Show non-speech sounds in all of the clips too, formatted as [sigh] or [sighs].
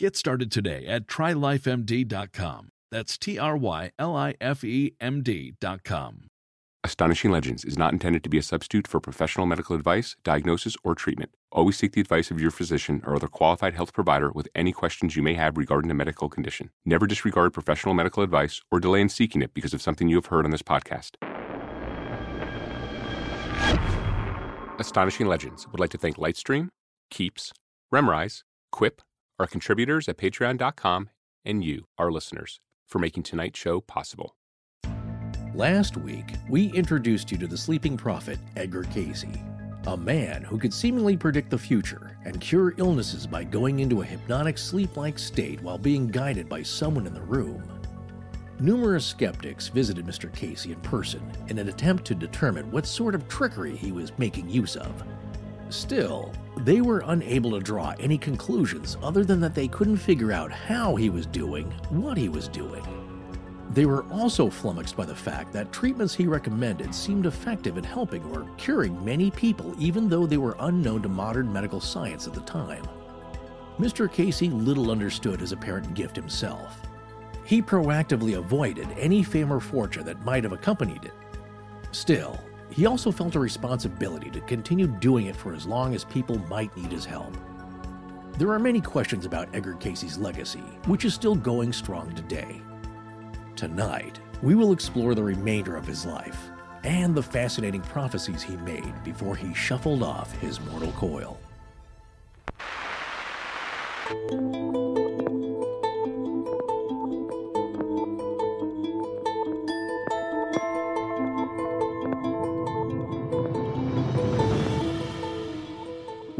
Get started today at trylifemd.com. That's T R Y L I F E M D.com. Astonishing Legends is not intended to be a substitute for professional medical advice, diagnosis, or treatment. Always seek the advice of your physician or other qualified health provider with any questions you may have regarding a medical condition. Never disregard professional medical advice or delay in seeking it because of something you have heard on this podcast. Astonishing Legends would like to thank Lightstream, Keeps, Remrise, Quip, our contributors at patreon.com, and you, our listeners, for making tonight's show possible. Last week, we introduced you to the sleeping prophet Edgar Cayce, a man who could seemingly predict the future and cure illnesses by going into a hypnotic sleep like state while being guided by someone in the room. Numerous skeptics visited Mr. Cayce in person in an attempt to determine what sort of trickery he was making use of. Still, they were unable to draw any conclusions other than that they couldn't figure out how he was doing what he was doing. They were also flummoxed by the fact that treatments he recommended seemed effective in helping or curing many people, even though they were unknown to modern medical science at the time. Mr. Cayce little understood his apparent gift himself. He proactively avoided any fame or fortune that might have accompanied it. Still, he also felt a responsibility to continue doing it for as long as people might need his help. There are many questions about Edgar Cayce's legacy, which is still going strong today. Tonight, we will explore the remainder of his life and the fascinating prophecies he made before he shuffled off his mortal coil.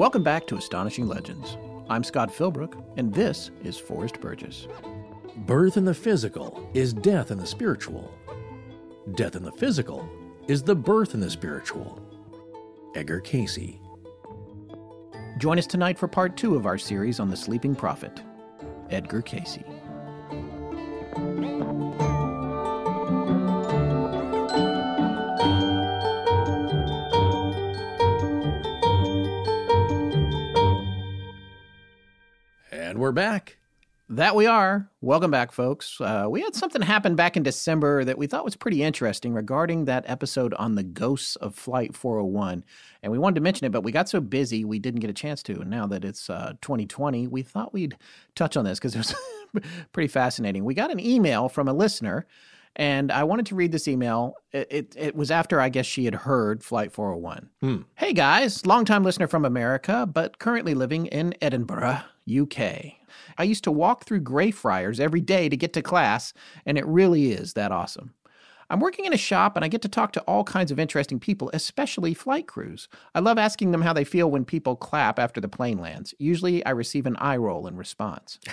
Welcome back to Astonishing Legends. I'm Scott Philbrook, and this is Forrest Burgess. Birth in the physical is death in the spiritual. Death in the physical is the birth in the spiritual. Edgar Cayce. Join us tonight for part two of our series on the sleeping prophet, Edgar Cayce. We're back. That we are. Welcome back, folks. Uh, we had something happen back in December that we thought was pretty interesting regarding that episode on the ghosts of Flight 401. And we wanted to mention it, but we got so busy we didn't get a chance to. And now that it's uh, 2020, we thought we'd touch on this because it was [laughs] pretty fascinating. We got an email from a listener, and I wanted to read this email. It, it, it was after, I guess, she had heard Flight 401. Hmm. Hey, guys, longtime listener from America, but currently living in Edinburgh, UK. I used to walk through Greyfriars every day to get to class, and it really is that awesome. I'm working in a shop and I get to talk to all kinds of interesting people, especially flight crews. I love asking them how they feel when people clap after the plane lands. Usually I receive an eye roll in response. [laughs]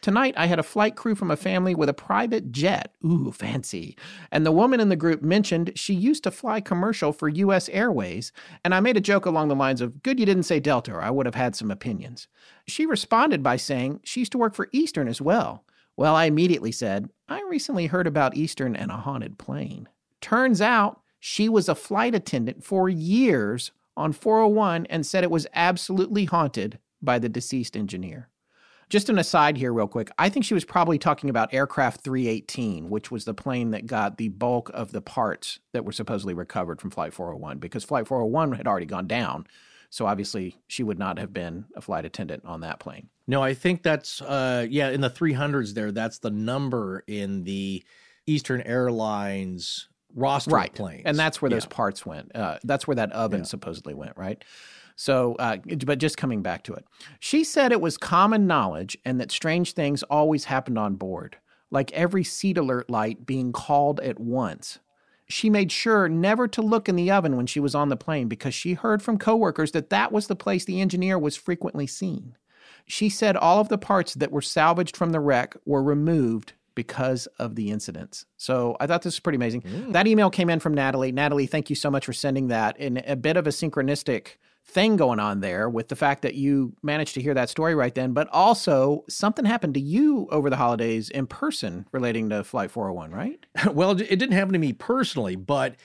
Tonight, I had a flight crew from a family with a private jet. Ooh, fancy. And the woman in the group mentioned she used to fly commercial for U.S. Airways, and I made a joke along the lines of, Good you didn't say Delta, or I would have had some opinions. She responded by saying she used to work for Eastern as well. Well, I immediately said, I recently heard about Eastern and a haunted plane. Turns out she was a flight attendant for years on 401 and said it was absolutely haunted by the deceased engineer. Just an aside here, real quick. I think she was probably talking about aircraft 318, which was the plane that got the bulk of the parts that were supposedly recovered from Flight 401, because Flight 401 had already gone down. So obviously, she would not have been a flight attendant on that plane. No, I think that's uh yeah, in the 300s there, that's the number in the Eastern Airlines roster right. planes. And that's where those parts went. Uh, that's where that oven Yeah. supposedly went, right? So, uh, but just coming back to it, she said it was common knowledge and that strange things always happened on board, like every seat alert light being called at once. She made sure never to look in the oven when she was on the plane because she heard from coworkers that that was the place the engineer was frequently seen. She said all of the parts that were salvaged from the wreck were removed because of the incidents. So I thought this was pretty amazing. That email came in from Natalie. Natalie, thank you so much for sending that. And a bit of a synchronistic thing going on there with the fact that you managed to hear that story right then, but also something happened to you over the holidays in person relating to Flight 401, right? [laughs] well, it didn't happen to me personally, but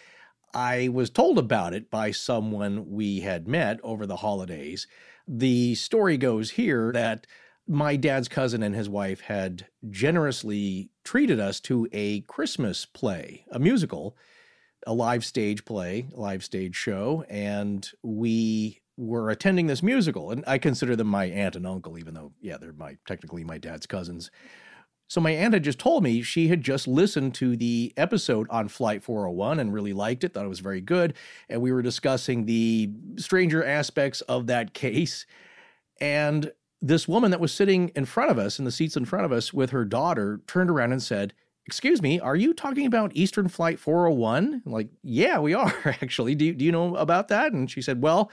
I was told about it by someone we had met over the holidays. The story goes here that my dad's cousin and his wife had generously treated us to a Christmas play, a musical, a live stage play, live stage show, and we were attending this musical. And I consider them my aunt and uncle, even though, yeah, they're my technically my dad's cousins. So my aunt had just told me she had just listened to the episode on Flight 401 and really liked it, thought it was very good. And we were discussing the stranger aspects of that case. And this woman that was sitting in front of us in the seats in front of us with her daughter turned around and said, Excuse me, are you talking about Eastern Flight 401? I'm like, yeah, we are [laughs] actually. Do you, do you know about that? And she said, Well,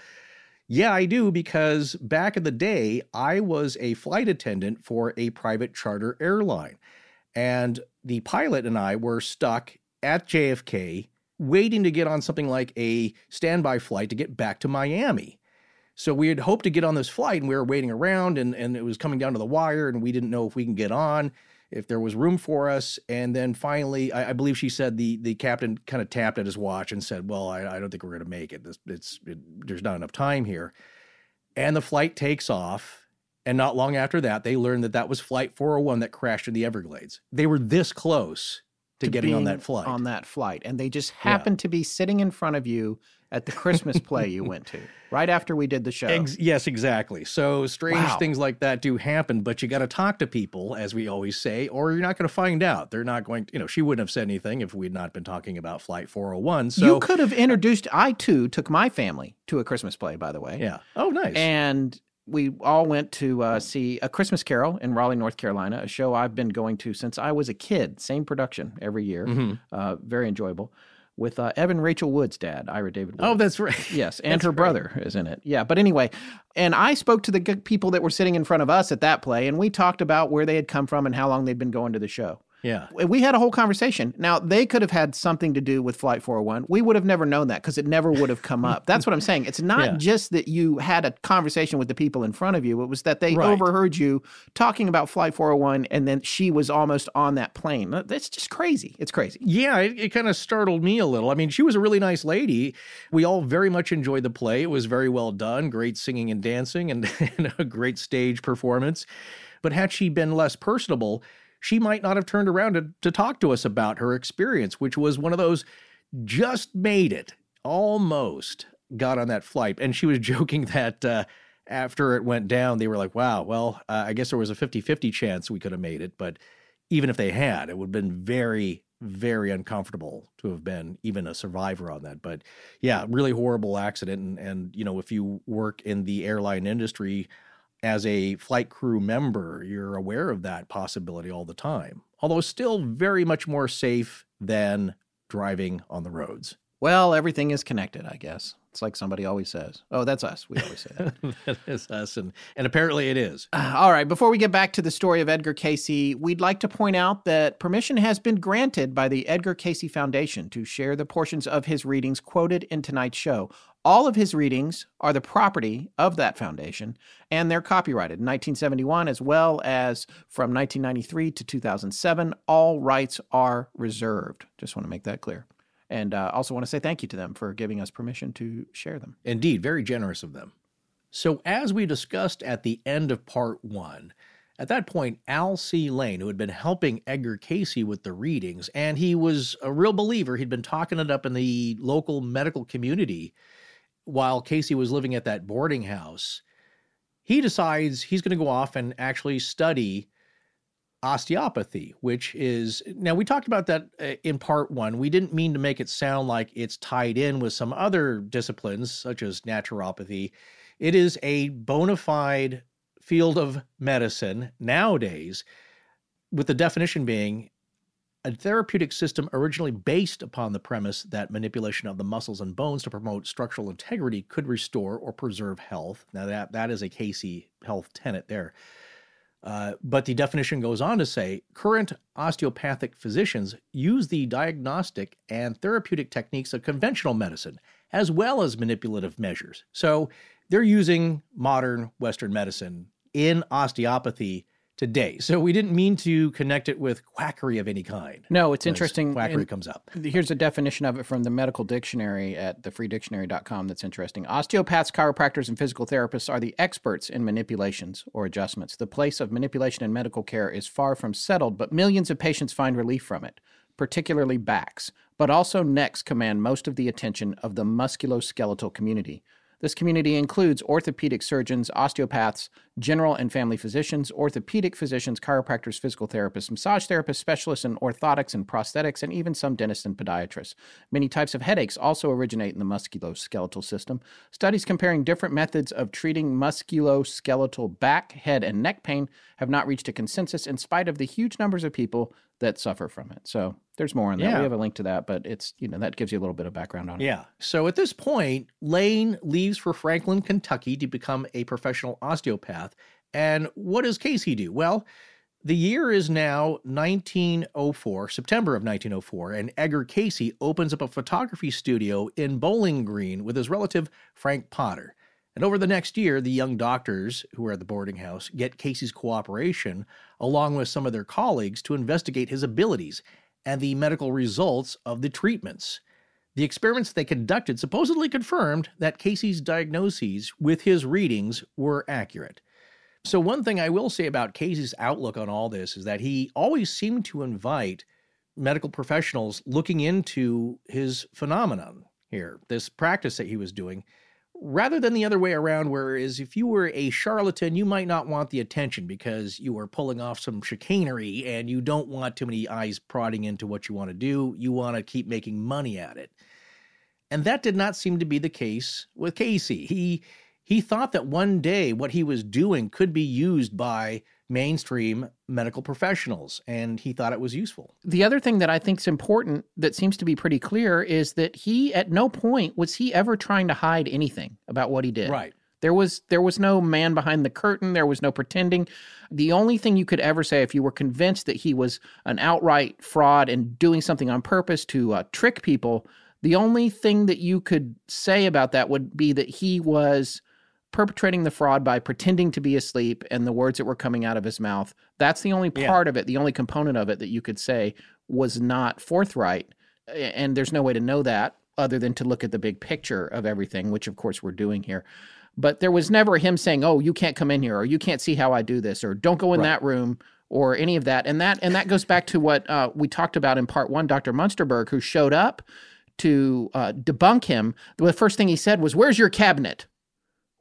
yeah, I do, because back in the day, I was a flight attendant for a private charter airline. And the pilot and I were stuck at JFK waiting to get on something like a standby flight to get back to Miami. So we had hoped to get on this flight and we were waiting around and, and it was coming down to the wire and we didn't know if we can get on, if there was room for us. And then finally, I, I believe she said the the captain kind of tapped at his watch and said, "Well, I, I don't think we're going to make it. This, it's it, there's not enough time here." And the flight takes off. And not long after that, they learned that that was Flight 401 that crashed in the Everglades. They were this close to, getting on that flight. On that flight. And they just happened to be sitting in front of you at the Christmas play you went to [laughs] right after we did the show. Ex- yes, exactly. So strange Wow. things like that do happen, but you got to talk to people, as we always say, or you're not going to find out. They're not going to, you know, she wouldn't have said anything if we'd not been talking about Flight 401. So, you could have introduced, I too took my family to a Christmas play, by the way. yeah. Oh, nice. And we all went to uh, see A Christmas Carol in Raleigh, North Carolina, a show I've been going to since I was a kid. Same production every year. Mhm. Uh, very enjoyable. With uh, Evan Rachel Wood's dad, Ira David Wood. oh, that's right. [laughs] Yes, [laughs] and That's her right. brother is in it. Yeah, but anyway, and I spoke to the people that were sitting in front of us at that play, and we talked about where they had come from and how long they'd been going to the show. Yeah. We had a whole conversation. Now, they could have had something to do with Flight 401. We would have never known that because it never would have come up. That's what I'm saying. It's not [laughs] Yeah. just that you had a conversation with the people in front of you, it was that they Right. overheard you talking about Flight 401 and then she was almost on that plane. That's just crazy. It's crazy. Yeah, it, it kind of startled me a little. I mean, she was a really nice lady. We all very much enjoyed the play. It was very well done, great singing and dancing, and, [laughs] and a great stage performance. But had she been less personable, she might not have turned around to, to talk to us about her experience, which was one of those just made it, almost got on that flight. And she was [laughs] joking that uh, after it went down, they were like, wow, well, uh, I guess there was a 50 50 chance we could have made it. But even if they had, it would have been very, very uncomfortable to have been even a survivor on that. But yeah, really horrible accident. And, and you know, if you work in the airline industry as a flight crew member, you're aware of that possibility all the time. Although still very much more safe than driving on the roads. Well, everything is connected, I guess. It's like somebody always says. Oh, that's us. We always say that. [laughs] that is us, and and apparently it is. Uh, all right, before we get back to the story of Edgar Cayce, we'd like to point out that permission has been granted by the Edgar Cayce Foundation to share the portions of his readings quoted in tonight's show. All of his readings are the property of that foundation, and they're copyrighted in 1971 as well as from 1993 to 2007. All rights are reserved. Just want to make that clear. And uh, also want to say thank you to them for giving us permission to share them. Indeed, very generous of them. So, as we discussed at the end of part one, at that point, Al C. Layne, who had been helping Edgar Cayce with the readings, and he was a real believer, he'd been talking it up in the local medical community while Cayce was living at that boarding house. He decides he's going to go off and actually study osteopathy, which is now we talked about that uh, in part one. We didn't mean to make it sound like it's tied in with some other disciplines, such as naturopathy. It is a bona fide field of medicine nowadays, with the definition being a therapeutic system originally based upon the premise that manipulation of the muscles and bones to promote structural integrity could restore or preserve health. Now that that is a Cayce health tenet there. Uh, but the definition goes on to say current osteopathic physicians use the diagnostic and therapeutic techniques of conventional medicine as well as manipulative measures. So they're using modern Western medicine in osteopathy today. So we didn't mean to connect it with quackery of any kind. No, it's interesting. Quackery comes up. Here's a definition of it from the medical dictionary at thefreedictionary.com that's interesting. Osteopaths, chiropractors, and physical therapists are the experts in manipulations or adjustments. The place of manipulation in medical care is far from settled, but millions of patients find relief from it, particularly backs, but also necks command most of the attention of the musculoskeletal community. This community includes orthopedic surgeons, osteopaths, general and family physicians, orthopedic physicians, chiropractors, physical therapists, massage therapists, specialists in orthotics and prosthetics, and even some dentists and podiatrists. Many types of headaches also originate in the musculoskeletal system. Studies comparing different methods of treating musculoskeletal back, head, and neck pain have not reached a consensus in spite of the huge numbers of people that suffer from it. So there's more on that. Yeah. We have a link to that, but it's, you know, that gives you a little bit of background on it. Yeah. So at this point, Layne leaves for Franklin, Kentucky to become a professional osteopath. And what does Cayce do? Well, the year is now 1904, September of 1904, and Edgar Cayce opens up a photography studio in Bowling Green with his relative Frank Potter. And over the next year, the young doctors who are at the boarding house get Cayce's cooperation, along with some of their colleagues, to investigate his abilities and the medical results of the treatments. The experiments they conducted supposedly confirmed that Cayce's diagnoses with his readings were accurate. So, one thing I will say about Cayce's outlook on all this is that he always seemed to invite medical professionals looking into his phenomenon here, this practice that he was doing, rather than the other way around, whereas if you were a charlatan, you might not want the attention because you are pulling off some chicanery and you don't want too many eyes prodding into what you want to do. You want to keep making money at it. And that did not seem to be the case with Cayce. He he thought that one day what he was doing could be used by mainstream medical professionals and he thought it was useful. The other thing that I think is important that seems to be pretty clear is that he at no point was he ever trying to hide anything about what he did. Right. There was there was no man behind the curtain, there was no pretending. The only thing you could ever say if you were convinced that he was an outright fraud and doing something on purpose to uh, trick people, the only thing that you could say about that would be that he was perpetrating the fraud by pretending to be asleep and the words that were coming out of his mouth. That's the only Yeah. part of it, the only component of it that you could say was not forthright. And there's no way to know that other than to look at the big picture of everything, which of course we're doing here. But there was never him saying, "Oh, you can't come in here," or "You can't see how I do this," or "Don't go in Right. that room," or any of that. And that and that goes back to what uh, we talked about in part one. Dr. Munsterberg, who showed up to uh, debunk him, the first thing he said was, "Where's your cabinet?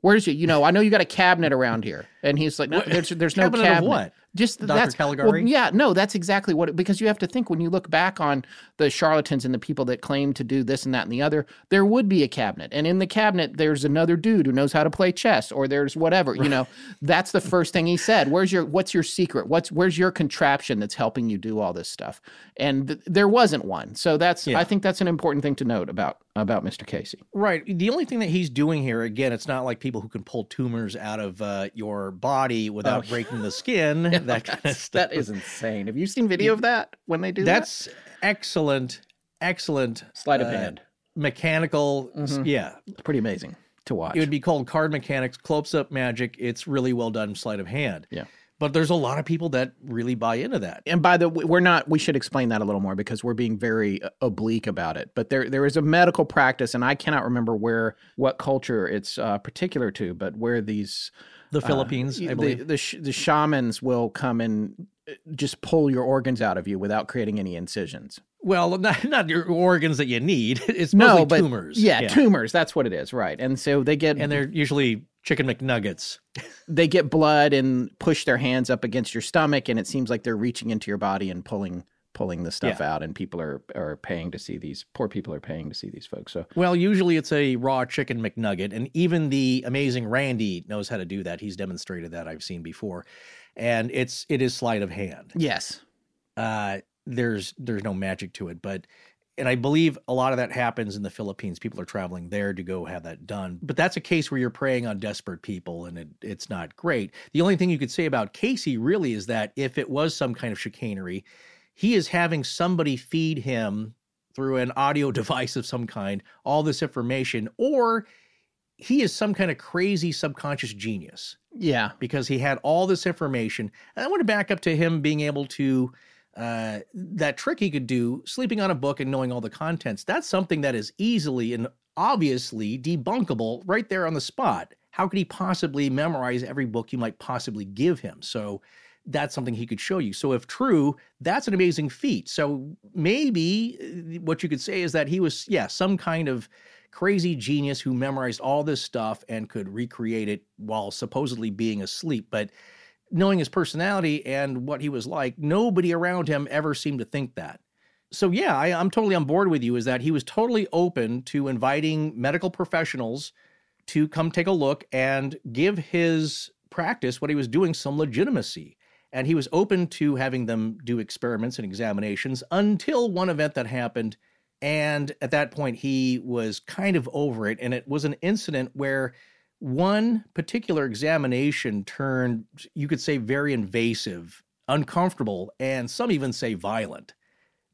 Where's your? You know, I know you got a cabinet around here." And he's like, "No, there's there's [laughs] no cabinet cabinet." what? Just Dr. that's Caligari? Well, yeah, no, that's exactly what. It, because you have to think when you look back on the charlatans and the people that claim to do this and that and the other, there would be a cabinet, and in the cabinet there's another dude who knows how to play chess, or there's whatever. You know, [laughs] that's the first thing he said. Where's your? What's your secret? What's where's your contraption that's helping you do all this stuff? And th- there wasn't one. So that's Yeah. I think that's an important thing to note about about Mr. Cayce. Right. The only thing that he's doing here, again, it's not like people who can pull tumors out of uh, your body without Oh. breaking the skin. [laughs] [laughs] that kind of stuff. That is insane. Have you seen video of that when they do that? That's excellent, excellent? Sleight of uh, hand. mechanical. Mhm. Yeah, It's pretty amazing to watch. it would be called card mechanics, close up magic. It's really well done, sleight of hand. Yeah. But there's a lot of people that really buy into that. and by the way, we're not. We should explain that a little more because we're being very uh, oblique about it. But there, there is a medical practice, and I cannot remember where, what culture it's uh, particular to, but where these The uh, Philippines, I the, believe. the sh- the shamans will come and uh, just pull your organs out of you without creating any incisions. well, [laughs] not, not your organs that you need. [laughs] It's No, mostly but tumors. Yeah, tumors. That's what it is, right? And so they get and they're usually Chicken McNuggets. [laughs] they get blood and push their hands up against your stomach, and it seems like they're reaching into your body and pulling pulling the stuff Yeah. out. And people are are paying to see these. Poor people are paying to see these folks. So Well, usually it's a raw chicken McNugget, and even the amazing Randi knows how to do that. He's demonstrated that I've seen before, and it's it is sleight of hand. yes, Uh, there's there's no magic to it, but and I believe a lot of that happens in the Philippines. People are traveling there to go have that done, but that's a case where you're preying on desperate people, and it, it's not great. The only thing you could say about Cayce really is that if it was some kind of chicanery, he is having somebody feed him through an audio [laughs] device of some kind all this information, or he is some kind of crazy subconscious genius yeah, because he had all this information. And I want to back up to him being able to uh, that trick he could do, sleeping on a book and knowing all the contents. That's something that is easily and obviously debunkable right there on the spot. How could he possibly memorize every book you might possibly give him? So that's something he could show you. So if true, that's an amazing feat. So maybe uh, what you could say is that he was, yeah, some kind of crazy genius who memorized all this stuff and could recreate it while supposedly being asleep. But knowing his personality and what he was like, nobody around him ever seemed to think that. So yeah, I, I'm totally on board with you. Is that he was totally open to inviting medical professionals to come take a look and give his practice, what he was doing, some legitimacy. And he was open to having them do experiments and examinations until one event that happened. And at that point, he was kind of over it. And it was an incident where one particular examination turned, you could say, very invasive, uncomfortable, and some even say violent.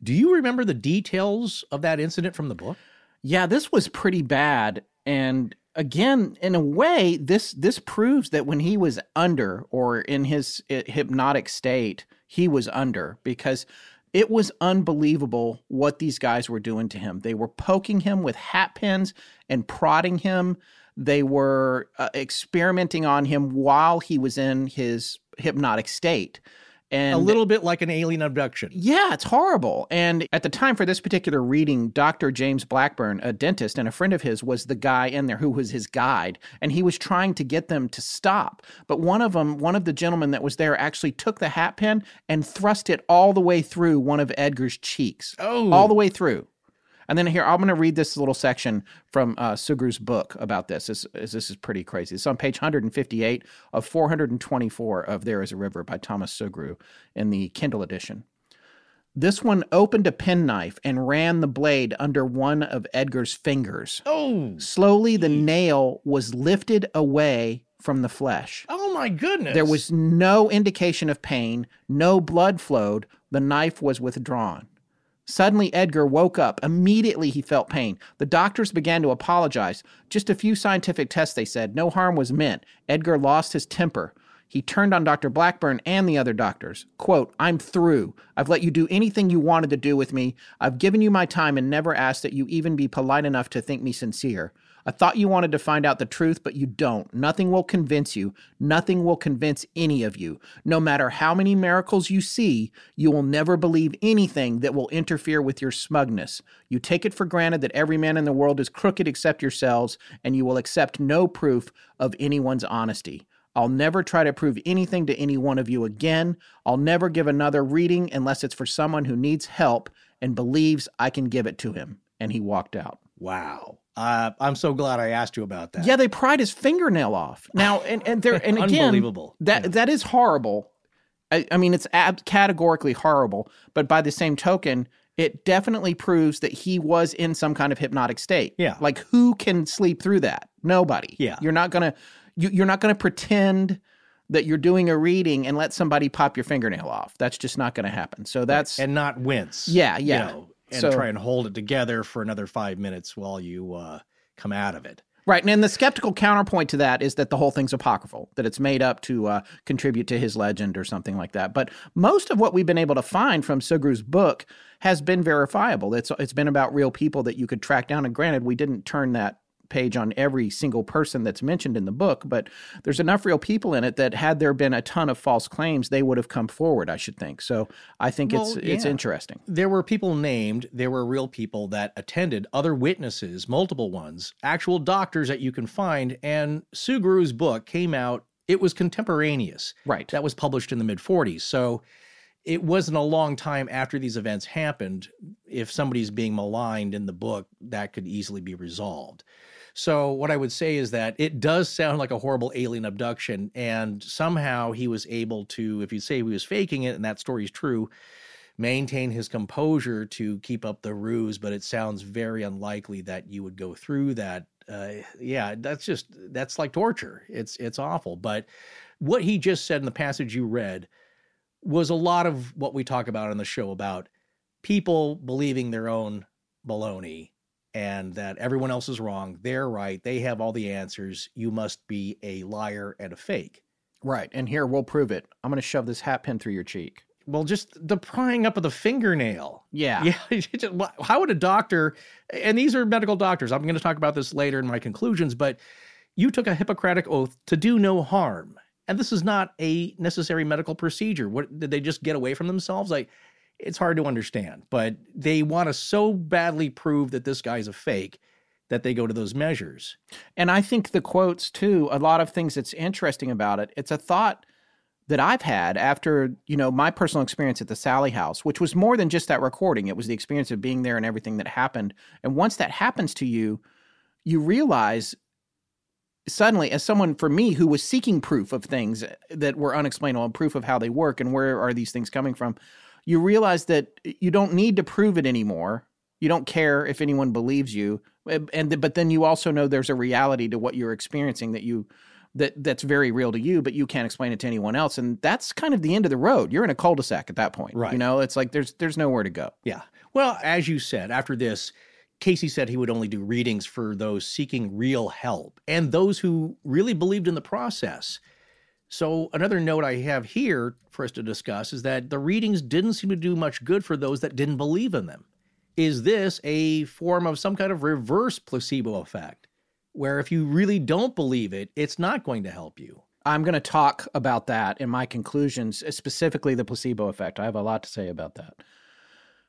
Do you remember the details of that incident from the book? yeah. This was pretty bad, and again, in a way, this this proves that when he was under or in his uh, hypnotic state, he was under because it was unbelievable what these guys were doing to him. They were poking him with hat pins and prodding him. They were uh, experimenting on him while he was in his hypnotic state. And a little bit like an alien abduction. yeah, it's horrible. And at the time for this particular reading, Dr. James Blackburn, a dentist and a friend of his, was the guy in there who was his guide. And he was trying to get them to stop. But one of them, one of the gentlemen that was there, actually took the hat pin and thrust it all the way through one of Edgar's cheeks. Oh. All the way through. And then here, I'm going to read this little section from uh, Sugrue's book about this. This, is- this is pretty crazy. It's on page 158 of 424 of There Is a River by Thomas Sugrue in the Kindle edition. This one opened a penknife and ran the blade under one of Edgar's fingers. Oh, Slowly, the nail was lifted away from the flesh. oh my goodness. There was no indication of pain, no blood flowed, the knife was withdrawn. Suddenly, Edgar woke up. Immediately, he felt pain. The doctors began to apologize. Just a few scientific tests, they said. No harm was meant. Edgar lost his temper. He turned on Dr. Blackburn and the other doctors. Quote, I'm through. I've let you do anything you wanted to do with me. I've given you my time and never asked that you even be polite enough to think me sincere. I thought you wanted to find out the truth, but you don't. Nothing will convince you. Nothing will convince any of you. No matter how many miracles you see, you will never believe anything that will interfere with your smugness. You take it for granted that every man in the world is crooked except yourselves, and you will accept no proof of anyone's honesty. I'll never try to prove anything to any one of you again. I'll never give another reading unless it's for someone who needs help and believes I can give it to him. And he walked out. wow. Uh, I'm so glad I asked you about that. Yeah, they pried his fingernail off. Now, and and there and again, Unbelievable. That Yeah. that is horrible. I, I mean, it's ab- categorically horrible. But by the same token, it definitely proves that he was in some kind of hypnotic state. Yeah. like who can sleep through that? Nobody. Yeah. you're not gonna you, you're not gonna pretend that you're doing a reading and let somebody pop your fingernail off. That's just not going to happen. So that's and not wince. Yeah, you yeah. know, and So- try and hold it together for another five minutes while you uh, come out of it. Right, and the skeptical counterpoint to that is that the whole thing's apocryphal, that it's made up to uh, contribute to his legend or something like that. But most of what we've been able to find from Sugrue's book has been verifiable. It's it's been about real people that you could track down. And granted, we didn't turn that page on every single person that's mentioned in the book, but there's enough real people in it that had there been a ton of false claims, they would have come forward, I should think. So I think Well, it's it's interesting. There were people named, there were real people that attended, other witnesses, multiple ones, actual doctors that you can find. And Sugrue's book came out, it was contemporaneous. Right. That was published in the mid 40s. So it wasn't a long time after these events happened. If somebody's being maligned in the book, that could easily be resolved. So, what I would say is that it does sound like a horrible alien abduction. And somehow he was able to, if you say he was faking it and that story is true, maintain his composure to keep up the ruse. But it sounds very unlikely that you would go through that. Uh, yeah, that's just, that's like torture. It's, it's awful. But what he just said in the passage you read was a lot of what we talk about on the show about people believing their own baloney and that everyone else is wrong. They're right. They have all the answers. You must be a liar and a fake. Right. And here we'll prove it. I'm going to shove this hat pin through your cheek. Well, just the prying up of the fingernail. Yeah. [laughs] Yeah. it's just- wh- How would a doctor, and these are medical doctors, I'm going to talk about this later in my conclusions, but you took a Hippocratic oath to do no harm. And this is not a necessary medical procedure. What did they just get away from themselves? Like, it's hard to understand, but they want to so badly prove that this guy's a fake that they go to those measures. And I think the quotes too, a lot of things that's interesting about it. It's a thought that I've had after, you know, my personal experience at the Sallie House, which was more than just that recording. It was the experience of being there and everything that happened. And once that happens to you, you realize suddenly as someone for me who was seeking proof of things that were unexplainable and proof of how they work and where are these things coming from, you realize that you don't need to prove it anymore. You don't care if anyone believes you, and but then you also know there's a reality to what you're experiencing that you that that's very real to you, but you can't explain it to anyone else, and that's kind of the end of the road. You're in a cul-de-sac at that point, Right. You know, it's like there's there's nowhere to go. Yeah. Well, as you said, after this, Cayce said he would only do readings for those seeking real help and those who really believed in the process. So, another note I have here for us to discuss is that the readings didn't seem to do much good for those that didn't believe in them. Is this a form of some kind of reverse placebo effect, where if you really don't believe it, it's not going to help you? I'm going to talk about that in my conclusions, specifically the placebo effect. I have a lot to say about that.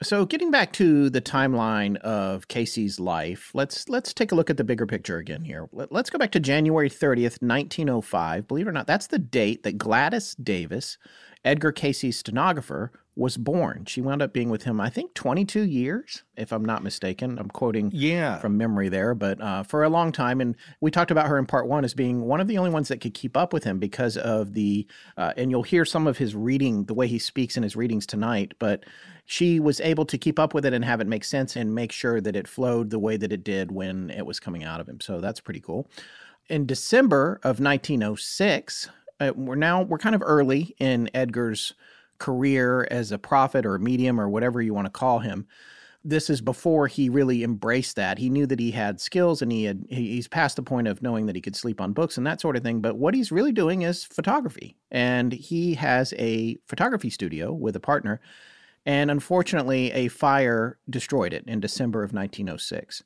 So, getting back to the timeline of Cayce's life, let's let's take a look at the bigger picture again here. Let, us go back to January 30th, 1905. Believe it or not, that's the date that Gladys Davis, Edgar Cayce's stenographer, was born. She wound up being with him, I think, 22 years, if I'm not mistaken. I'm quoting Yeah. from memory there, but uh, for a long time. And we talked about her in part one as being one of the only ones that could keep up with him because of the, uh, and you'll hear some of his reading, the way he speaks in his readings tonight, but she was able to keep up with it and have it make sense and make sure that it flowed the way that it did when it was coming out of him. So that's pretty cool. In December of 1906, uh, Uh, we're now, we're kind of early in Edgar's career as a prophet or medium or whatever you want to call him this is before he really embraced that. He knew that he had skills and he had he's past the point of knowing that he could sleep on books and that sort of thing. But what he's really doing is photography. And he has a photography studio with a partner. And unfortunately, a fire destroyed it in December of 1906.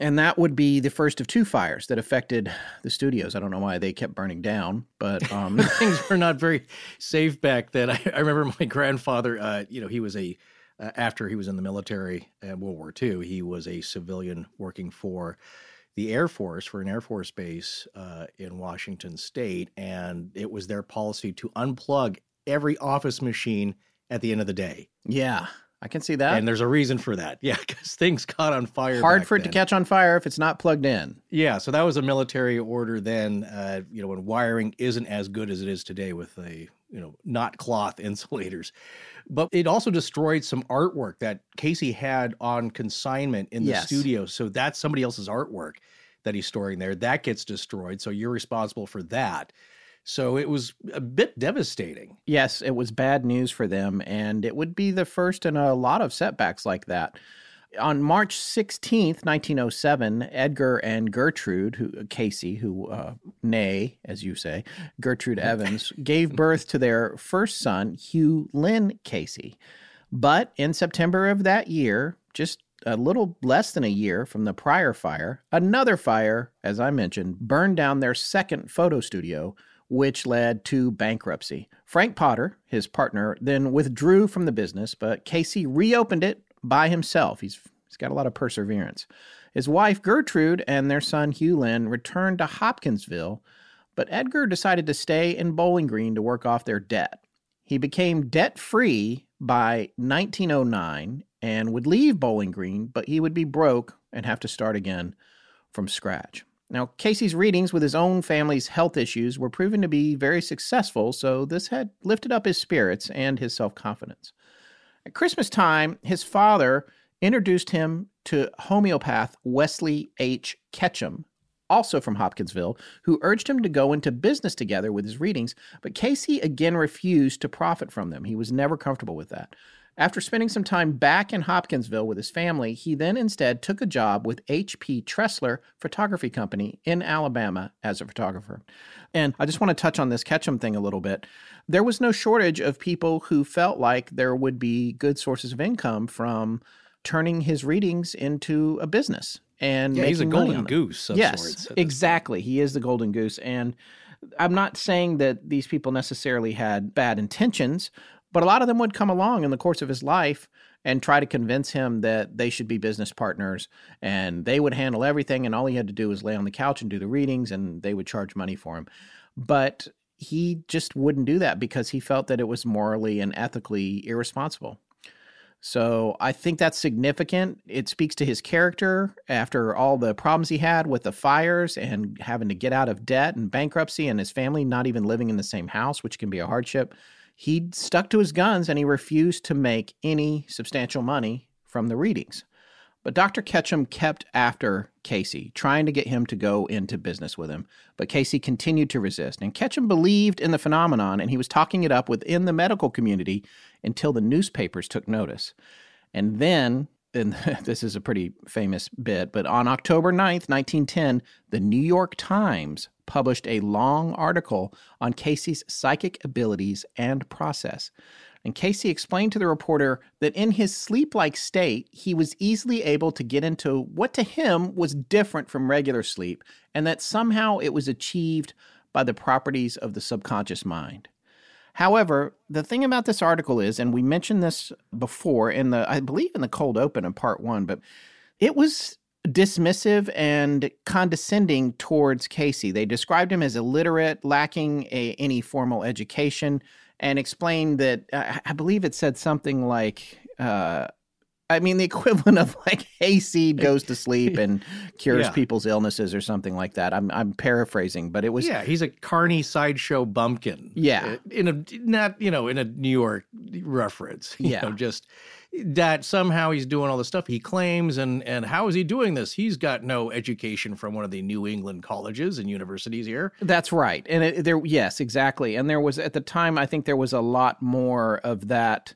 And that would be the first of two fires that affected the studios. I don't know why they kept burning down, but um, [laughs] things were not very safe back then. I, I remember my grandfather. Uh, you know, he was a uh, after he was in the military in World War II. He was a civilian working for the Air Force for an Air Force base uh, in Washington State, and it was their policy to unplug every office machine at the end of the day. yeah, I can see that. and there's a reason for that. [laughs] Yeah, because things caught on fire. Hard for it to catch on fire if it's not plugged in. Yeah, so that was a military order then. Uh, you know, when wiring isn't as good as it is today with a you know not cloth [laughs] insulators, but it also destroyed some artwork that Cayce had on consignment in the Yes. studio. So that's somebody else's artwork that he's storing there. That gets destroyed. So you're responsible for that. So it was a bit devastating. Yes, it was bad news for them, and it would be the first in a lot of setbacks like that. On March 16th, 1907, Edgar and Gertrude, who Cayce, who uh, nay, as you say, Gertrude [laughs] Evans, gave birth to their first son, Hugh Lynn Cayce. But in September of that year, just a little less than a year from the prior fire, another fire, as I mentioned, burned down their second photo studio, which led to bankruptcy. Frank Potter, his partner, then withdrew from the business, but Cayce reopened it by himself. He's, he's got a lot of perseverance. His wife, Gertrude, and their son, Hugh Lynn, returned to Hopkinsville, but Edgar decided to stay in Bowling Green to work off their debt. He became debt free by 1909 and would leave Bowling Green, but he would be broke and have to start again from scratch. Now, Cayce's readings with his own family's health issues were proven to be very successful, so this had lifted up his spirits and his self confidence. At Christmas time, his father introduced him to homeopath Wesley H. Ketchum, also from Hopkinsville, who urged him to go into business together with his readings, but Cayce again refused to profit from them. He was never comfortable with that. After spending some time back in Hopkinsville with his family, he then instead took a job with H.P. Tressler Photography Company in Alabama as a photographer. And I just want to touch on this Ketchum thing a little bit. There was no shortage of people who felt like there would be good sources of income from turning his readings into a business and Yeah, he's a golden goose of yes, sorts exactly. He is the golden goose, and I'm not saying that these people necessarily had bad intentions, but a lot of them would come along in the course of his life and try to convince him that they should be business partners and they would handle everything and all he had to do was lay on the couch and do the readings and they would charge money for him. But he just wouldn't do that because he felt that it was morally and ethically irresponsible. So I think that's significant. It speaks to his character after all the problems he had with the fires and having to get out of debt and bankruptcy and his family not even living in the same house, which can be a hardship. He stuck to his guns and he refused to make any substantial money from the readings. But Dr. Ketchum kept after Cayce, trying to get him to go into business with him. But Cayce continued to resist. And Ketchum believed in the phenomenon and he was talking it up within the medical community until the newspapers took notice. And then, and [laughs] this is a pretty famous bit, but on October 9th, 1910, the New York Times published a long article on Cayce's psychic abilities and process. And Cayce explained to the reporter that in his sleep like state, he was easily able to get into what to him was different from regular sleep, and that somehow it was achieved by the properties of the subconscious mind. However, the thing about this article is, and we mentioned this before in the, I believe in the cold open in part one, but it was dismissive and condescending towards Cayce. They described him as illiterate, lacking a, any formal education, and explained that I, I believe it said something like, uh, I mean, the [laughs] equivalent of like hayseed goes to sleep and cures Yeah. people's illnesses or something like that. I'm I'm paraphrasing, but it was yeah, he's a carny sideshow bumpkin. Yeah. Uh, in a not you know in a New York reference. [laughs] Yeah. know, just that somehow he's doing all the stuff he claims, and and how is he doing this? He's got no education from one of the New England colleges and universities here. That's right. And it, there, yes, exactly. And there was at the time, I think there was a lot more of that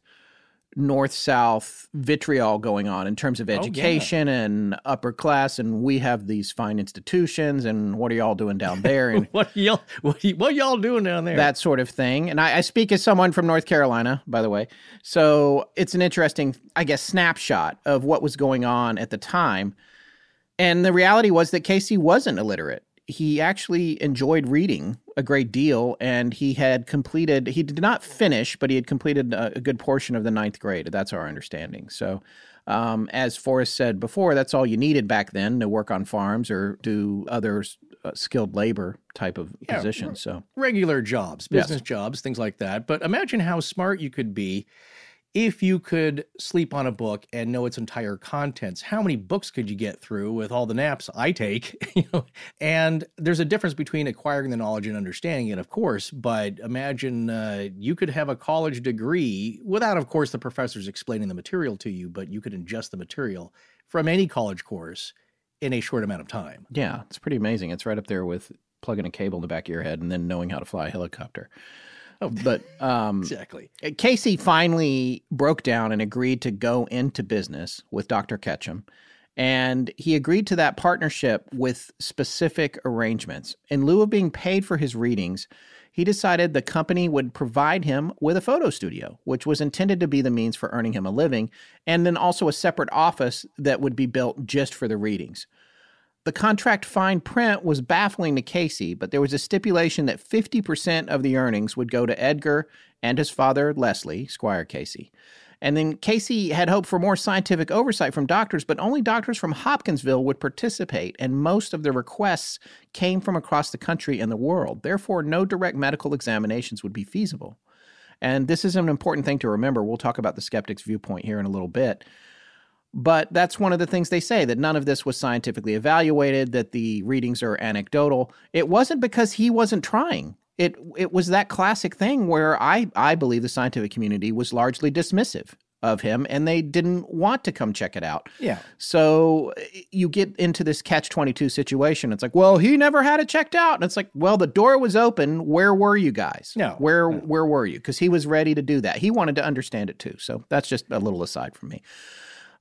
north south vitriol going on in terms of oh, yeah. education and upper class. And we have these fine institutions. And what are y'all doing down there? And [laughs] What y'all what, y- what y'all doing down there? that sort of thing. And I, I speak as someone from North Carolina, by the way. So it's an interesting, I guess, snapshot of what was going on at the time. And the reality was that Cayce wasn't illiterate. He actually enjoyed reading a great deal, and he had completed, he did not finish, but he had completed a, a good portion of the ninth grade. That's our understanding. So, um, as Forrest said before, that's all you needed back then to work on farms or do other uh, skilled labor type of Yeah, positions. So, regular jobs, Yes. business jobs, things like that. But imagine how smart you could be if you could sleep on a book and know its entire contents. How many books could you get through with all the naps I take? [laughs] You know, and there's a difference between acquiring the knowledge and understanding it, of course. But imagine uh, you could have a college degree without, of course, the professors explaining the material to you, but you could ingest the material from any college course in a short amount of time. Yeah, it's pretty amazing. It's right up there with plugging a cable in the back of your head and then knowing how to fly a helicopter. Oh, But um, exactly. Cayce finally broke down and agreed to go into business with Dr. Ketchum. And he agreed to that partnership with specific arrangements. In lieu of being paid for his readings, he decided the company would provide him with a photo studio, which was intended to be the means for earning him a living, and then also a separate office that would be built just for the readings. The contract fine print was baffling to Cayce, but there was a stipulation that 50% of the earnings would go to Edgar and his father, Leslie, Squire Cayce. And then Cayce had hoped for more scientific oversight from doctors, but only doctors from Hopkinsville would participate, and most of the requests came from across the country and the world. Therefore, no direct medical examinations would be feasible. And this is an important thing to remember. We'll talk about the skeptic's viewpoint here in a little bit. But that's one of the things they say that none of this was scientifically evaluated, that the readings are anecdotal. It wasn't because he wasn't trying it it was that classic thing where I I believe the scientific community was largely dismissive of him and they didn't want to come check it out. Yeah. So eh, you get into this catch 22 situation. It's like, well, he never had it checked out. And it's like, well, the door was open. Where were you guys? No. Where no. where were you? Cuz he was ready to do that. He wanted to understand it too. So that's just a little aside from me.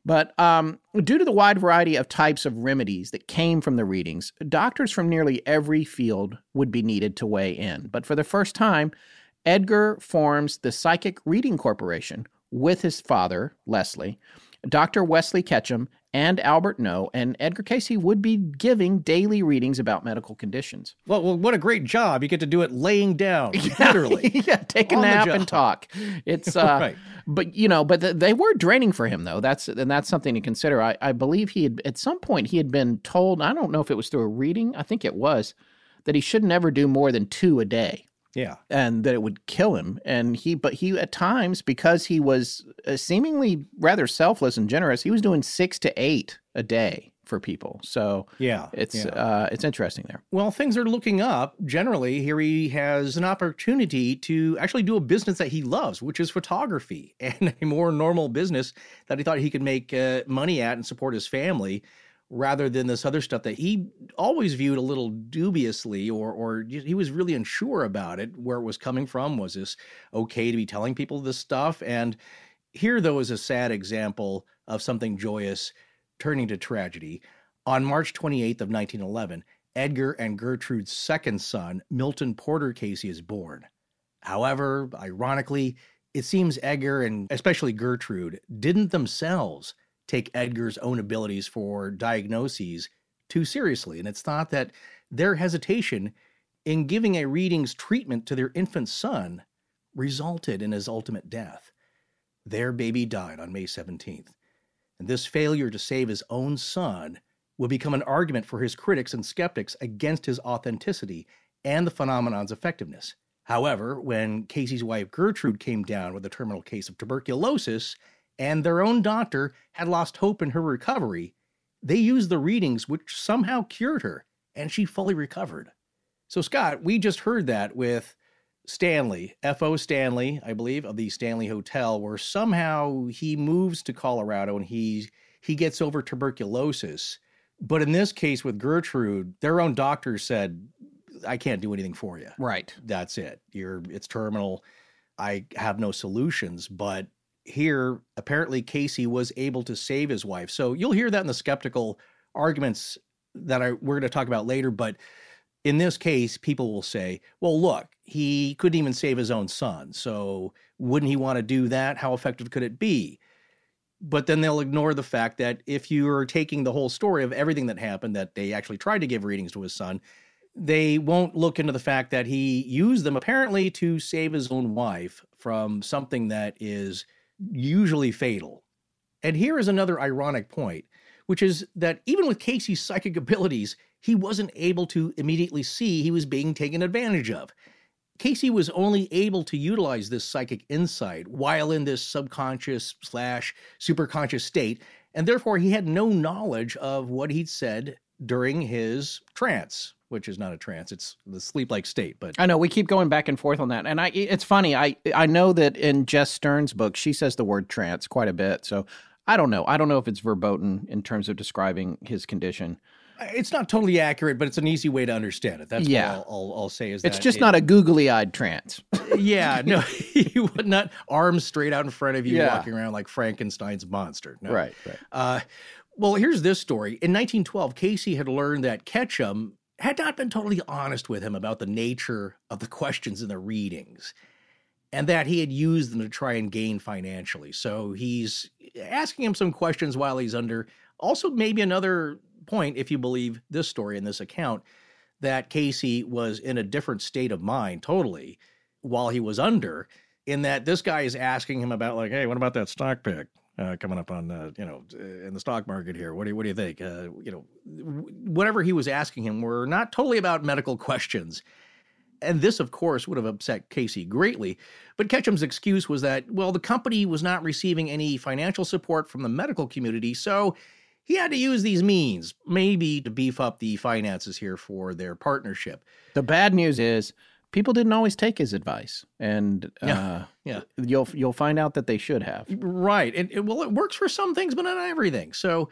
But um, due to the wide variety of types of remedies that came from the readings, doctors from nearly every field would be needed to weigh in. But for the first time, Edgar forms the Psychic Reading Corporation with his father, Leslie, Dr. Wesley Ketchum, and Albert Noe, and Edgar Cayce would be giving daily readings about medical conditions. Well, well what a great job. You get to do it laying down, [laughs] literally. [laughs] yeah, take a nap and talk. It's [laughs] uh right. but you know, but the, they were draining for him though. That's and that's something to consider. I, I believe he had at some point he had been told, I don't know if it was through a reading, I think it was, that he should never do more than two a day. Yeah. And that it would kill him. And he, but he, at times, because he was uh, seemingly rather selfless and generous, he was doing six to eight a day for people. So yeah, it's yeah. Uh, it's interesting there. Well, things are looking up. Generally, here he has an opportunity to actually do a business that he loves, which is photography, [laughs] and a more normal business that he thought he could make uh, money at and support his family rather than this other stuff that he always viewed a little dubiously or or he was really unsure about it where it was coming from. Was this okay to be telling people this stuff? And here though is a sad example of something joyous turning to tragedy. On March 28th of 1911 Edgar and Gertrude's second son Milton Porter Cayce is born. However ironically it seems Edgar and especially Gertrude didn't themselves take Edgar's own abilities for diagnoses too seriously. And it's thought that their hesitation in giving a readings treatment to their infant son resulted in his ultimate death. Their baby died on May 17th. And this failure to save his own son would become an argument for his critics and skeptics against his authenticity and the phenomenon's effectiveness. However, when Cayce's wife Gertrude came down with a terminal case of tuberculosis, and their own doctor had lost hope in her recovery, they used the readings which somehow cured her, and she fully recovered. So, Scott, we just heard that with Stanley, F.O. Stanley, I believe, of the Stanley Hotel, where somehow he moves to Colorado and he he gets over tuberculosis. But in this case with Gertrude, their own doctor said, I can't do anything for you. Right. That's it. You're it's terminal. I have no solutions, but here, apparently Cayce was able to save his wife. So you'll hear that in the skeptical arguments that I, we're going to talk about later. But in this case, people will say, well, look, he couldn't even save his own son. So wouldn't he want to do that? How effective could it be? But then they'll ignore the fact that if you're taking the whole story of everything that happened, that they actually tried to give readings to his son, they won't look into the fact that he used them apparently to save his own wife from something that is usually fatal. And here is another ironic point, which is that even with Cayce's psychic abilities, he wasn't able to immediately see he was being taken advantage of. Cayce was only able to utilize this psychic insight while in this subconscious slash superconscious state, and therefore he had no knowledge of what he'd said during his trance which is not a trance it's the sleep like state but i know we keep going back and forth on that and i it's funny i i know that in Jess Stearn's book she says the word trance quite a bit so i don't know i don't know if it's verboten in terms of describing his condition it's not totally accurate, but it's an easy way to understand it. That's yeah. what I'll, I'll, I'll say is it's just it, not a googly-eyed trance. [laughs] yeah, no, [laughs] you would not arms straight out in front of you, yeah. walking around like Frankenstein's monster. No. Right, right. Uh, Well, here's this story. In 1912, Cayce had learned that Ketchum had not been totally honest with him about the nature of the questions in the readings and that he had used them to try and gain financially. So he's asking him some questions while he's under. Also, maybe another point, if you believe this story in this account, that Cayce was in a different state of mind totally while he was under, in that this guy is asking him about, like, hey, what about that stock pick? Uh, coming up on uh, you know in the stock market here. What do you what do you think? Uh, you know, whatever he was asking him were not totally about medical questions. And this, of course, would have upset Cayce greatly. But Ketchum's excuse was that, well, the company was not receiving any financial support from the medical community, so he had to use these means, maybe to beef up the finances here for their partnership. The bad news is people didn't always take his advice, and Yeah, uh, yeah. you'll you'll find out that they should have. Right. And, and, well, it works for some things, but not everything. So,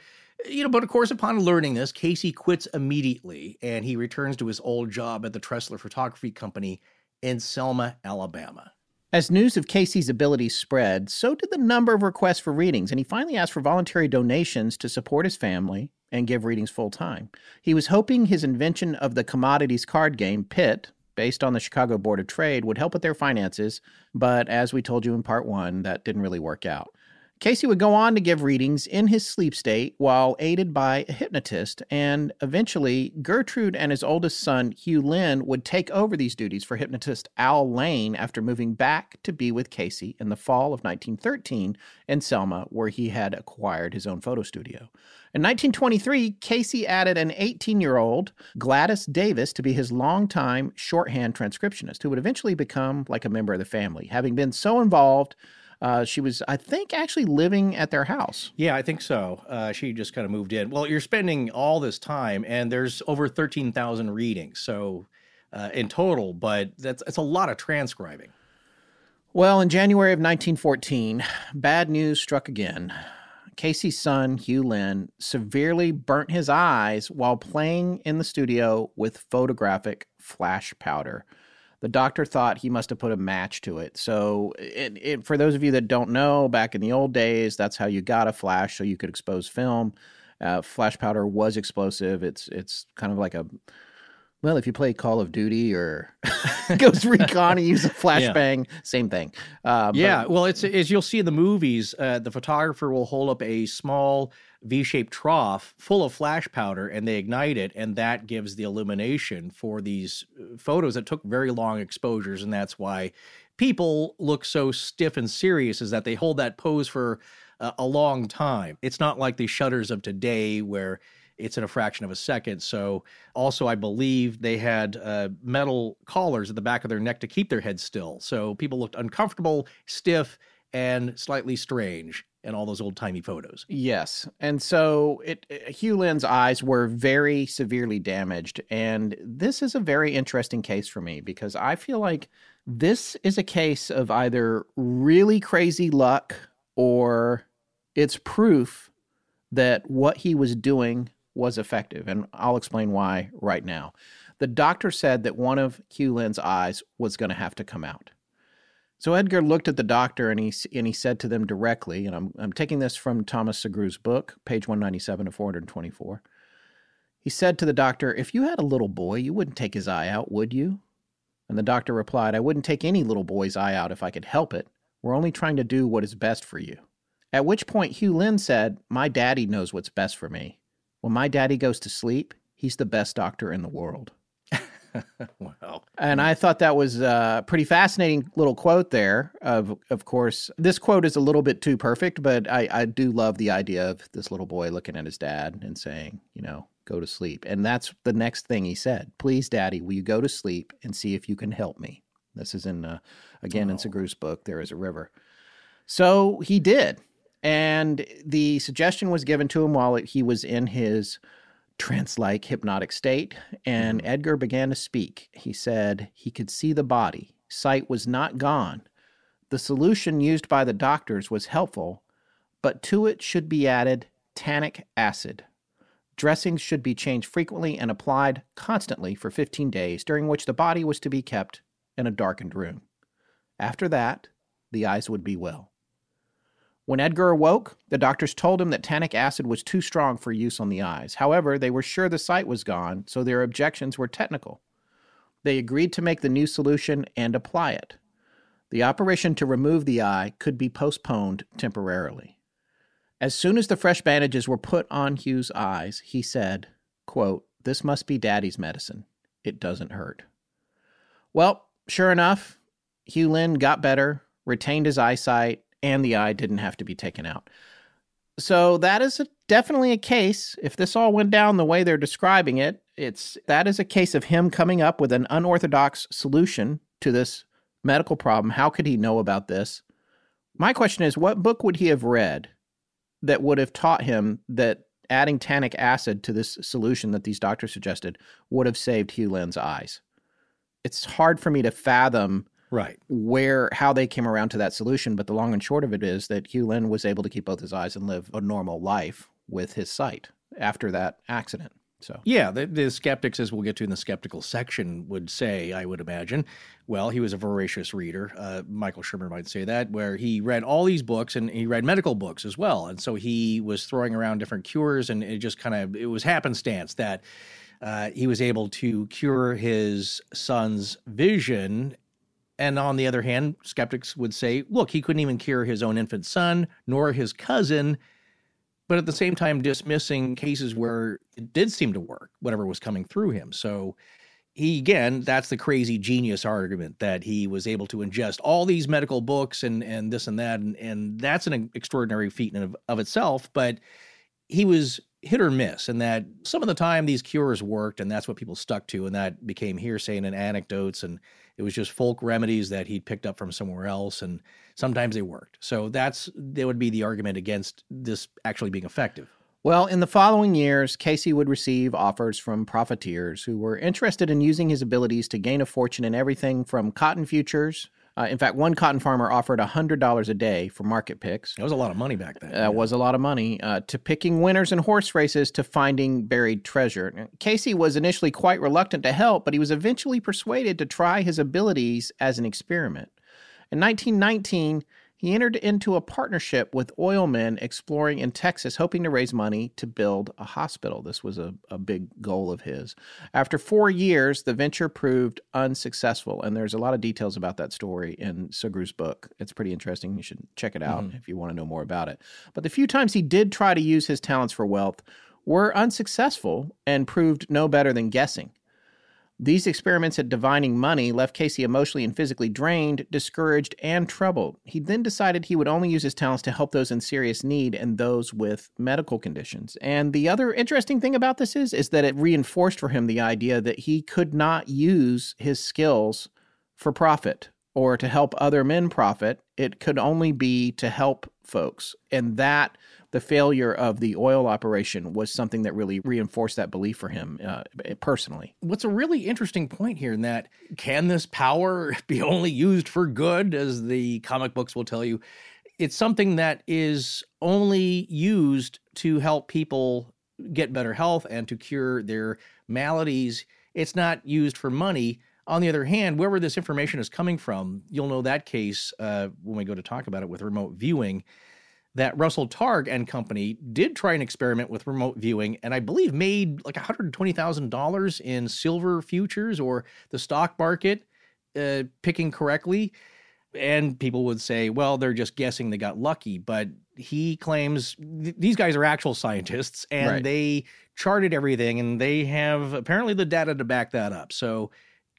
you know, but of course, upon learning this, Cayce quits immediately and he returns to his old job at the Tressler Photography Company in Selma, Alabama. As news of Cayce's abilities spread, so did the number of requests for readings, and he finally asked for voluntary donations to support his family and give readings full time. He was hoping his invention of the commodities card game, Pit, based on the Chicago Board of Trade, would help with their finances, but as we told you in part one, that didn't really work out. Cayce would go on to give readings in his sleep state while aided by a hypnotist, and eventually Gertrude and his oldest son, Hugh Lynn, would take over these duties for hypnotist Al Layne after moving back to be with Cayce in the fall of 1913 in Selma, where he had acquired his own photo studio. In 1923, Cayce added an 18 year old, Gladys Davis, to be his longtime shorthand transcriptionist, who would eventually become like a member of the family, having been so involved. Uh, she was, I think, actually living at their house. Yeah, I think so. Uh, she just kind of moved in. Well, you're spending all this time, and there's over 13,000 readings. So, uh, in total, but that's, that's a lot of transcribing. Well, in January of 1914, bad news struck again. Cayce's son, Hugh Lynn, severely burnt his eyes while playing in the studio with photographic flash powder. The doctor thought he must have put a match to it. So, it, it, for those of you that don't know, back in the old days, that's how you got a flash so you could expose film. Uh, flash powder was explosive. It's it's kind of like a well, if you play Call of Duty or [laughs] Ghost Recon and use a [laughs] flashbang, same thing. Uh, yeah, but- well, it's as you'll see in the movies, uh, the photographer will hold up a small V-shaped trough full of flash powder, and they ignite it, and that gives the illumination for these uh, photos that took very long exposures, and that's why people look so stiff and serious. Is that they hold that pose for a long time. It's not like the shutters of today where it's in a fraction of a second. So, also, I believe they had uh, metal collars at the back of their neck to keep their heads still. So, people looked uncomfortable, stiff, and slightly strange in all those old timey photos. Yes. And so it, Hugh Lynn's eyes were very severely damaged. And this is a very interesting case for me because I feel like this is a case of either really crazy luck or it's proof that what he was doing was effective. And I'll explain why right now. The doctor said that one of Hugh Lynn's eyes was going to have to come out. So Edgar looked at the doctor and he and he said to them directly, and I'm I'm taking this from Thomas Sugrue's book, page 197 to 424. He said to the doctor, "If you had a little boy, you wouldn't take his eye out, would you?" And the doctor replied, "I wouldn't take any little boy's eye out if I could help it. We're only trying to do what is best for you." At which point Hugh Lynn said, "My daddy knows what's best for me. When my daddy goes to sleep, he's the best doctor in the world." [laughs] wow. And I thought that was a pretty fascinating little quote there. Of of course, this quote is a little bit too perfect, but I, I do love the idea of this little boy looking at his dad and saying, you know, go to sleep. And that's the next thing he said. Please, daddy, will you go to sleep and see if you can help me? This is in, uh, again, in Sugrue's book, There is a River. So he did. And the suggestion was given to him while he was in his trance like hypnotic state, and mm-hmm. Edgar began to speak. He said he could see the body, sight was not gone. The solution used by the doctors was helpful, but to it should be added tannic acid. Dressings should be changed frequently and applied constantly for 15 days, during which the body was to be kept in a darkened room. After that, the eyes would be well. When Edgar awoke, the doctors told him that tannic acid was too strong for use on the eyes. However, they were sure the sight was gone, so their objections were technical. They agreed to make the new solution and apply it. The operation to remove the eye could be postponed temporarily. As soon as the fresh bandages were put on Hugh's eyes, he said, quote, This must be daddy's medicine. It doesn't hurt. Well, sure enough, Hugh Lynn got better, retained his eyesight, and the eye didn't have to be taken out. So that is a, definitely a case. If this all went down the way they're describing it, it's that is a case of him coming up with an unorthodox solution to this medical problem. How could he know about this? My question is, what book would he have read that would have taught him that adding tannic acid to this solution that these doctors suggested would have saved Hugh Lynn's eyes? It's hard for me to fathom Right. where how they came around to that solution. But the long and short of it is that Hugh Lynn was able to keep both his eyes and live a normal life with his sight after that accident. So Yeah, the, the skeptics, as we'll get to in the skeptical section, would say, I would imagine, well, he was a voracious reader. Uh, Michael Shermer might say that, where he read all these books and he read medical books as well. And so he was throwing around different cures, and it just kind of, it was happenstance that uh, he was able to cure his son's vision. And on the other hand, skeptics would say, look, he couldn't even cure his own infant son nor his cousin but at the same time dismissing cases where it did seem to work, whatever was coming through him. So he again, that's the crazy genius argument that he was able to ingest all these medical books and and this and that, and, and that's an extraordinary feat in of, of itself. But he was hit or miss, and that some of the time these cures worked, and that's what people stuck to, and that became hearsay and anecdotes, and it was just folk remedies that he'd picked up from somewhere else, and sometimes they worked. So that's that would be the argument against this actually being effective. Well, in the following years, Cayce would receive offers from profiteers who were interested in using his abilities to gain a fortune in everything from cotton futures. Uh, in fact, one cotton farmer offered $100 a day for market picks. That was a lot of money back then. That was a lot of money. Uh, to picking winners in horse races to finding buried treasure. Cayce was initially quite reluctant to help, but he was eventually persuaded to try his abilities as an experiment. In 1919, he entered into a partnership with oilmen exploring in Texas, hoping to raise money to build a hospital. This was a, a big goal of his. After four years, the venture proved unsuccessful, and there's a lot of details about that story in Sugrue's book. It's pretty interesting. You should check it out mm-hmm. if you want to know more about it. But the few times he did try to use his talents for wealth were unsuccessful and proved no better than guessing. These experiments at divining money left Cayce emotionally and physically drained, discouraged, and troubled. He then decided he would only use his talents to help those in serious need and those with medical conditions. And the other interesting thing about this is, is that it reinforced for him the idea that he could not use his skills for profit or to help other men profit. It could only be to help folks. And that the failure of the oil operation was something that really reinforced that belief for him uh, personally. What's a really interesting point here in that can this power [laughs] be only used for good, as the comic books will tell you? It's something that is only used to help people get better health and to cure their maladies. It's not used for money. On the other hand, wherever this information is coming from, you'll know that case uh, when we go to talk about it with remote viewing that Russell Targ and company did try an experiment with remote viewing and I believe made like $120,000 in silver futures or the stock market uh, picking correctly. And people would say, well, they're just guessing they got lucky. But he claims th- these guys are actual scientists and Right. they charted everything and they have apparently the data to back that up. So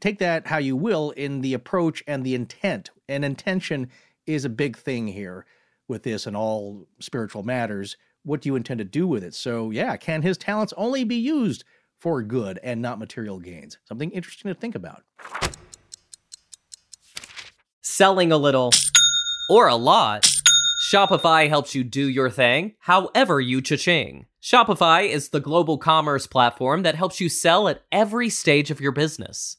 take that how you will in the approach and the intent. And intention is a big thing here with this and all spiritual matters. What do you intend to do with it? So, yeah, can his talents only be used for good and not material gains? Something interesting to think about. selling a little or a lot, Shopify helps you do your thing however you cha-ching. Shopify is the global commerce platform that helps you sell at every stage of your business.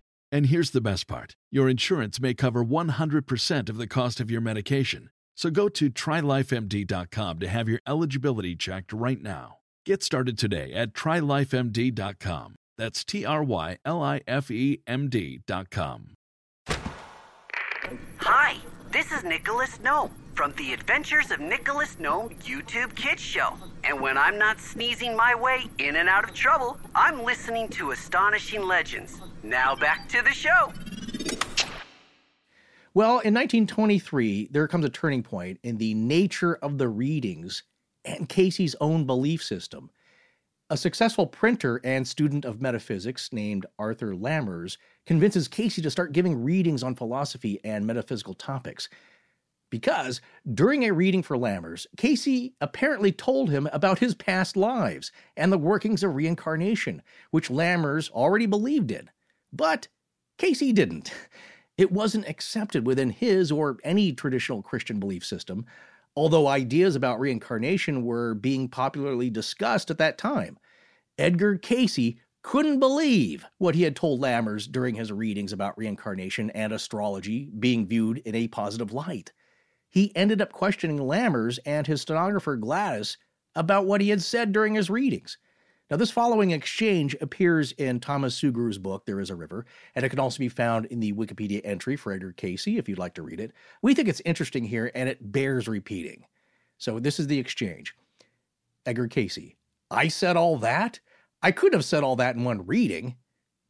And here's the best part your insurance may cover 100% of the cost of your medication. So go to trylifemd.com to have your eligibility checked right now. Get started today at trylifemd.com. That's T R Y L I F E M D.com. Hi, this is Nicholas Gnome from the Adventures of Nicholas Gnome YouTube Kids Show. And when I'm not sneezing my way in and out of trouble, I'm listening to Astonishing Legends. Now back to the show. Well, in 1923, there comes a turning point in the nature of the readings and Cayce's own belief system. A successful printer and student of metaphysics named Arthur Lammers convinces Cayce to start giving readings on philosophy and metaphysical topics. Because during a reading for Lammers, Cayce apparently told him about his past lives and the workings of reincarnation, which Lammers already believed in. But Cayce didn't. It wasn't accepted within his or any traditional Christian belief system, although ideas about reincarnation were being popularly discussed at that time. Edgar Cayce couldn't believe what he had told Lammers during his readings about reincarnation and astrology being viewed in a positive light. He ended up questioning Lammers and his stenographer Gladys about what he had said during his readings. Now, this following exchange appears in Thomas Sugrue's book, There is a River, and it can also be found in the Wikipedia entry for Edgar Cayce if you'd like to read it. We think it's interesting here and it bears repeating. So, this is the exchange Edgar Cayce, I said all that? I could have said all that in one reading.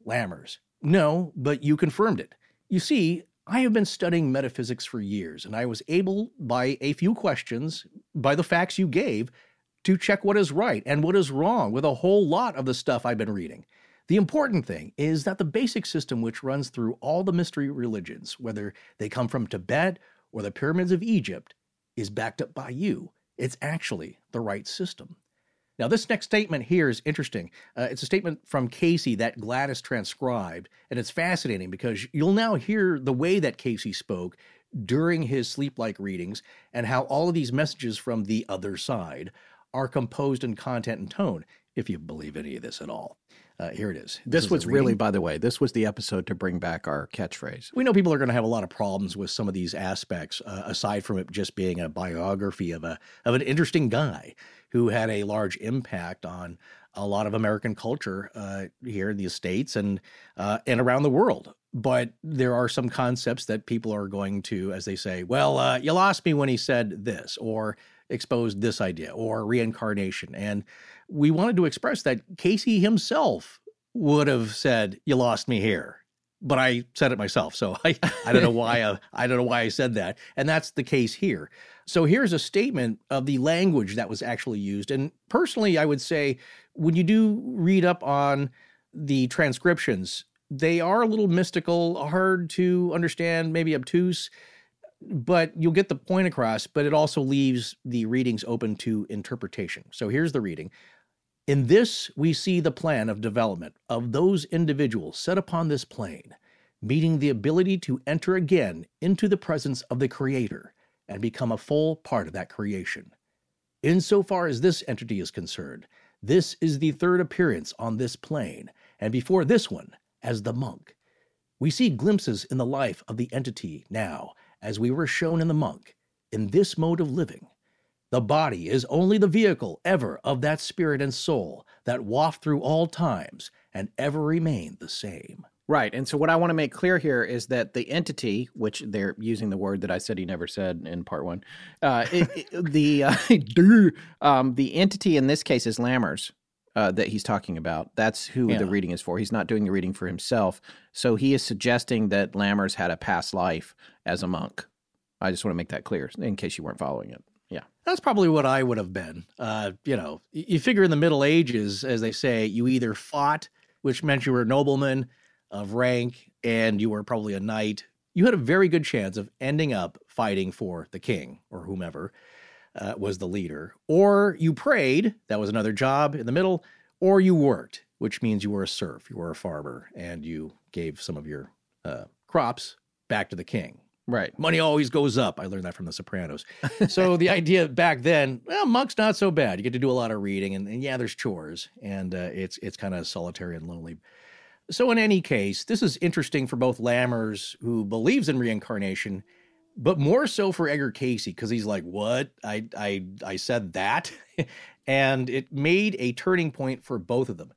Lammers, no, but you confirmed it. You see, I have been studying metaphysics for years, and I was able, by a few questions, by the facts you gave, to check what is right and what is wrong with a whole lot of the stuff I've been reading. The important thing is that the basic system which runs through all the mystery religions, whether they come from Tibet or the pyramids of Egypt, is backed up by you. It's actually the right system. Now, this next statement here is interesting. Uh, it's a statement from Cayce that Gladys transcribed, and it's fascinating because you'll now hear the way that Cayce spoke during his sleep like readings and how all of these messages from the other side are composed in content and tone, if you believe any of this at all. Uh, here it is. This, is was really, by the way, this was the episode to bring back our catchphrase. We know people are going to have a lot of problems with some of these aspects, uh, aside from it just being a biography of a of an interesting guy who had a large impact on a lot of American culture uh, here in the states and uh, and around the world. But there are some concepts that people are going to, as they say, well, uh, you lost me when he said this, or exposed this idea, or reincarnation, and we wanted to express that Cayce himself would have said, "You lost me here." But I said it myself, so [laughs] I, I don't know why I, I don't know why I said that, and that's the case here. So here's a statement of the language that was actually used, and personally, I would say when you do read up on the transcriptions, they are a little mystical, hard to understand, maybe obtuse, but you'll get the point across, but it also leaves the readings open to interpretation. So here's the reading. In this, we see the plan of development of those individuals set upon this plane, meeting the ability to enter again into the presence of the Creator and become a full part of that creation. Insofar as this entity is concerned, this is the third appearance on this plane, and before this one, as the monk. We see glimpses in the life of the entity now, as we were shown in the monk, in this mode of living. The body is only the vehicle ever of that spirit and soul that waft through all times and ever remain the same. Right. And so, what I want to make clear here is that the entity, which they're using the word that I said he never said in part one, uh, it, it, the uh, [laughs] um, the entity in this case is Lammers. Uh, that he's talking about. That's who Yeah. the reading is for. He's not doing the reading for himself. So he is suggesting that Lammers had a past life as a monk. I just want to make that clear in case you weren't following it. Yeah. That's probably what I would have been. Uh, you know, you figure in the Middle Ages, as they say, you either fought, which meant you were a nobleman of rank, and you were probably a knight. You had a very good chance of ending up fighting for the king or whomever uh, was the leader. Or you prayed, that was another job in the middle, or you worked, which means you were a serf, you were a farmer, and you gave some of your uh, crops back to the king. Right. Money always goes up. I learned that from The Sopranos. [laughs] so the idea back then, well, monk's not so bad. You get to do a lot of reading, and, and yeah, there's chores, and uh, it's it's kind of solitary and lonely. So in any case, this is interesting for both Lammers, who believes in reincarnation, but more so for Edgar Cayce because he's like, "What? I I I said that," [laughs] and it made a turning point for both of them.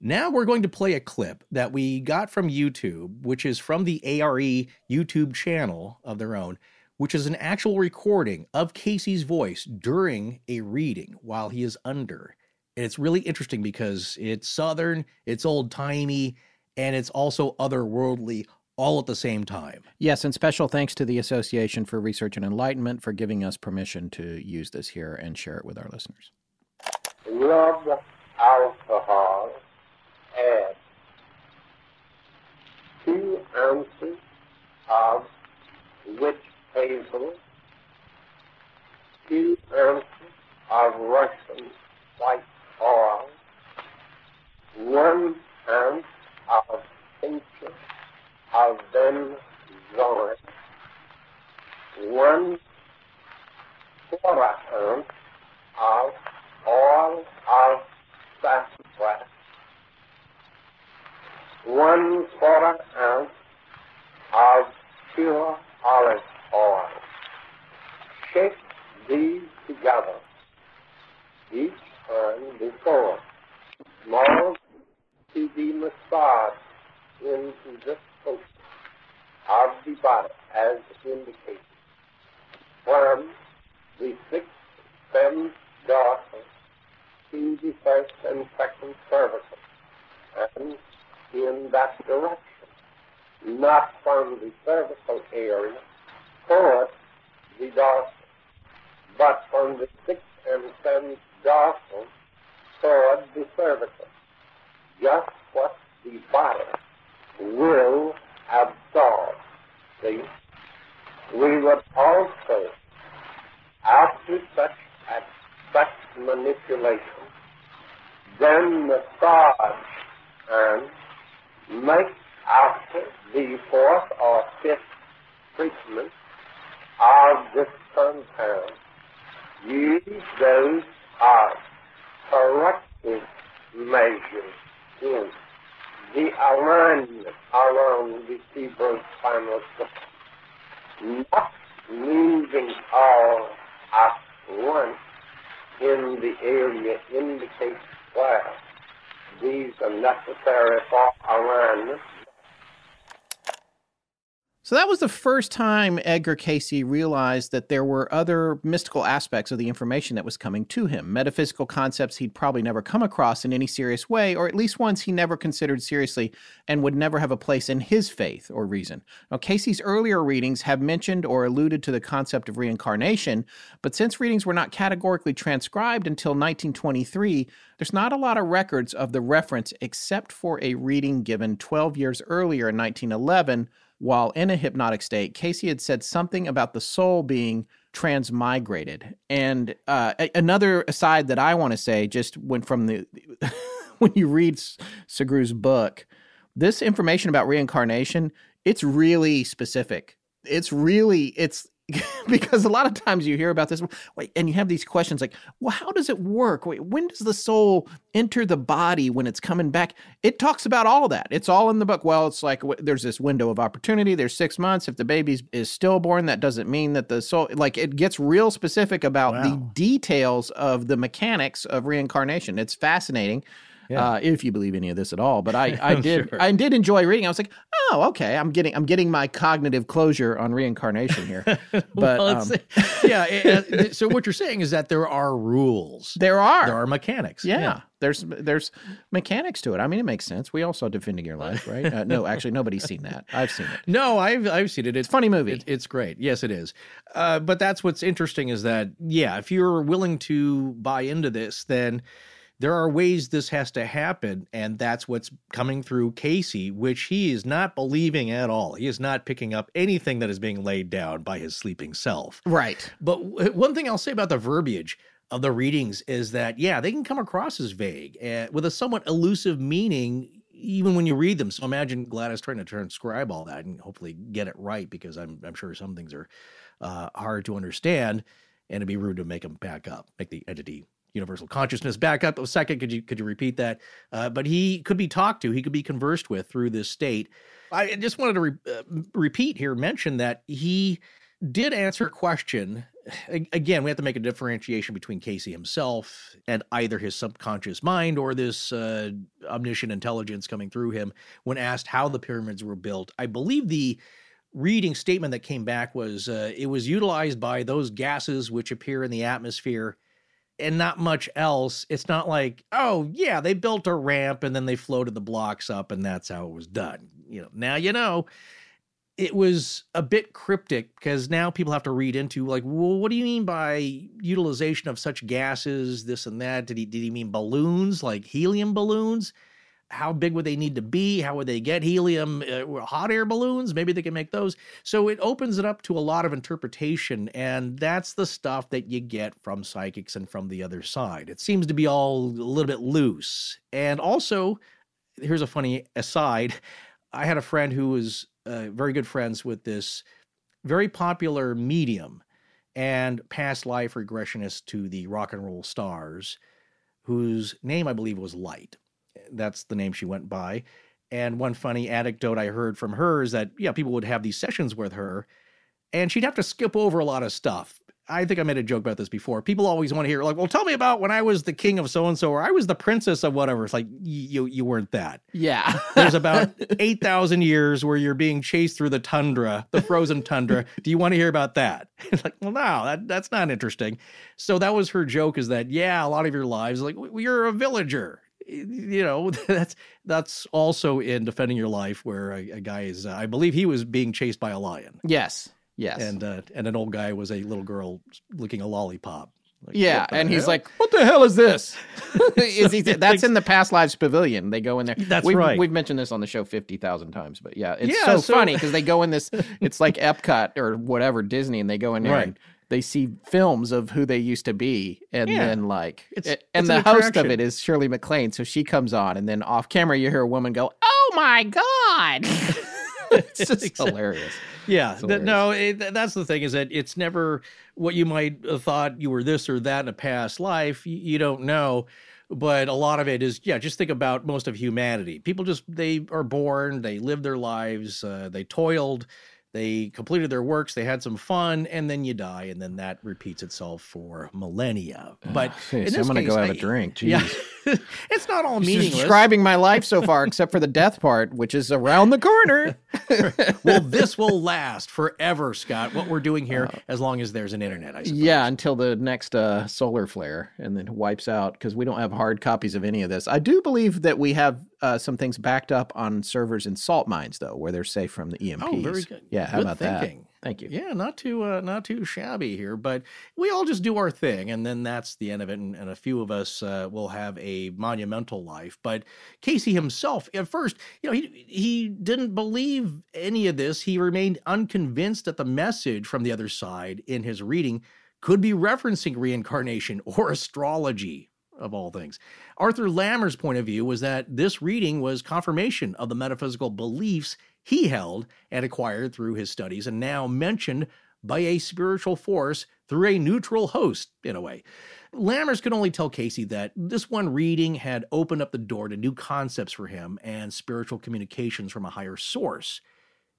Now we're going to play a clip that we got from YouTube, which is from the ARE YouTube channel of their own, which is an actual recording of Cayce's voice during a reading while he is under. And it's really interesting because it's southern, it's old timey, and it's also otherworldly all at the same time. Yes, and special thanks to the Association for Research and Enlightenment for giving us permission to use this here and share it with our listeners. rub alcohol add two ounces of witch hazel, two ounces of Russian white oil, one ounce of tincture of benzoin, one quarter of oil of sassafras, one quarter ounce of pure olive oil. Shake these together each time before. Small to be massaged into this of the body as indicated. From the sixth, seventh dorsal to the first and second cervical, and in that direction, not from the cervical area toward the dorsal, but from the sixth and seventh dorsal toward the cervical. Just what the body will absorb. See? We would also, after such at such manipulation, then massage and make after the fourth or fifth treatment of this compound, use those are corrective measures in the alignment along the cerebrospinal cord, not moving all at once in the area indicated where these are necessary for alignment. So that was the first time Edgar Cayce realized that there were other mystical aspects of the information that was coming to him, metaphysical concepts he'd probably never come across in any serious way, or at least ones he never considered seriously and would never have a place in his faith or reason. Now, Cayce's earlier readings have mentioned or alluded to the concept of reincarnation, but since readings were not categorically transcribed until 1923, there's not a lot of records of the reference except for a reading given 12 years earlier in 1911 while in a hypnotic state, Cayce had said something about the soul being transmigrated. And uh, another aside that I want to say, just went from the [laughs] when you read Sugrue's book, this information about reincarnation, it's really specific. It's really it's [laughs] because a lot of times you hear about this and you have these questions like well how does it work? Wait, when does the soul enter the body when it's coming back? It talks about all that. It's all in the book. Well it's like there's this window of opportunity. There's six months. If the baby is stillborn that doesn't mean that the soul like it gets real specific about wow. the details of the mechanics of reincarnation. It's fascinating yeah. uh, if you believe any of this at all. But I, [laughs] I did, sure. I did enjoy reading. I was like, oh, okay, I'm getting, I'm getting my cognitive closure on reincarnation here. [laughs] But well, um, [laughs] yeah, so what you're saying is that there are rules. There are. There are mechanics. Yeah. yeah. There's there's mechanics to it. I mean, it makes sense. We all saw Defending Your Life, right? Uh, no, actually, nobody's seen that. I've seen it. No, I've I've seen it. It's, it's funny movie. It, it's great. Yes, it is. Uh, but that's what's interesting is that yeah, if you're willing to buy into this, then there are ways this has to happen and that's what's coming through cayce which he is not believing at all. He is not picking up anything that is being laid down by his sleeping self. Right. But one thing i'll say about the verbiage of the readings is that yeah they can come across as vague and with a somewhat elusive meaning even when you read them. So imagine gladys trying to transcribe all that and hopefully get it right because i'm, I'm sure some things are uh, hard to understand and it'd be rude to make them back up make the entity universal consciousness. Back up a second. Could you could you repeat that? Uh, but he could be talked to. He could be conversed with through this state. I just wanted to re- uh, repeat here, mention that he did answer a question. Again, we have to make a differentiation between Cayce himself and either his subconscious mind or this uh, omniscient intelligence coming through him when asked how the pyramids were built. I believe the reading statement that came back was uh, it was utilized by those gases which appear in the atmosphere and not much else. It's not like, oh yeah, they built a ramp and then they floated the blocks up and that's how it was done. You know, now you know. It was a bit cryptic because now people have to read into like, well, what do you mean by utilization of such gases, this and that? Did he did he mean balloons, like helium balloons? How big would they need to be? How would they get helium? Uh, hot air balloons? Maybe they can make those. So it opens it up to a lot of interpretation. And that's the stuff that you get from psychics and from the other side. It seems to be all a little bit loose. And also, here's a funny aside I had a friend who was uh, very good friends with this very popular medium and past life regressionist to the rock and roll stars, whose name I believe was Light that's the name she went by. And one funny anecdote I heard from her is that, yeah, people would have these sessions with her and she'd have to skip over a lot of stuff. I think I made a joke about this before. People always want to hear, like, well, tell me about when I was the king of so and so, or I was the princess of whatever. It's like you you weren't that. Yeah. There's about [laughs] eight thousand years where you're being chased through the tundra, the frozen tundra. Do you want to hear about that? [laughs] It's like, well, no, that that's not interesting. So that was her joke. Is that yeah, a lot of your lives, like you're a villager you know [laughs] that's that's also in defending your life where a, a guy is uh, i believe he was being chased by a lion. Yes yes. And uh, and an old guy was a little girl licking a lollipop. Like, yeah and hell? he's like what the hell is this? [laughs] Is he, [laughs] that's in the past lives pavilion. They go in there. That's we've, right. we've mentioned this on the show 50000 times but yeah it's yeah, so, so funny because they go in this it's like epcot or whatever disney and they go in there right. and they see films of who they used to be and yeah. then like it's, it, and the host of it is Shirley MacLaine so she comes on and then off camera you hear a woman go oh my god [laughs] it's just exactly. hilarious yeah hilarious. no it, that's the thing is that it's never what you might have thought you were this or that in a past life you, you don't know but a lot of it is yeah just think about most of humanity people just they are born they live their lives uh, they toiled they completed their works, they had some fun, and then you die, and then that repeats itself for millennia. But Jeez, I'm going to go have a drink. [laughs] Jeez. Yeah, [laughs] it's not all meaningless. describing my life so far, except for the death part, which is around the corner. [laughs] well, this will last forever, Scott. What we're doing here, as long as there's an internet, I suppose. Yeah, until the next uh, solar flare, and then wipes out because we don't have hard copies of any of this. I do believe that we have uh, some things backed up on servers in salt mines, though, where they're safe from the EMPs. Oh, very good. Yeah, how Good about thinking. that? Thank you. Yeah, not too uh, not too shabby here, but we all just do our thing, and then that's the end of it. And, and a few of us uh, will have a monumental life. But Cayce himself, at first, you know, he he didn't believe any of this. He remained unconvinced that the message from the other side in his reading could be referencing reincarnation [laughs] or astrology. Of all things, Arthur Lammer's point of view was that this reading was confirmation of the metaphysical beliefs he held and acquired through his studies and now mentioned by a spiritual force through a neutral host, in a way. Lammers could only tell Cayce that this one reading had opened up the door to new concepts for him and spiritual communications from a higher source.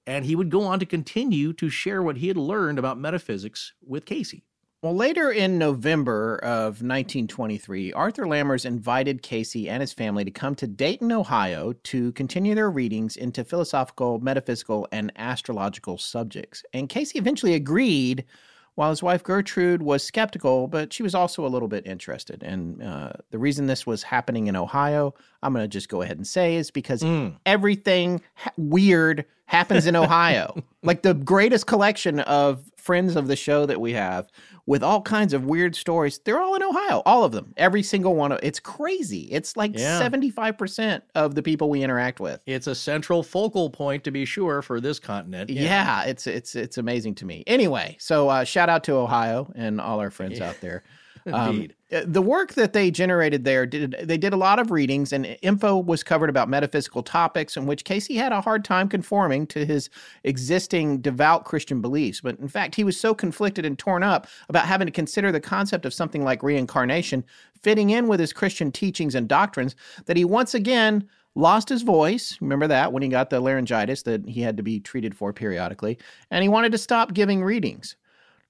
And he would go on to continue to share what he had learned about metaphysics with Cayce. Well, later in November of 1923, Arthur Lammers invited Cayce and his family to come to Dayton, Ohio to continue their readings into philosophical, metaphysical, and astrological subjects. And Cayce eventually agreed, while his wife Gertrude was skeptical, but she was also a little bit interested. And uh, the reason this was happening in Ohio, I'm going to just go ahead and say, is because everything ha- weird happens in Ohio. [laughs] like the greatest collection of friends of the show that we have with all kinds of weird stories. They're all in Ohio, all of them. Every single one of it's crazy. It's like Yeah. 75% of the people we interact with. It's a central focal point, to be sure, for this continent. Yeah, it's it's it's amazing to me. Anyway, so uh, shout out to Ohio and all our friends out there. [laughs] Indeed. Uh, the work that they generated there did they did a lot of readings and info was covered about metaphysical topics in which Cayce had a hard time conforming to his existing devout Christian beliefs. But in fact, he was so conflicted and torn up about having to consider the concept of something like reincarnation fitting in with his Christian teachings and doctrines that he once again lost his voice. Remember that when he got the laryngitis that he had to be treated for periodically, and he wanted to stop giving readings.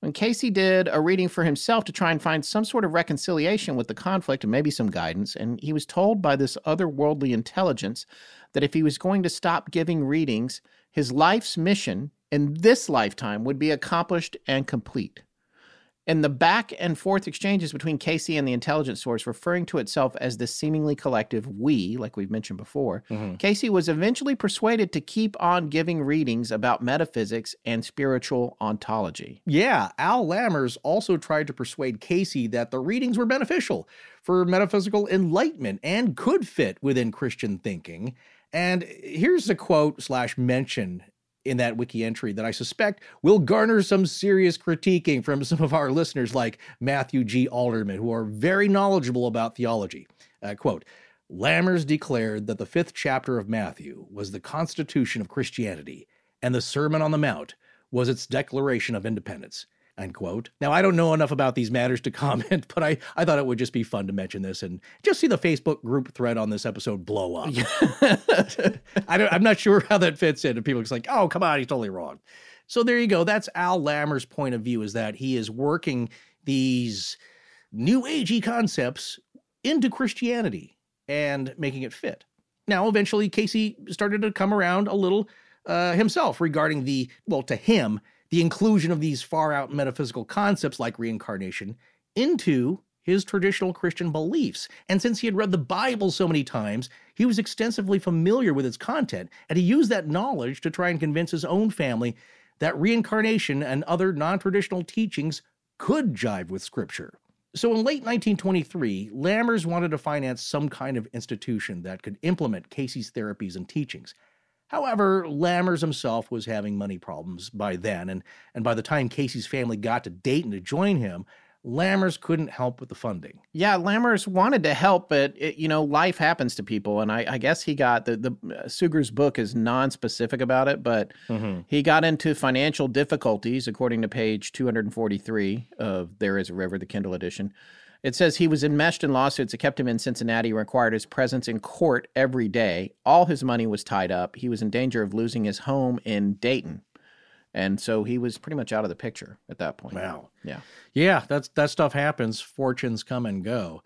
When Cayce did a reading for himself to try and find some sort of reconciliation with the conflict and maybe some guidance, and he was told by this otherworldly intelligence that if he was going to stop giving readings, his life's mission in this lifetime would be accomplished and complete. And the back and forth exchanges between Cayce and the intelligence source, referring to itself as the seemingly collective we, like we've mentioned before, mm-hmm. Cayce was eventually persuaded to keep on giving readings about metaphysics and spiritual ontology. Yeah, Al Lammers also tried to persuade Cayce that the readings were beneficial for metaphysical enlightenment and could fit within Christian thinking. And here's a quote slash mention in that wiki entry that I suspect will garner some serious critiquing from some of our listeners like Matthew G. Alderman, who are very knowledgeable about theology. Uh, quote, Lammers declared that the fifth chapter of Matthew was the constitution of Christianity, and the Sermon on the Mount was its declaration of independence. End quote. Now, I don't know enough about these matters to [laughs] comment, but I, I thought it would just be fun to mention this and just see the Facebook group thread on this episode blow up. [laughs] I don't, I'm not sure how that fits in. And people are just like, oh, come on, he's totally wrong. So there you go. That's Al Lammer's point of view is that he is working these new agey concepts into Christianity and making it fit. Now, eventually, Cayce started to come around a little uh, himself regarding the, well, to him, the inclusion of these far out metaphysical concepts like reincarnation into his traditional Christian beliefs. And since he had read the Bible so many times, he was extensively familiar with its content, and he used that knowledge to try and convince his own family that reincarnation and other non traditional teachings could jive with Scripture. So in late 1923, Lammers wanted to finance some kind of institution that could implement Cayce's therapies and teachings. However, Lammers himself was having money problems by then, and, and by the time Cayce's family got to Dayton to join him, Lammers couldn't help with the funding. Yeah, Lammers wanted to help, but it, you know, life happens to people, and I, I guess he got the the uh, Sugrue's book is non-specific about it, but he got into financial difficulties, according to page 243 of There Is a River, the Kindle edition. It says he was enmeshed in lawsuits that kept him in Cincinnati, required his presence in court every day. All his money was tied up. He was in danger of losing his home in Dayton. And so he was pretty much out of the picture at that point. Wow. Yeah. Yeah, that's that stuff happens. Fortunes come and go.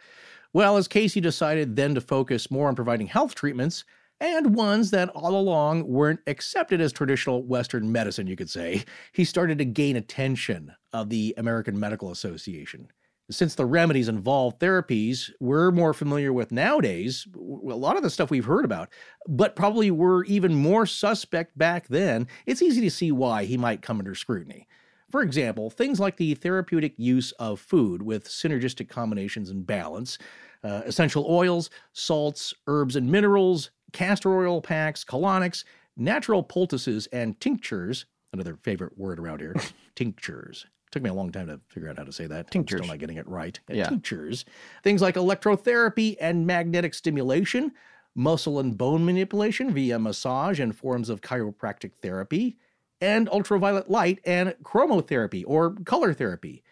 Well, as Cayce decided then to focus more on providing health treatments and ones that all along weren't accepted as traditional Western medicine, you could say, he started to gain attention of the American Medical Association. Since the remedies involved therapies we're more familiar with nowadays, a lot of the stuff we've heard about, but probably were even more suspect back then, it's easy to see why he might come under scrutiny. For example, things like the therapeutic use of food with synergistic combinations and balance, uh, essential oils, salts, herbs and minerals, castor oil packs, colonics, natural poultices, and tinctures. Another favorite word around here [laughs] tinctures. Took me a long time to figure out how to say that. Tinctures. Still not getting it right. Uh, Yeah. Tinctures. Things like electrotherapy and magnetic stimulation, muscle and bone manipulation via massage and forms of chiropractic therapy, and ultraviolet light and chromotherapy or color therapy.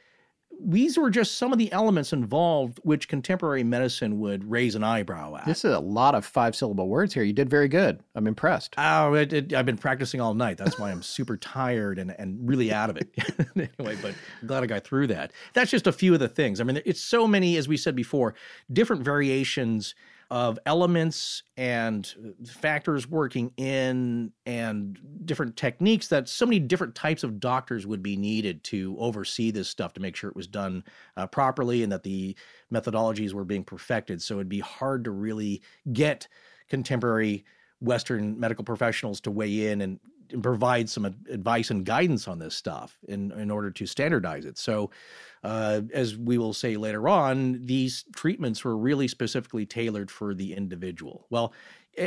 These were just some of the elements involved which contemporary medicine would raise an eyebrow at. This is a lot of five syllable words here. You did very good. I'm impressed. Oh, it, it, I've been practicing all night. That's why I'm super tired and, and really out of it. [laughs] anyway, but I'm glad I got through that. That's just a few of the things. I mean, it's so many, as we said before, different variations of elements and factors working in and different techniques that so many different types of doctors would be needed to oversee this stuff to make sure it was done uh, properly and that the methodologies were being perfected. So it'd be hard to really get contemporary Western medical professionals to weigh in and, and provide some advice and guidance on this stuff in, in order to standardize it. So, uh, as we will say later on, these treatments were really specifically tailored for the individual. Well,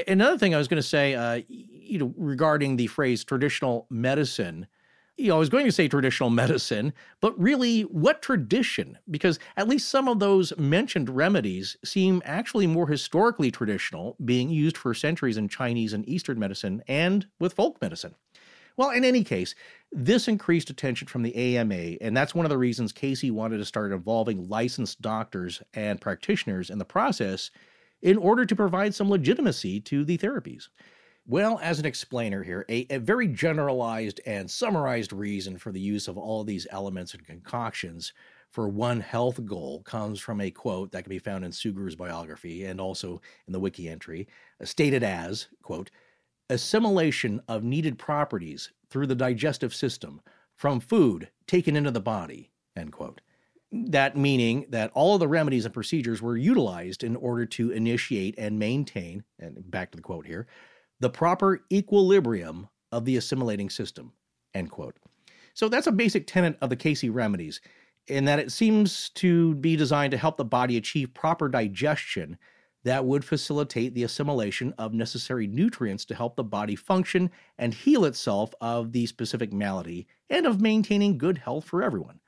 another thing I was going to say, uh, you know, regarding the phrase traditional medicine, you know, I was going to say traditional medicine, but really, what tradition? Because at least some of those mentioned remedies seem actually more historically traditional, being used for centuries in Chinese and Eastern medicine and with folk medicine. Well, in any case, this increased attention from the AMA, and that's one of the reasons Cayce wanted to start involving licensed doctors and practitioners in the process in order to provide some legitimacy to the therapies. Well, as an explainer here, a, a very generalized and summarized reason for the use of all these elements and concoctions for one health goal comes from a quote that can be found in Sugrue's biography and also in the wiki entry, uh, stated as, quote, assimilation of needed properties through the digestive system from food taken into the body, end quote. That meaning that all of the remedies and procedures were utilized in order to initiate and maintain, and back to the quote here, the proper equilibrium of the assimilating system, end quote. So that's a basic tenet of the Cayce remedies, in that it seems to be designed to help the body achieve proper digestion that would facilitate the assimilation of necessary nutrients to help the body function and heal itself of the specific malady and of maintaining good health for everyone.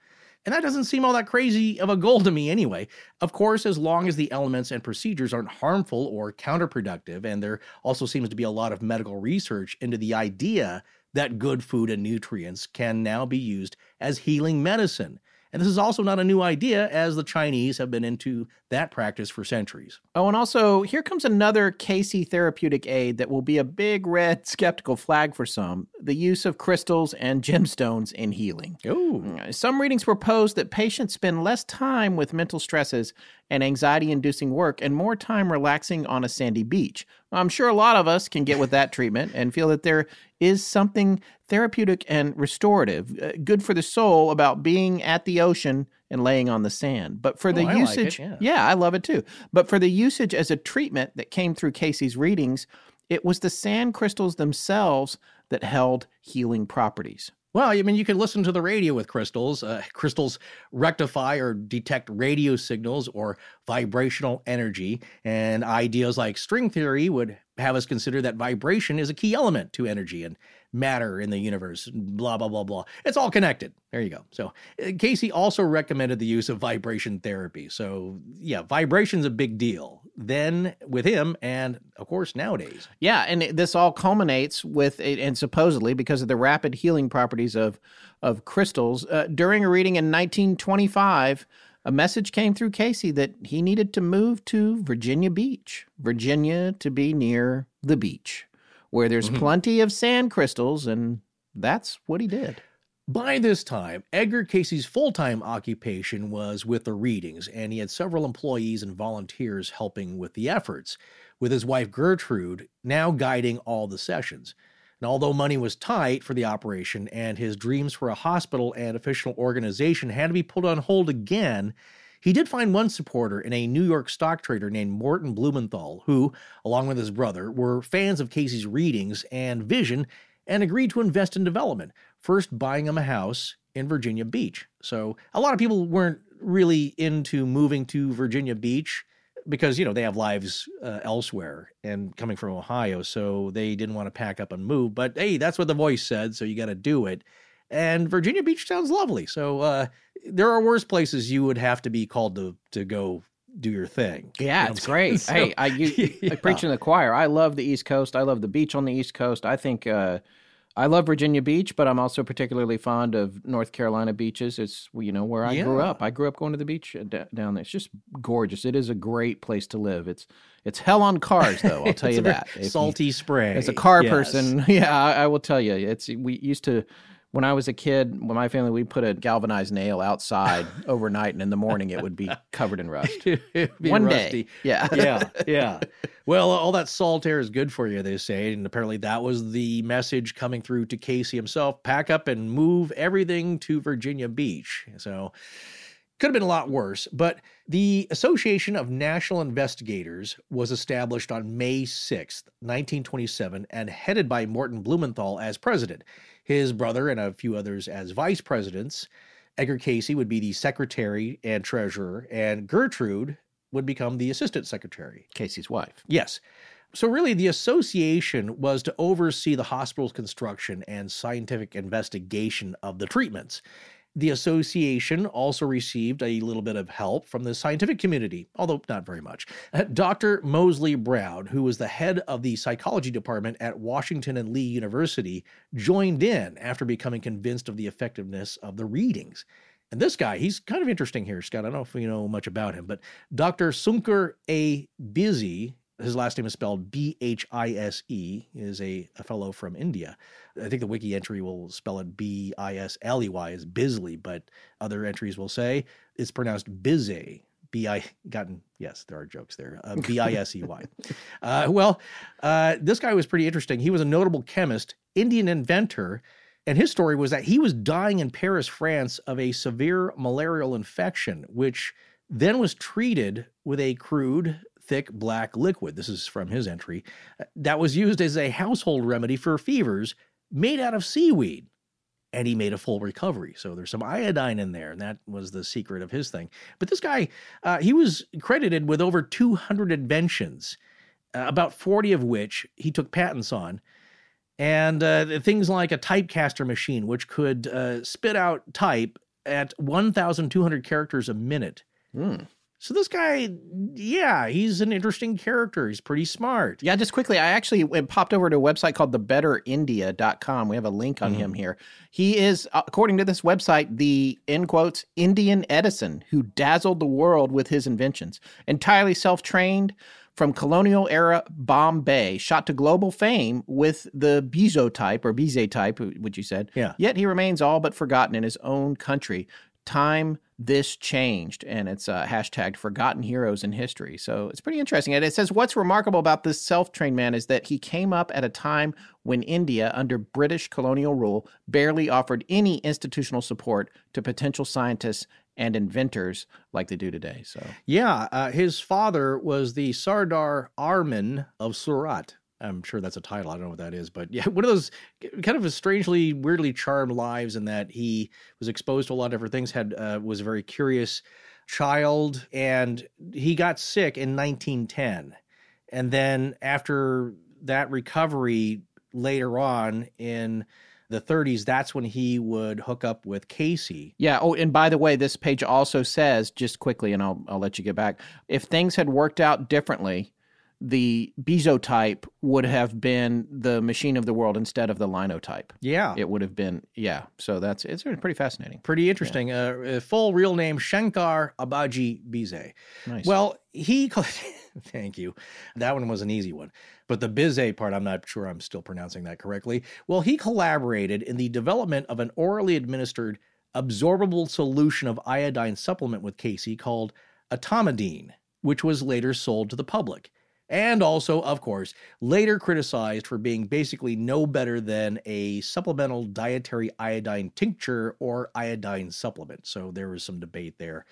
And that doesn't seem all that crazy of a goal to me anyway. Of course, as long as the elements and procedures aren't harmful or counterproductive, and there also seems to be a lot of medical research into the idea that good food and nutrients can now be used as healing medicine. And this is also not a new idea, as the Chinese have been into that practice for centuries. Oh, and also, here comes another Cayce therapeutic aid that will be a big red [laughs] skeptical flag for some the use of crystals and [laughs] gemstones in healing. Ooh. Some readings propose that patients spend less time with mental stresses and anxiety inducing work and more time relaxing on a sandy beach. I'm sure a lot of us can get with that [laughs] treatment and feel that there is something therapeutic and restorative, uh, good for the soul about being at the ocean and laying on the sand. But for the Oh, I like usage, yeah. I love it too. But for the usage as a treatment that came through Cayce's readings, it was the sand crystals themselves that held healing properties. Well, I mean, you can listen to the radio with crystals. Uh, [laughs] crystals rectify or detect radio signals or vibrational energy. And ideas like string theory would have us consider that vibration is a key element to energy and matter in the universe. Blah, blah, blah, blah. It's all connected. There you go. So, uh, Cayce also recommended the use of vibration therapy. So, yeah, vibration's a big deal. Then with him, and of course, nowadays. Yeah, and this all culminates with, and supposedly because of the rapid healing properties of of crystals, uh, during a reading in 1925, a message came through Cayce that he needed to move to Virginia Beach, Virginia, to be near the beach, where there's Mhm. plenty of sand crystals, and that's what he did. By this time, Edgar Cayce's full time occupation was with the readings, and he had several employees and volunteers helping with the efforts, with his wife Gertrude now guiding all the sessions. And although money was tight for the operation and his dreams for a hospital and official organization had to be put on hold again, he did find one supporter in a New York stock trader named Morton Blumenthal, who, along with his brother, were fans of Cayce's readings and vision and agreed to invest in development, first buying him a house in Virginia Beach. So a lot of people weren't really into moving to Virginia Beach because you know they have lives uh, elsewhere and coming from Ohio, so they didn't want to pack up and move. But hey, that's what the voice said, so you got to do it. And Virginia Beach sounds lovely. So uh, there are worse places you would have to be called to to go do your thing. Yeah, You know it's great. [laughs] saying? hey, I, you, Yeah. [laughs] I preach in the choir. I love the East Coast. I love the beach on the East Coast. I think uh, I love Virginia Beach, but I'm also particularly fond of North Carolina beaches. It's you know where I grew up. I grew up going to the beach uh, d- down there. It's just gorgeous. It is a great place to live. It's it's hell on cars though. I'll [laughs] tell you that. If you- salty spray. as a car Yes. person, yeah, I, I will tell you. It's we used to when I was a kid, when my family we put a galvanized nail outside [laughs] overnight, and in the morning it would be covered in rust. [laughs] Be One rusty. day, yeah, [laughs] yeah, yeah. Well, all that salt air is good for you, they say, and apparently that was the message coming through to Cayce himself: pack up and move everything to Virginia Beach. So. Could have been a lot worse, but the Association of National Investigators was established on May 6th, 1927, and headed by Morton Blumenthal as president. His brother and a few others as vice presidents. Edgar Cayce would be the secretary and treasurer, and Gertrude would become the assistant secretary. Cayce's wife. Yes. So, really, the association was to oversee the hospital's construction and scientific investigation of the treatments. The association also received a little bit of help from the scientific community, although not very much. Uh, Dr. Moseley Brown, who was the head of the psychology department at Washington and Lee University, joined in after becoming convinced of the effectiveness of the readings. And this guy, he's kind of interesting here, Scott. I don't know if you know much about him, but Dr. Sunker A. Busy, his last name is spelled B H I S E, is a, a fellow from India. I think the wiki entry will spell it B I S L E Y as Bisley, but other entries will say it's pronounced Bizay. B I gotten yes, there are jokes there. Uh, [laughs] B I S E Y. Uh, well, uh, this guy was pretty interesting. He was a notable chemist, Indian inventor, and his story was that he was dying in Paris, France, of a severe malarial infection, which then was treated with a crude, thick black liquid. This is from his entry uh, that was used as a household remedy for fevers made out of seaweed. And he made a full recovery. So there's some iodine in there, and that was the secret of his thing. But this guy, uh, he was credited with over 200 inventions, uh, about 40 of which he took patents on and uh, things like a typecaster machine, which could uh, spit out type at 1,200 characters a minute. Hmm. So this guy, yeah, he's an interesting character. He's pretty smart. Yeah, just quickly, I actually popped over to a website called thebetterindia.com. We have a link on him here. He is, uh, according to this website, the, in quotes, Indian Edison who dazzled the world with his inventions. Entirely self trained from colonial era Bombay, shot to global fame with the Bizot type or Bizet type, which you said. Yeah. Yet he remains all but forgotten in his own country. Time this changed, and it's uh, hashtagged forgotten heroes in history. So it's pretty interesting. And it says what's remarkable about this self trained man is that he came up at a time when India, under British colonial rule, barely offered any institutional support to potential scientists and inventors like they do today. So Yeah, uh, his father was the Sardar Arman of Surat. I'm sure that's a title. I don't know what that is, but yeah, [laughs] one of those kind of a strangely, weirdly charmed lives in that he was exposed to a lot of different things. Had uh, was a very curious child, and he got sick in 1910, and then after that recovery later on in the 30s, that's when he would hook up with Cayce. Yeah. Oh, and by the way, this page also says, just quickly, and I'll, I'll let you get back. If things had worked out differently, the Bezotype would have been the machine of the world instead of the linotype. Yeah. It would have been, yeah. So that's, it's pretty fascinating. Pretty interesting. Yeah. Uh, full real name Shankar Abaji Bize. Nice. Well, he, [laughs] thank you. That one was an easy one. But the Bize part, I'm not sure I'm still pronouncing that correctly. Well, he collaborated in the development of an orally administered absorbable solution of iodine supplement with Cayce called Atomidine, which was later sold to the public and also, of course, later criticized for being basically no better than a supplemental dietary iodine tincture or iodine supplement. So there was some debate there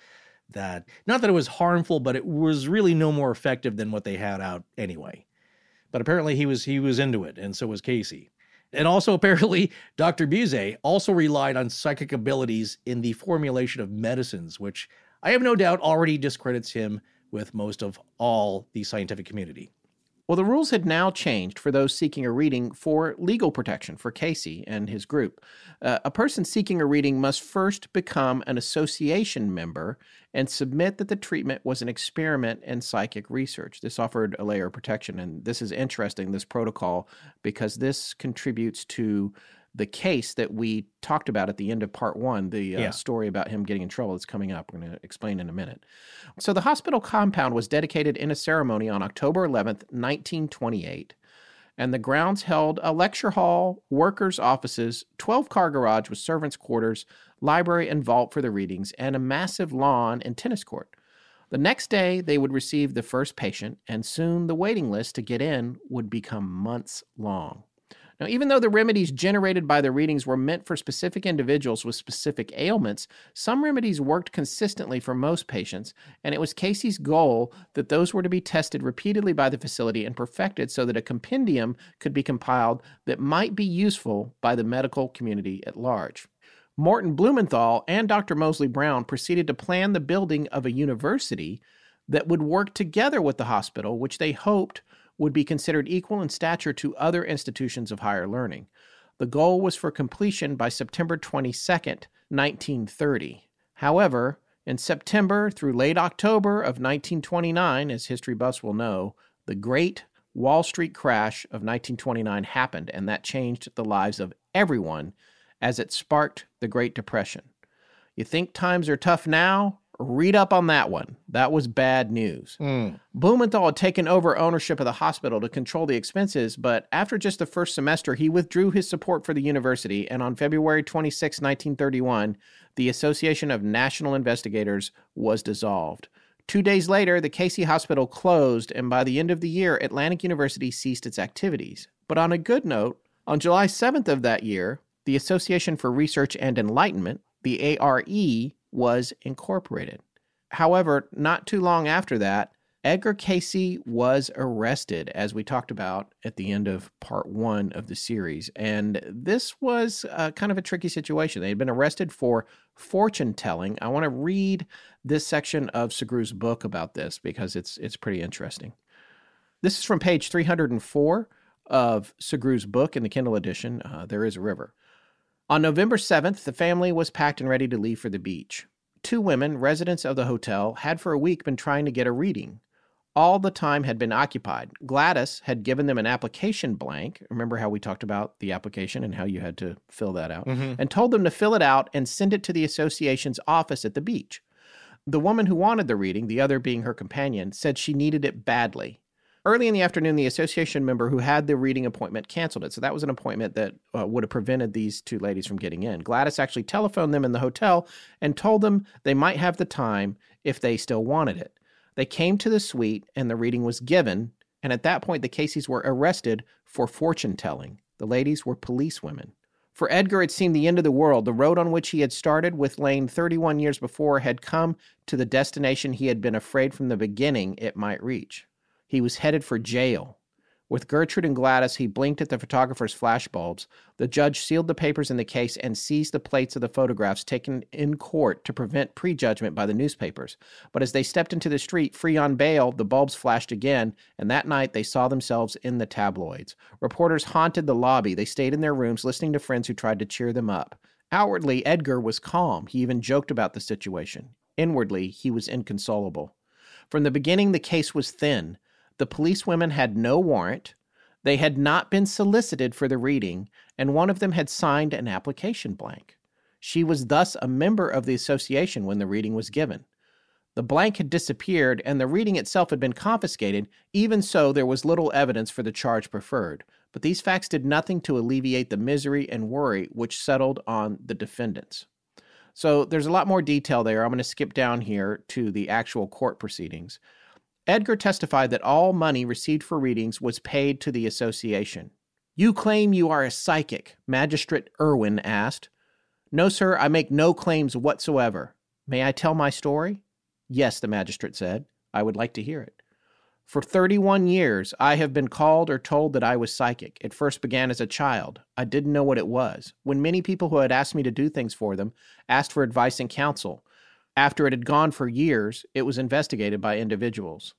that, not that it was harmful, but it was really no more effective than what they had out anyway. But apparently he was he was into it, and so was Cayce. And also, [laughs] apparently, Dr. Bize also relied on psychic abilities in the formulation of medicines, which I have no doubt already discredits him with most of all the scientific community. Well, the rules had now changed for those seeking a reading for legal protection for Cayce and his group. Uh, a person seeking a reading must first become an association member and submit that the treatment was an experiment in psychic research. This offered a layer of protection, and this is interesting, this protocol, because this contributes to the case that we talked about at the end of part one, the uh, yeah. story about him getting in trouble that's coming up. We're going to explain in a minute. So, the hospital compound was dedicated in a ceremony on October 11th, 1928. And the grounds held a lecture hall, workers' offices, 12 car garage with servants' quarters, library and vault for the readings, and a massive lawn and tennis court. The next day, they would receive the first patient, and soon the waiting list to get in would become months long. Now, even though the remedies generated by the readings were meant for specific individuals with specific ailments, some remedies worked consistently for most patients, and it was Cayce's goal that those were to be tested repeatedly by the facility and perfected so that a compendium could be compiled that might be useful by the medical community at large. Morton Blumenthal and Dr. Moseley Brown proceeded to plan the building of a university that would work together with the hospital, which they hoped would be considered equal in stature to other institutions of higher learning. The goal was for completion by September 22, 1930. However, in September through late October of 1929, as history buffs will know, the great Wall Street crash of 1929 happened, and that changed the lives of everyone as it sparked the Great Depression. You think times are tough now? Read up on that one. That was bad news. Mm. Blumenthal had taken over ownership of the hospital to control the expenses, but after just the first semester, he withdrew his support for the university, and on February 26, 1931, the Association of National Investigators was dissolved. Two days later, the Cayce Hospital closed, and by the end of the year, Atlantic University ceased its activities. But on a good note, on July 7th of that year, the Association for Research and Enlightenment, the ARE, was incorporated. However, not too long after that, Edgar Cayce was arrested, as we talked about at the end of part one of the series. And this was uh, kind of a tricky situation. They had been arrested for fortune telling. I want to read this section of Sugrue's book about this because it's, it's pretty interesting. This is from page 304 of Sugrue's book in the Kindle edition, uh, There is a River. On November 7th, the family was packed and ready to leave for the beach. Two women, residents of the hotel, had for a week been trying to get a reading. All the time had been occupied. Gladys had given them an application blank. Remember how we talked about the application and how you had to fill that out? Mm-hmm. And told them to fill it out and send it to the association's office at the beach. The woman who wanted the reading, the other being her companion, said she needed it badly. Early in the afternoon, the association member who had the reading appointment canceled it. So that was an appointment that uh, would have prevented these two ladies from getting in. Gladys actually telephoned them in the hotel and told them they might have the time if they still wanted it. They came to the suite and the reading was given. And at that point, the Cayces were arrested for fortune telling. The ladies were police women. For Edgar, it seemed the end of the world. The road on which he had started with Layne 31 years before had come to the destination he had been afraid from the beginning it might reach. He was headed for jail. With Gertrude and Gladys, he blinked at the photographer's flashbulbs. The judge sealed the papers in the case and seized the plates of the photographs taken in court to prevent prejudgment by the newspapers. But as they stepped into the street, free on bail, the bulbs flashed again, and that night they saw themselves in the tabloids. Reporters haunted the lobby. They stayed in their rooms listening to friends who tried to cheer them up. Outwardly, Edgar was calm. He even joked about the situation. Inwardly, he was inconsolable. From the beginning, the case was thin. The policewomen had no warrant, they had not been solicited for the reading, and one of them had signed an application blank. She was thus a member of the association when the reading was given. The blank had disappeared, and the reading itself had been confiscated. Even so, there was little evidence for the charge preferred. But these facts did nothing to alleviate the misery and worry which settled on the defendants. So there's a lot more detail there. I'm going to skip down here to the actual court proceedings. Edgar testified that all money received for readings was paid to the association. You claim you are a psychic, Magistrate Irwin asked. No, sir, I make no claims whatsoever. May I tell my story? Yes, the magistrate said. I would like to hear it. For 31 years, I have been called or told that I was psychic. It first began as a child. I didn't know what it was. When many people who had asked me to do things for them asked for advice and counsel, after it had gone for years, it was investigated by individuals.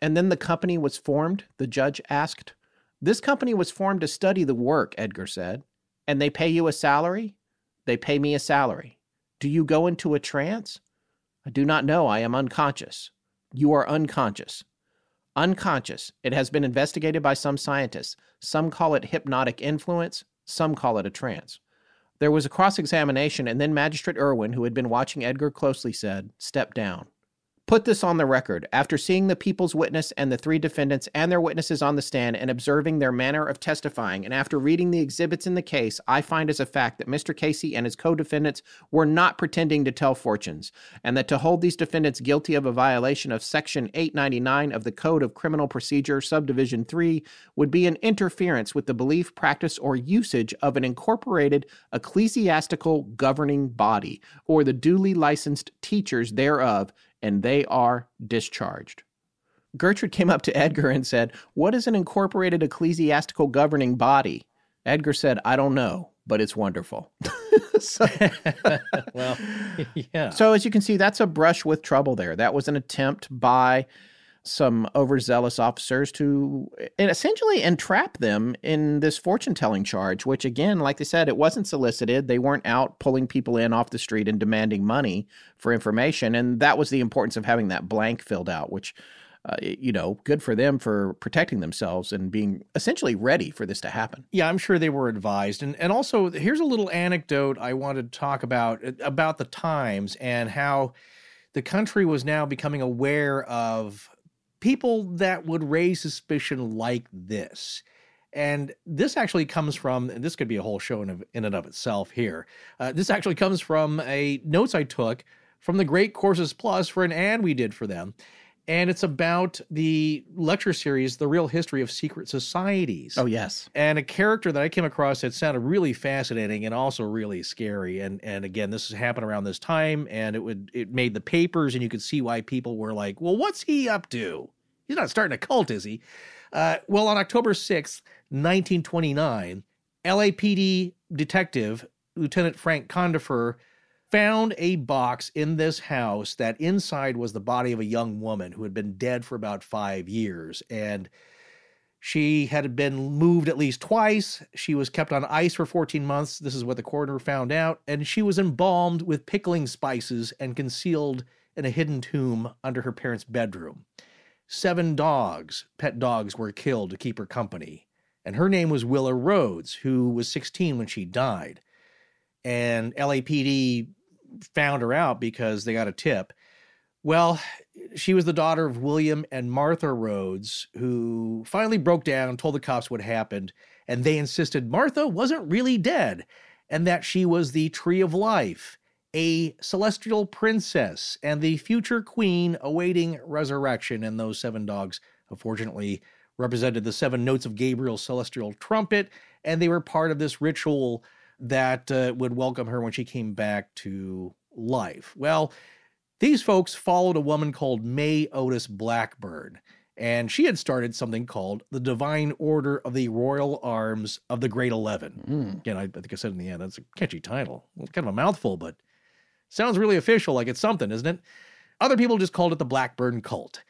And then the company was formed? The judge asked. This company was formed to study the work, Edgar said. And they pay you a salary? They pay me a salary. Do you go into a trance? I do not know. I am unconscious. You are unconscious. Unconscious. It has been investigated by some scientists. Some call it hypnotic influence, some call it a trance. There was a cross examination, and then Magistrate Irwin, who had been watching Edgar closely, said, Step down. Put this on the record. After seeing the people's witness and the three defendants and their witnesses on the stand and observing their manner of testifying, and after reading the exhibits in the case, I find as a fact that Mr. Cayce and his co defendants were not pretending to tell fortunes, and that to hold these defendants guilty of a violation of Section 899 of the Code of Criminal Procedure, Subdivision 3, would be an interference with the belief, practice, or usage of an incorporated ecclesiastical governing body, or the duly licensed teachers thereof and they are discharged. Gertrude came up to Edgar and said, What is an incorporated ecclesiastical governing body? Edgar said, I don't know, but it's wonderful. [laughs] so, [laughs] well, [laughs] yeah. So, as you can see, that's a brush with trouble there. That was an attempt by some overzealous officers to essentially entrap them in this fortune telling charge, which, again, like they said, it wasn't solicited. They weren't out pulling people in off the street and demanding money for information. And that was the importance of having that blank filled out, which, uh, you know, good for them for protecting themselves and being essentially ready for this to happen. Yeah, I'm sure they were advised. And and also here's a little anecdote I wanted to talk about about the times and how the country was now becoming aware of people that would raise suspicion like this. And this actually comes from, and this could be a whole show in, of, in and of itself here. Uh, this actually comes from a notes I took from the Great Courses Plus for an ad we did for them. And it's about the lecture series, The Real History of Secret Societies. Oh, yes. And a character that I came across that sounded really fascinating and also really scary. And and again, this happened around this time, and it would it made the papers, and you could see why people were like, well, what's he up to? He's not starting a cult, is he? Uh, well, on October 6th, 1929, LAPD detective Lieutenant Frank Condifer found a box in this house that inside was the body of a young woman who had been dead for about five years. And she had been moved at least twice. She was kept on ice for 14 months. This is what the coroner found out. And she was embalmed with pickling spices and concealed in a hidden tomb under her parents' bedroom. Seven dogs, pet dogs, were killed to keep her company. And her name was Willa Rhodes, who was 16 when she died. And LAPD found her out because they got a tip. Well, she was the daughter of William and Martha Rhodes, who finally broke down, told the cops what happened, and they insisted Martha wasn't really dead and that she was the tree of life a celestial princess and the future queen awaiting resurrection. And those seven dogs, unfortunately, represented the seven notes of Gabriel's celestial trumpet, and they were part of this ritual that uh, would welcome her when she came back to life. Well, these folks followed a woman called May Otis Blackburn, and she had started something called the Divine Order of the Royal Arms of the Great Eleven. Mm. Again, I, I, think I said in the end, that's a catchy title. Kind of a mouthful, but Sounds really official, like it's something, isn't it? Other people just called it the Blackburn cult.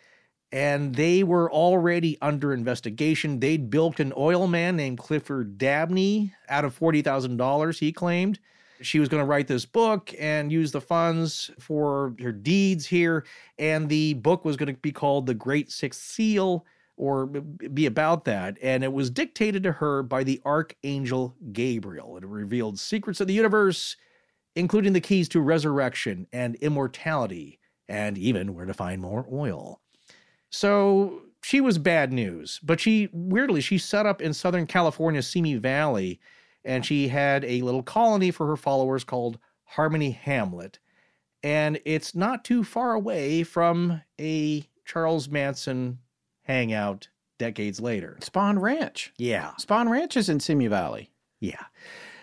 And they were already under investigation. They'd bilked an oil man named Clifford Dabney out of $40,000, he claimed. She was going to write this book and use the funds for her deeds here. And the book was going to be called The Great Sixth Seal or be about that. And it was dictated to her by the Archangel Gabriel. It revealed secrets of the universe, including the keys to resurrection and immortality, and even where to find more oil. So she was bad news, but she weirdly she set up in Southern California's Simi Valley, and she had a little colony for her followers called Harmony Hamlet. And it's not too far away from a Charles Manson hangout decades later. Spahn Ranch. Yeah. Spahn Ranch is in Simi Valley. Yeah.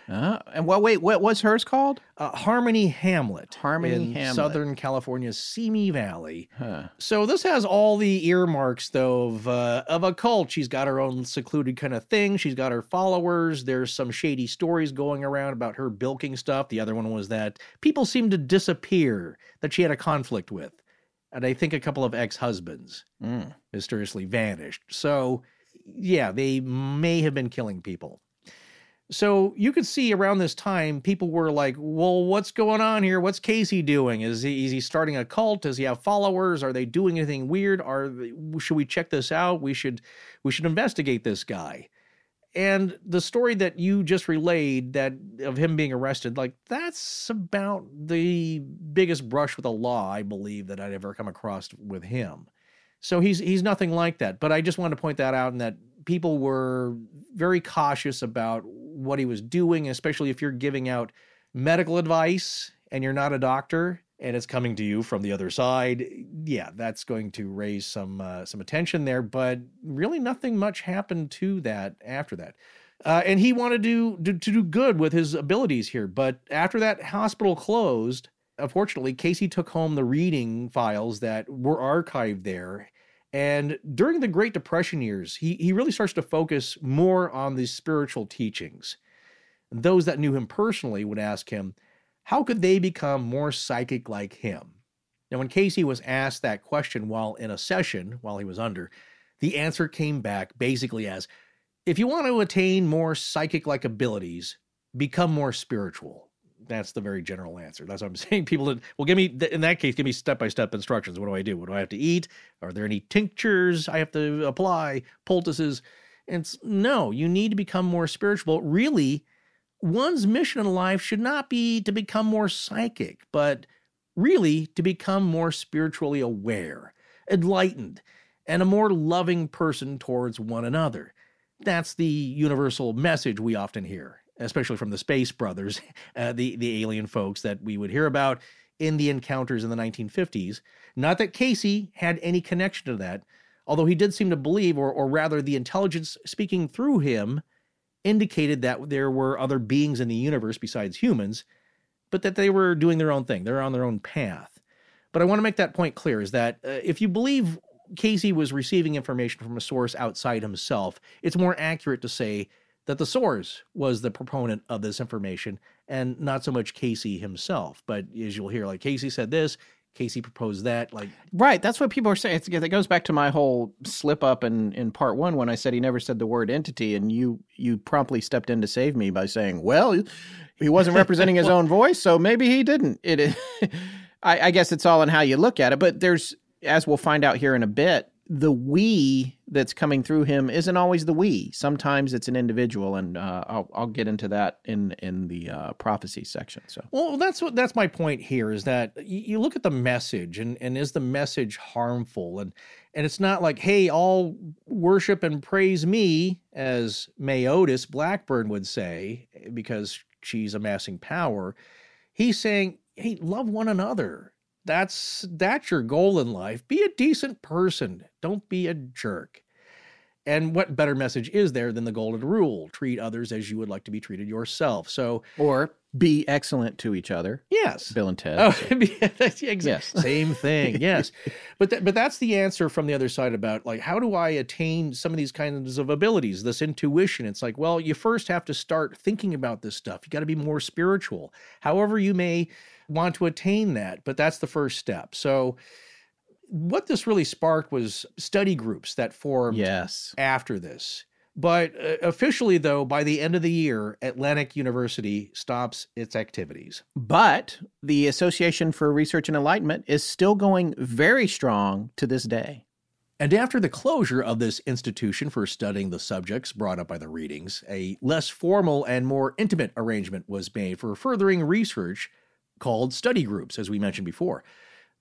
Uh, and what? Wait, what was hers called? Uh, Harmony Hamlet. Harmony in Hamlet. Southern California's Simi Valley. Huh. So this has all the earmarks, though, of uh, of a cult. She's got her own secluded kind of thing. She's got her followers. There's some shady stories going around about her bilking stuff. The other one was that people seem to disappear that she had a conflict with, and I think a couple of ex husbands Mm. mysteriously vanished. So, yeah, they may have been killing people. So you could see around this time, people were like, "Well, what's going on here? What's Cayce doing? Is he is he starting a cult? Does he have followers? Are they doing anything weird? Are should we check this out? We should we should investigate this guy." And the story that you just relayed that of him being arrested, like that's about the biggest brush with the law I believe that I'd ever come across with him. So he's he's nothing like that. But I just wanted to point that out and that people were very cautious about what he was doing, especially if you're giving out medical advice and you're not a doctor and it's coming to you from the other side. Yeah, that's going to raise some uh, some attention there. But really, nothing much happened to that after that. Uh, and he wanted to, to to do good with his abilities here. But after that hospital closed, unfortunately, Cayce took home the reading files that were archived there. And during the Great Depression years, he, he really starts to focus more on the spiritual teachings. Those that knew him personally would ask him, how could they become more psychic like him? Now, when Cayce was asked that question while in a session, while he was under, the answer came back basically as if you want to attain more psychic like abilities, become more spiritual. That's the very general answer. That's what I'm [laughs] saying. People, that, well, give me, in that case, give me step by step instructions. What do I do? What do I have to eat? Are there any tinctures I have to apply? Poultices? And it's, no, you need to become more spiritual. Really, one's mission in life should not be to become more psychic, but really to become more spiritually aware, enlightened, and a more loving person towards one another. That's the universal message we often hear, especially from the space brothers, [laughs] uh, the, the alien folks that we would hear about in the encounters in the 1950s. Not that Cayce had any connection to that, although he did seem to believe, or, or rather, the intelligence speaking through him indicated that there were other beings in the universe besides humans, but that they were doing their own thing. They're on their own path. But I want to make that point clear is that uh, if you believe Cayce was receiving information from a source outside himself, it's more accurate to say that the source was the proponent of this information and not so much Cayce himself. But as you'll hear, like Cayce said this, Cayce proposed that. Like, right. That's what people are saying. It's, it goes back to my whole slip up in, in part one when I said he never said the word entity, and you you promptly stepped in to save me by saying, "Well, he wasn't representing his [laughs] own voice, so maybe he didn't." It, [laughs] I, I guess it's all in how you look at it. But there's, as we'll find out here in a bit, the we that's coming through him isn't always the we. Sometimes it's an individual, and uh, I'll I'll get into that in in the uh, prophecy section. So, well, that's what that's my point here is that you, look at the message, and and is the message harmful, and and it's not like, hey, all worship and praise me, as May Otis Blackburn would say, because she's amassing power. He's saying, hey, love one another that's that's your goal in life. Be a decent person. Don't be a jerk. And what better message is there than the golden rule? Treat others as you would like to be treated yourself. So or be excellent to each other. Yes. Bill and ted. Oh [laughs] exactly. yes. same thing [laughs] yes. But th- but that's the answer from the other side about like how do i attain some of these kinds of abilities this intuition? It's like well you first have to start thinking about this stuff. You got to be more spiritual. However you may want to attain that, but that's the first step. So what this really sparked was study groups that formed yes. after this. But uh, officially, though, by the end of the year, Atlantic University stops its activities. But the Association for Research and Enlightenment is still going very strong to this day. And after the closure of this institution for studying the subjects brought up by the readings, a less formal and more intimate arrangement was made for furthering research called study groups, as we mentioned before.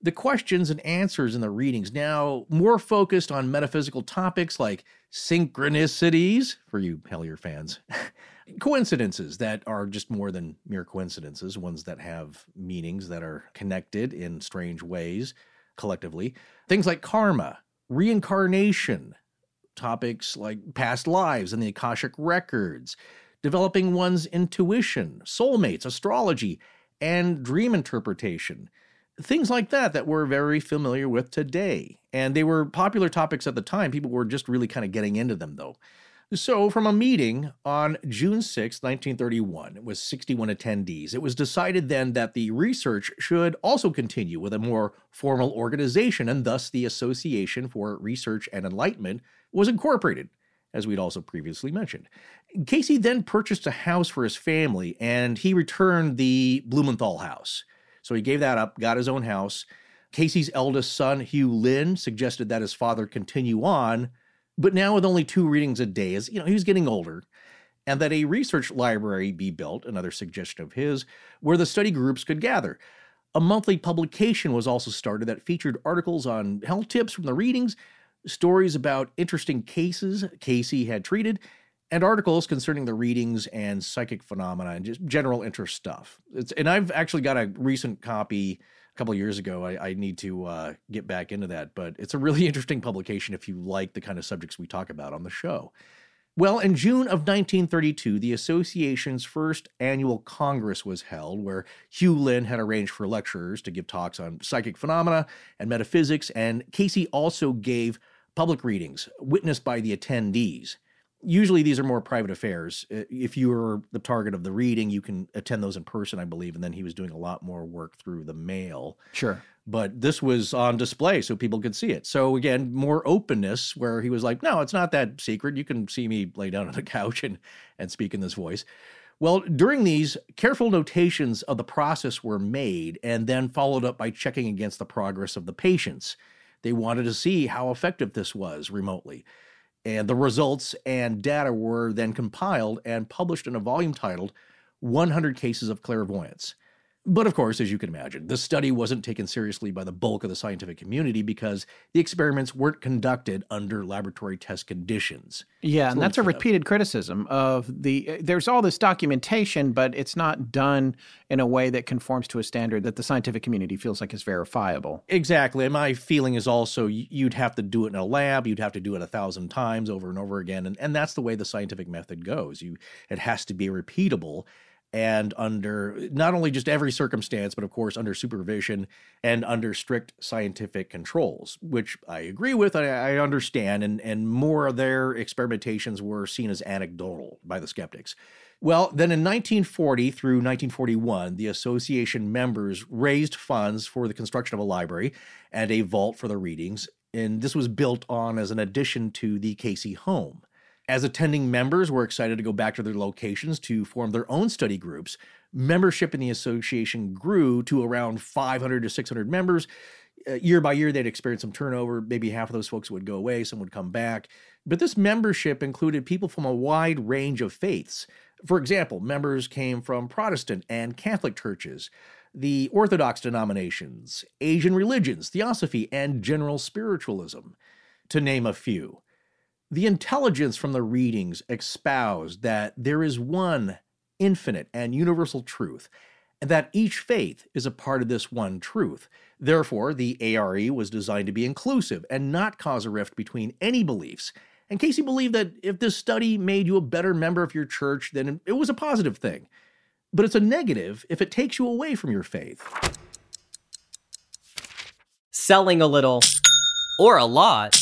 The questions and answers in the readings now more focused on metaphysical topics like synchronicities, for you Hellier fans, [laughs] coincidences that are just more than mere coincidences, ones that have meanings that are connected in strange ways collectively, things like karma, reincarnation, topics like past lives and the Akashic records, developing one's intuition, soulmates, astrology, and dream interpretation. Things like that that we're very familiar with today. And they were popular topics at the time. People were just really kind of getting into them, though. So, from a meeting on June 6, 1931, with 61 attendees, it was decided then that the research should also continue with a more formal organization, and thus the Association for Research and Enlightenment was incorporated, as we'd also previously mentioned. Cayce then purchased a house for his family, and he returned the Blumenthal house. So he gave that up, got his own house. Cayce's eldest son, Hugh Lynn, suggested that his father continue on but now with only two readings a day, as you know, he was getting older, and that a research library be built, another suggestion of his, where the study groups could gather. A monthly publication was also started that featured articles on health tips from the readings, stories about interesting cases Cayce had treated, and articles concerning the readings and psychic phenomena and just general interest stuff. It's, and I've actually got a recent copy a couple years ago. I, I need to uh, get back into that, but it's a really [laughs] interesting publication if you like the kind of subjects we talk about on the show. Well, in June of 1932, the association's first annual congress was held, where Hugh Lynn had arranged for lecturers to give talks on psychic phenomena and metaphysics, and Cayce also gave public readings witnessed by the attendees usually these are more private affairs. If you were the target of the reading, you can attend those in person, I believe. And then he was doing a lot more work through the mail. Sure. But this was on display so people could see it. So again, more openness where he was like, no, it's not that secret. You can see me lay down on the [laughs] couch and, and speak in this voice. Well, during these, careful notations of the process were made and then followed up by checking against the progress of the patients. They wanted to see how effective this was remotely. And the results and data were then compiled and published in a volume titled 100 Cases of Clairvoyance. But of course, as you can imagine, the study wasn't taken seriously by the bulk of the scientific community because the experiments weren't conducted under laboratory test conditions. Yeah, and that's a repeated criticism of the uh, there's all this documentation, but it's not done in a way that conforms to a standard that the scientific community feels like is verifiable. Exactly. And my feeling is also you'd have to do it in a lab, you'd have to do it a thousand times over and over again. And, and that's the way the scientific method goes. You it has to be repeatable and under not only just every circumstance, but of course under supervision and under strict scientific controls, which I agree with, I, I understand, and, and more of their experimentations were seen as anecdotal by the skeptics. Well, then in 1940 through 1941, the association members raised funds for the construction of a library and a vault for the readings, and this was built on as an addition to the Cayce home. As attending members were excited to go back to their locations to form their own study groups, membership in the association grew to around 500 to 600 members. Uh, year by year, they'd experience some turnover. Maybe half of those folks would go away, some would come back. But this membership included people from a wide range of faiths. For example, members came from Protestant and Catholic churches, the Orthodox denominations, Asian religions, theosophy, and general spiritualism, to name a few. The intelligence from the readings espoused that there is one infinite and universal truth, and that each faith is a part of this one truth. Therefore, the ARE was designed to be inclusive and not cause a rift between any beliefs. And Cayce believed that if this study made you a better member of your church, then it was a positive thing. But it's a negative if it takes you away from your faith. Selling a little or a lot.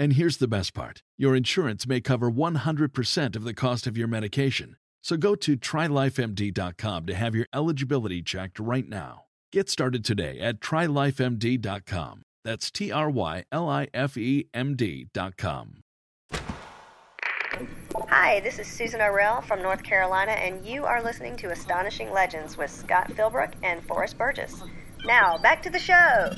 And here's the best part your insurance may cover 100% of the cost of your medication. So go to trylifemd.com to have your eligibility checked right now. Get started today at trylifemd.com. That's T R Y L I F E M D.com. Hi, this is Susan Orell from North Carolina, and you are listening to Astonishing Legends with Scott Philbrook and Forrest Burgess. Now, back to the show.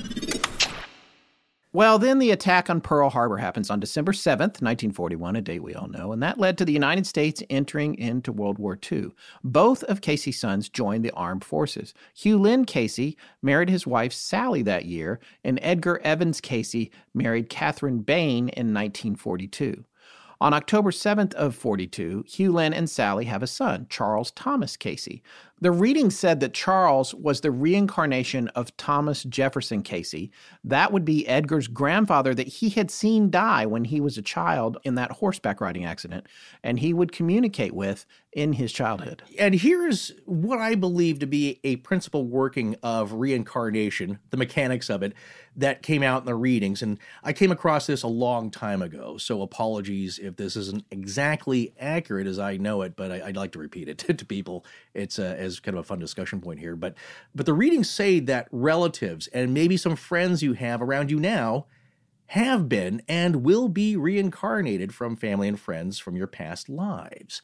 Well, then the attack on Pearl Harbor happens on December 7th, 1941, a date we all know, and that led to the United States entering into World War II. Both of Cayce's sons joined the armed forces. Hugh Lynn Cayce married his wife Sally that year, and Edgar Evans Cayce married Catherine Bain in 1942. On October 7th of 42, Hugh Lynn and Sally have a son, Charles Thomas Cayce. The reading said that Charles was the reincarnation of Thomas Jefferson Cayce. That would be Edgar's grandfather that he had seen die when he was a child in that horseback riding accident, and he would communicate with in his childhood. And here's what I believe to be a principal working of reincarnation, the mechanics of it, that came out in the readings. And I came across this a long time ago, so apologies if this isn't exactly accurate as I know it, but I, would like to repeat it [laughs] to, people. It's uh, as kind of a fun discussion point here. But but the readings say that relatives and maybe some friends you have around you now have been and will be reincarnated from family and friends from your past lives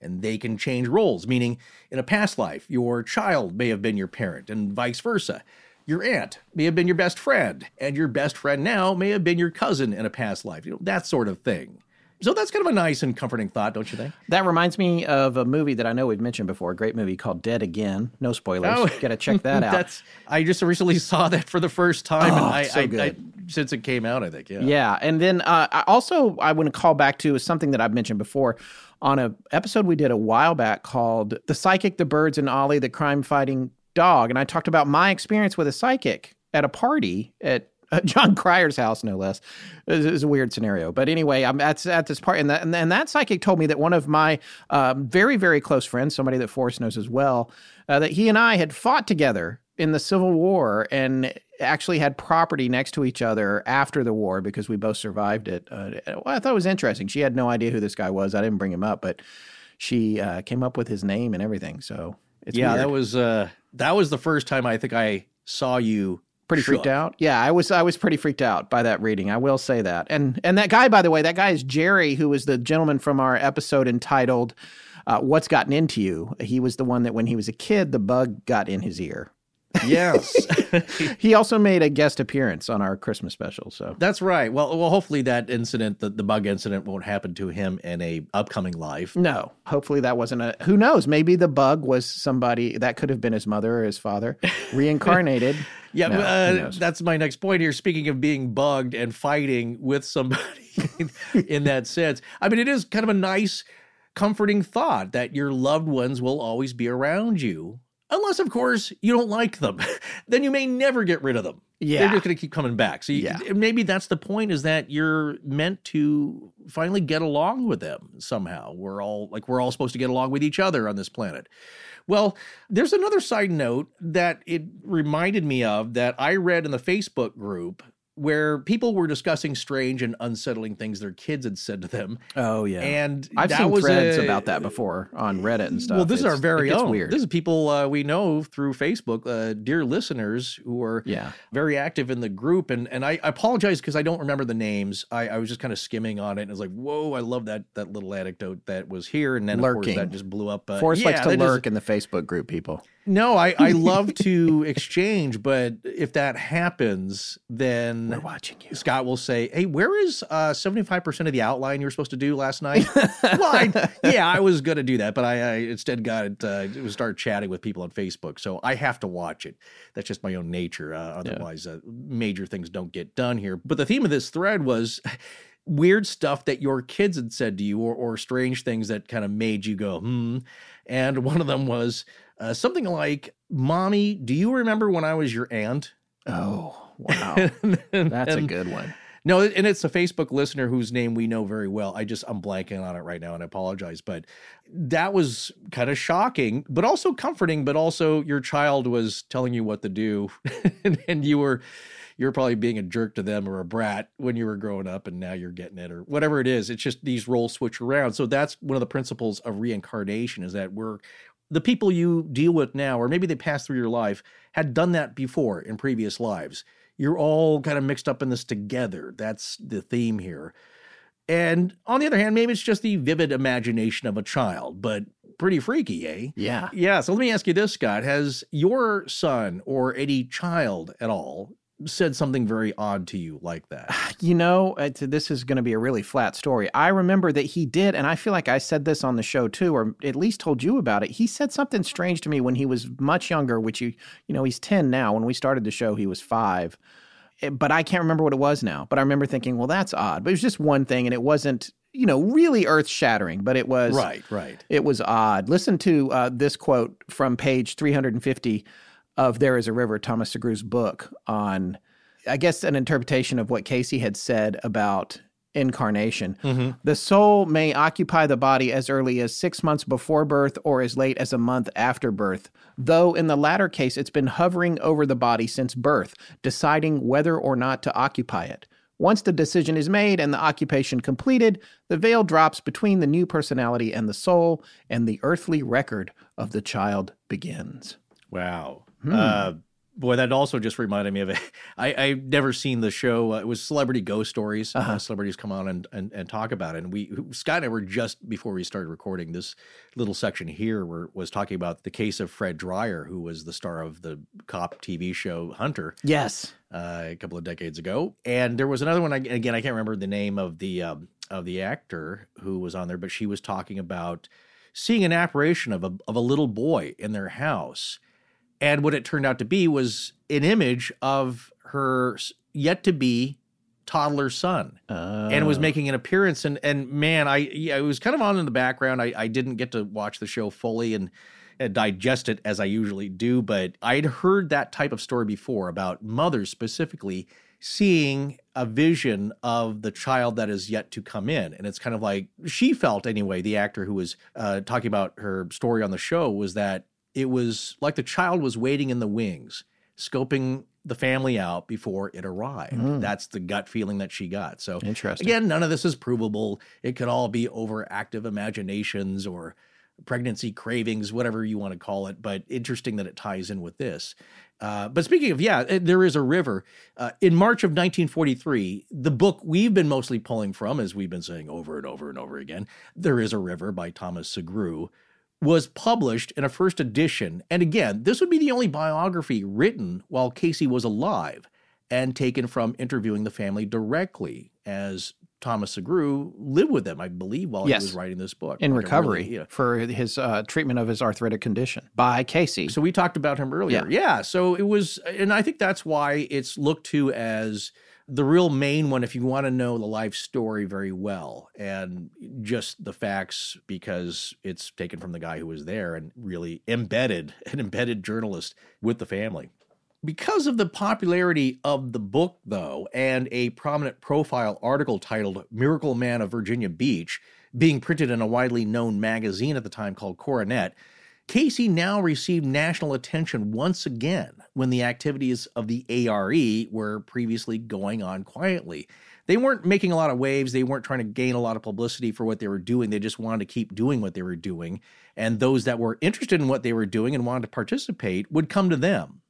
and they can change roles, meaning in a past life, your child may have been your parent, and vice versa. Your aunt may have been your best friend, and your best friend now may have been your cousin in a past life. You know, that sort of thing. So that's kind of a nice and comforting thought, don't you think? That reminds me of a movie that I know we've mentioned before, a great movie called Dead Again. No spoilers. Oh, Got to check that [laughs] out. That's I just recently saw that for the first time, oh, and I, so I, good. I, since it came out, I think. Yeah. Yeah, and then uh, I also I want to call back to something that I've mentioned before on a episode we did a while back called "The Psychic, the Birds, and Ollie, the Crime Fighting Dog," and I talked about my experience with a psychic at a party at [laughs] Jon Cryer's house, no less. It was a weird scenario, but anyway, I'm at, at this part, and that, and, and that psychic told me that one of my um, very very close friends, somebody that Forrest knows as well, uh, that he and I had fought together in the Civil War and actually had property next to each other after the war because we both survived it. Uh, well, I thought it was interesting. She had no idea who this guy was. I didn't bring him up, but she uh, came up with his name and everything. So yeah, weird. that was uh, that was the first time I think I saw you pretty shook. freaked out. Yeah, I was I was pretty freaked out by that reading. I will say that. And and that guy, by the way, that guy is Jerry, who was the gentleman from our episode entitled uh, "What's Gotten Into You." He was the one that when he was a kid, the bug got in his ear. Yes. [laughs] he also made a guest appearance on our Christmas special. So That's right. Well, well, hopefully that incident, the, the bug incident, won't happen to him in a upcoming life. no, hopefully that wasn't a. Who knows? Maybe the bug was somebody that could have been his mother or his father [laughs] reincarnated. Yeah, No, uh, that's my next point here. Speaking of being bugged and fighting with somebody [laughs] in that sense, I mean, it is kind of a nice, comforting thought that your loved ones will always be around you. Unless, of course, you don't like them. [laughs] then you may never get rid of them. yeah They're just going to keep coming back. So you, Yeah. maybe that's the point is that you're meant to finally get along with them somehow. We're all like, we're all supposed to get along with each other on this planet. Well, there's another side note that it reminded me of that I read in the Facebook group where people were discussing strange and unsettling things their kids had said to them. Oh yeah, And I've seen threads a- about that before on Reddit and stuff. Well, this is our very own. Weird. This is people uh, we know through Facebook, uh, dear listeners who are yeah. very active in the group. And and I, I apologize because I don't remember the names. I, I was just kind of skimming on it and I was like, whoa, I love that that little anecdote that was here. And then of course that just blew up. Uh, Forrest likes to that just- lurk in the Facebook group. People. No, I, I [laughs] love to exchange, but if that happens, then We're watching you. Scott will say, "Hey, where is uh, seventy-five percent of the outline you were supposed to do last night?" [laughs] well, I, yeah, I was going to do that, but I, I instead got uh, started chatting with people on Facebook, so I have to watch it. That's just my own nature. Uh, otherwise, uh, major things don't get done here. But the theme of this thread was. Weird stuff that your kids had said to you, or, or strange things that kind of made you go, hmm. And one of them was uh, something like, Mommy, do you remember when I was your aunt? Oh wow, [laughs] And- that's a good one. no, and it's a Facebook listener whose name we know very well. I just I'm blanking on it right now, and I apologize. But that was kind of shocking, but also comforting. But also, your child was telling you what to do, [laughs] and, and you were you're probably being a jerk to them or a brat when you were growing up, and now you're getting it or whatever it is. It's just these roles switch around. So that's one of the principles of reincarnation is that we're the people you deal with now, or maybe they passed through your life, had done that before in previous lives. You're all kind of mixed up in this together. That's the theme here. And on the other hand, maybe it's just the vivid imagination of a child, but pretty freaky, eh? Yeah. Yeah. So let me ask you this, Scott. Has your son or any child at all said something very odd to you like that? [sighs] You know, this is going to be a really flat story. I remember that he did, and I feel like I said this on the show too, or at least told you about it. He said something strange to me when he was much younger, which you, you know, he's 10 now. When we started the show, he was five. Eh, But I can't remember what it was now. But I remember thinking, well, that's odd. But it was just one thing, and it wasn't, you know, really earth shattering, but it was. Right, right. It was odd. Listen to uh, this quote from page 350 of There is a River, Thomas Sugrue's book on, I guess, an interpretation of what Cayce had said about incarnation. Mm-hmm. The soul may occupy the body as early as six months before birth or as late as a month after birth, though in the latter case, it's been hovering over the body since birth, deciding whether or not to occupy it. Once the decision is made and the occupation completed, the veil drops between the new personality and the soul, and the earthly record of the child begins. Wow. Hmm. Uh, boy, that also just reminded me of it. [laughs] I, I've never seen the show. Uh, it was Celebrity Ghost Stories. uh Uh-huh. celebrities come on and, and, and talk about it. And we, Scott and I were just before we started recording this little section here, where was talking about the case of Fred Dryer, who was the star of the cop TV show Hunter. Yes. uh, a couple of decades ago. And there was another one. Again, I can't remember the name of the um, of the actor who was on there, but she was talking about seeing an apparition of a of a little boy in their house, and what it turned out to be was an image of her yet to be toddler son. And was Oh. making an appearance. And and man i yeah, it was kind of on in the background. I, I didn't get to watch the show fully and, and digest it as i usually do but i'd heard that type of story before about mothers specifically seeing a vision of the child that is yet to come in. And it's kind of like she felt anyway the actor who was uh, talking about her story on the show was that it was like the child was waiting in the wings scoping the family out before it arrived Mm. that's the gut feeling that she got so Interesting. Again, none of this is provable. It could all be overactive imaginations or pregnancy cravings, whatever you want to call it. But interesting that it ties in with this. Uh, but speaking of, yeah, it- there is a river. Uh, in March of 1943, the book we've been mostly pulling from, as we've been saying over and over and over again, There is a River by Thomas Sugrue, was published in a first edition. And again, this would be the only biography written while Cayce was alive and taken from interviewing the family directly as Thomas Sugrue lived with them, I believe, while Yes. he was writing this book. in Like recovery really- yeah. for his uh, treatment of his arthritic condition by Cayce. So we talked about him earlier. Yeah. Yeah. So it was, and I think that's why it's looked to as the real main one if you want to know the life story very well and just the facts because it's taken from the guy who was there and really embedded, [laughs] an embedded journalist with the family. Because of the popularity of the book, though, and a prominent profile article titled Miracle Man of Virginia Beach being printed in a widely known magazine at the time called Coronet, Cayce now received national attention once again when the activities of the ARE were previously going on quietly. They weren't making a lot of waves. They weren't trying to gain a lot of publicity for what they were doing. They just wanted to keep doing what they were doing. And those that were interested in what they were doing and wanted to participate would come to them.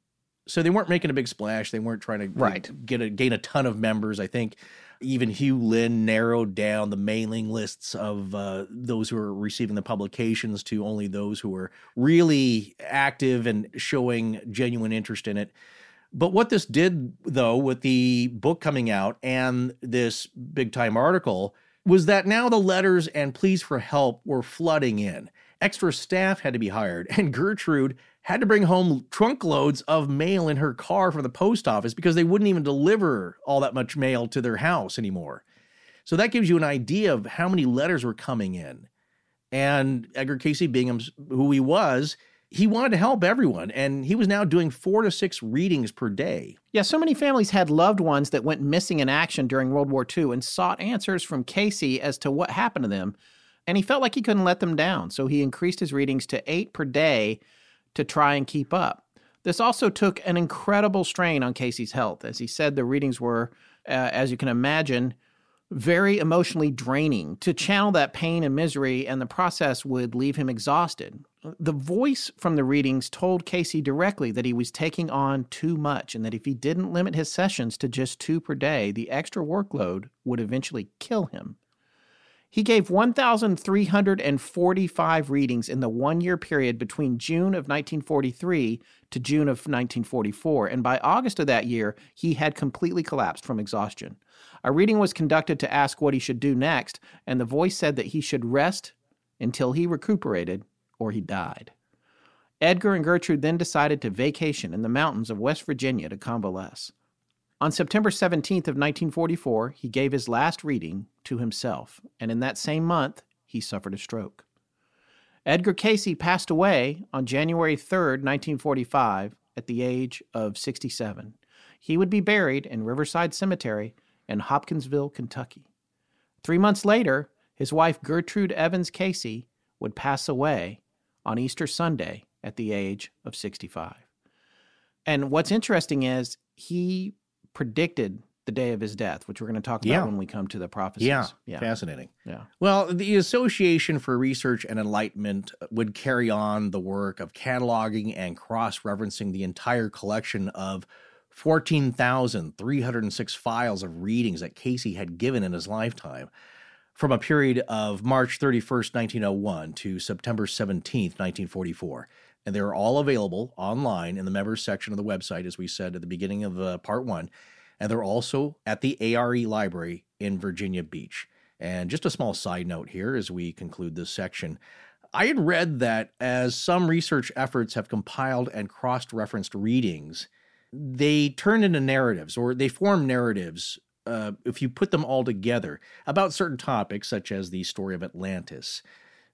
So they weren't making a big splash. They weren't trying to Right. get a, gain a ton of members. I think even Hugh Lynn narrowed down the mailing lists of uh, those who were receiving the publications to only those who were really active and showing genuine interest in it. But what this did, though, with the book coming out and this big time article, was that now the letters and pleas for help were flooding in. Extra staff had to be hired, and Gertrude had to bring home trunk loads of mail in her car from the post office because they wouldn't even deliver all that much mail to their house anymore. So that gives you an idea of how many letters were coming in. And Edgar Cayce Bingham, who he was, he wanted to help everyone, and he was now doing four to six readings per day. Yeah, so many families had loved ones that went missing in action during World War II and sought answers from Cayce as to what happened to them. And he felt like he couldn't let them down, so he increased his readings to eight per day to try and keep up. This also took an incredible strain on Cayce's health. As he said, the readings were, uh, as you can imagine, very emotionally draining to channel that pain and misery, and the process would leave him exhausted. The voice from the readings told Cayce directly that he was taking on too much and that if he didn't limit his sessions to just two per day, the extra workload would eventually kill him. He gave 1,345 readings in the one year period between June of 1943 to June of 1944, and by August of that year, he had completely collapsed from exhaustion. A reading was conducted to ask what he should do next, and the voice said that he should rest until he recuperated or he died. Edgar and Gertrude then decided to vacation in the mountains of West Virginia to convalesce. On September 17th of 1944, he gave his last reading to himself, and in that same month, he suffered a stroke. Edgar Cayce passed away on January 3rd, 1945, at the age of 67. He would be buried in Riverside Cemetery in Hopkinsville, Kentucky. Three months later, his wife Gertrude Evans Cayce would pass away on Easter Sunday at the age of 65. And what's interesting is he predicted the day of his death, which we're going to talk about Yeah. when we come to the prophecies. Yeah, fascinating. Yeah. Well, the Association for Research and Enlightenment would carry on the work of cataloging and cross referencing the entire collection of 14,306 files of readings that Cayce had given in his lifetime from a period of March 31st, 1901 to September 17th, 1944. And they're all available online in the members section of the website, as we said at the beginning of uh, part one. And they're also at the ARE Library in Virginia Beach. And just a small side note here as we conclude this section. I had read that as some research efforts have compiled and cross referenced readings, they turn into narratives or they form narratives uh, if you put them all together about certain topics, such as the story of Atlantis,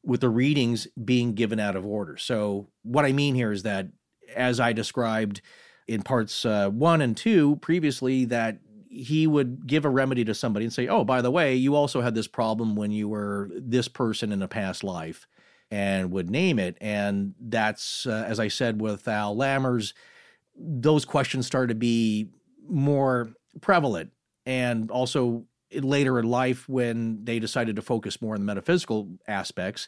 with the readings being given out of order. So, what I mean here is that, as I described in parts uh, one and two previously, that he would give a remedy to somebody and say, Oh, by the way, you also had this problem when you were this person in a past life, and would name it. And that's, uh, as I said with Al Lammers, those questions started to be more prevalent. And also later in life, when they decided to focus more on the metaphysical aspects,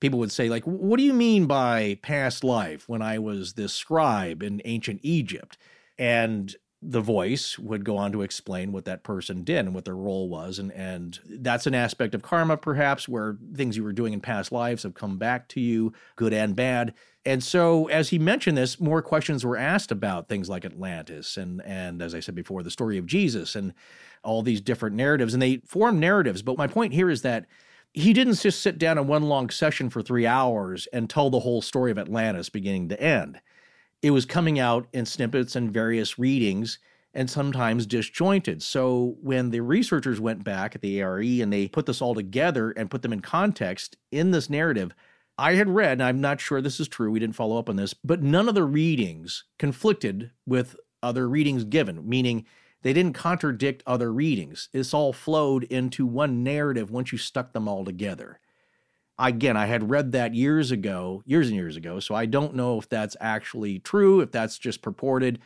people would say, like, what do you mean by past life when I was this scribe in ancient Egypt? And the voice would go on to explain what that person did and what their role was. And, and that's an aspect of karma, perhaps, where things you were doing in past lives have come back to you, good and bad. And so, as he mentioned this, more questions were asked about things like Atlantis and, and as I said before, the story of Jesus and all these different narratives. And they form narratives. But my point here is that he didn't just sit down in one long session for three hours and tell the whole story of Atlantis beginning to end. It was coming out in snippets and various readings and sometimes disjointed. So when the researchers went back at the ARE and they put this all together and put them in context in this narrative, I had read, and I'm not sure this is true, we didn't follow up on this, but none of the readings conflicted with other readings given, meaning they didn't contradict other readings. This all flowed into one narrative once you stuck them all together. Again, I had read that years ago, years and years ago, so I don't know if that's actually true, if that's just purported.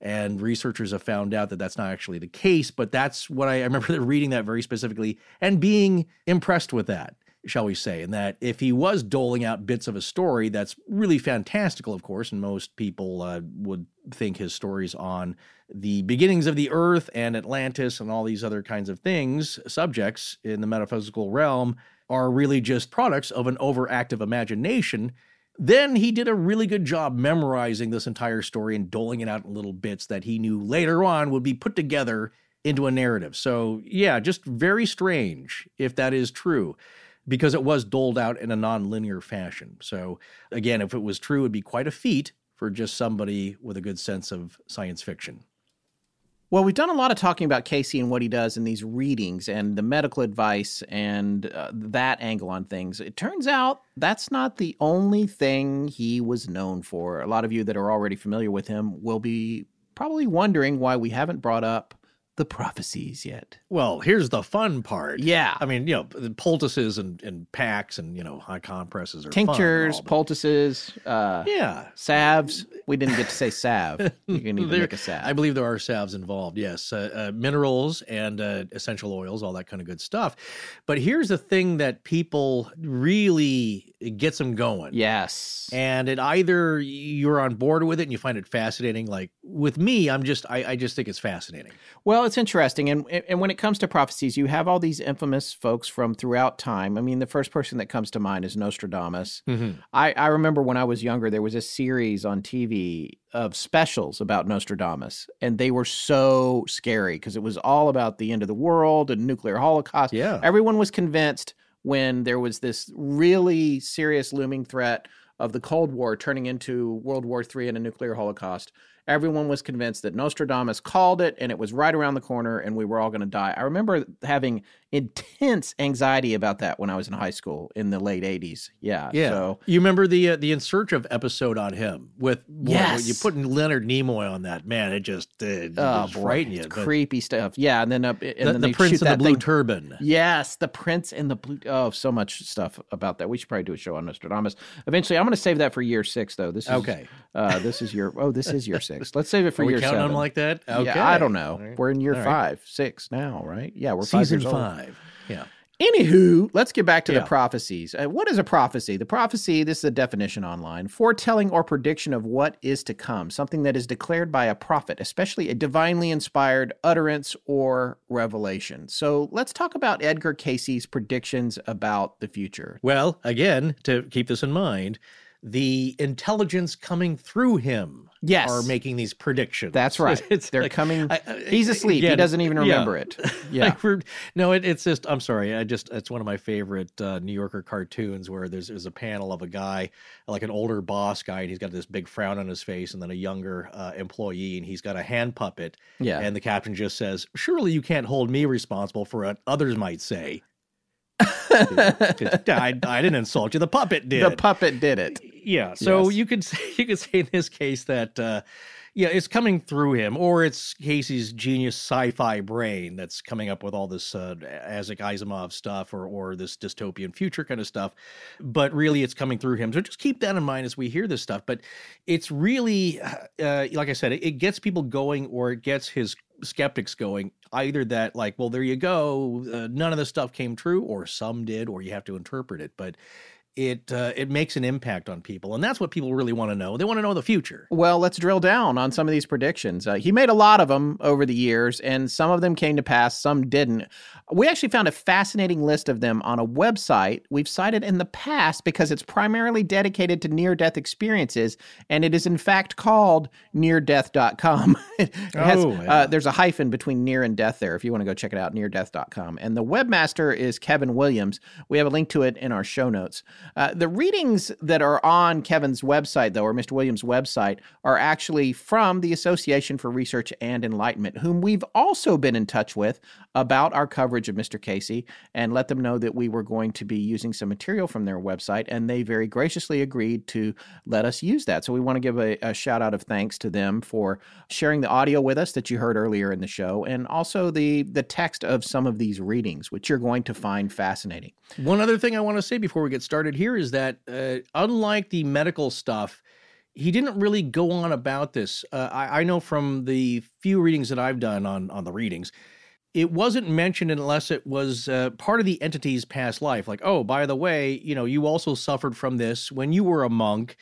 And researchers have found out that that's not actually the case, but that's what I, I remember [laughs] reading that very specifically and being impressed with that shall we say, and that if he was doling out bits of a story that's really fantastical, of course, and most people uh, would think his stories on the beginnings of the earth and Atlantis and all these other kinds of things, subjects in the metaphysical realm, are really just products of an overactive imagination. Then he did a really good job memorizing this entire story and doling it out in little bits that he knew later on would be put together into a narrative. So, yeah, just very strange if that is true because it was doled out in a non-linear fashion. So again, if it was true, it'd be quite a feat for just somebody with a good sense of science fiction. Well, we've done a lot of talking about Cayce and what he does in these readings and the medical advice and uh, that angle on things. It turns out that's not the only thing he was known for. A lot of you that are already familiar with him will be probably wondering why we haven't brought up the prophecies yet. Well, here's the fun part. Yeah. I mean, you know, poultices and, and packs and, you know, high compresses are tinctures, all, poultices, uh, yeah, salves. We didn't get to say salve. [laughs] You can even make a salve. I believe there are salves involved. Yes, uh, uh, minerals and uh, essential oils, all that kind of good stuff. But here's the thing that people really gets them going. Yes. And it either you're on board with it and you find it fascinating. Like with me, I'm just I, I just think it's fascinating. Well, it's interesting. And and when it comes to prophecies, you have all these infamous folks from throughout time. I mean, the first person that comes to mind is Nostradamus. Mm-hmm. I, I remember when I was younger, there was a series on TV of specials about Nostradamus, and they were so scary because it was all about the end of the world and nuclear holocaust. Yeah. Everyone was convinced when there was this really serious looming threat of the Cold War turning into World War III and a nuclear holocaust everyone was convinced that Nostradamus called it and it was right around the corner and we were all going to die. I remember having intense anxiety about that when I was in high school in the late 80s. Yeah. Yeah. So you remember the uh, the In Search of episode on him with yes. you putting Leonard Nimoy on that man, it just uh, it oh, just frightened you. It's creepy stuff. Yeah, and then up and the, then the Prince in the Blue thing. Turban. Yes, the Prince in the Blue. Oh, so much stuff about that. We should probably do a show on Nostradamus. Eventually, I'm going to save that for year six, though. This is Okay. Uh, this is your Oh, this is year six. [laughs] Let's save it for Are we year counting seven. them like that? Okay. Yeah, I don't know. Right. We're in year All right. five, six now, right? Yeah, we're five Season five. Yeah. Anywho, let's get back to Yeah. the prophecies. Uh, what is a prophecy? The prophecy, this is a definition online, foretelling or prediction of what is to come, something that is declared by a prophet, especially a divinely inspired utterance or revelation. So let's talk about Edgar Cayce's predictions about the future. Well, again, to keep this in mind, the intelligence coming through him Yes. are making these predictions. That's right. [laughs] It's They're like- coming. I- I- he's asleep. he doesn't even yeah. remember it. [laughs] Yeah. Like no, it, it's just. I'm sorry. I just. It's one of my favorite uh, New Yorker cartoons where there's there's a panel of a guy, like an older boss guy, and he's got this big frown on his face, and then a younger uh, employee, and he's got a hand puppet. Yeah. And the captain just says, "Surely you can't hold me responsible for what others might say." [laughs] I, I didn't insult you. The puppet did. the puppet did it. Yeah. So Yes. you could [laughs] say you could say in this case that uh yeah, it's coming through him, or it's Cayce's genius sci-fi brain that's coming up with all this uh, Isaac Asimov stuff, or or this dystopian future kind of stuff. But really, it's coming through him. So just keep that in mind as we hear this stuff. But it's really, uh, like I said, it, it gets people going, or it gets his skeptics going. Either that, like, well, there you go, uh, none of this stuff came true, or some did, or you have to interpret it. But it uh, it makes an impact on people, and that's what people really want to know. They want to know the future. Well, let's drill down on some of these predictions. Uh, he made a lot of them over the years, and some of them came to pass, some didn't. We actually found a fascinating list of them on a website we've cited in the past because it's primarily dedicated to near death experiences, and it is in fact called neardeath.com. [laughs] it has, Oh, uh, yeah. there's a hyphen between near and death there if you want to go check it out, neardeath.com. And the webmaster is Kevin Williams. We have a link to it in our show notes. Uh, the readings that are on Kevin's website, though, or Mr. Williams' website, are actually from the Association for Research and Enlightenment, whom we've also been in touch with about our coverage of Mr. Cayce and let them know that we were going to be using some material from their website. And they very graciously agreed to let us use that. So we want to give a, a shout out of thanks to them for sharing the audio with us that you heard earlier in the show and also the, the text of some of these readings, which you're going to find fascinating. One other thing I want to say before we get started here is that, uh, unlike the medical stuff, he didn't really go on about this. Uh, I, I know from the few readings that I've done on on the readings, it wasn't mentioned unless it was uh, part of the entity's past life. Like, oh, by the way, you know, you also suffered from this when you were a monk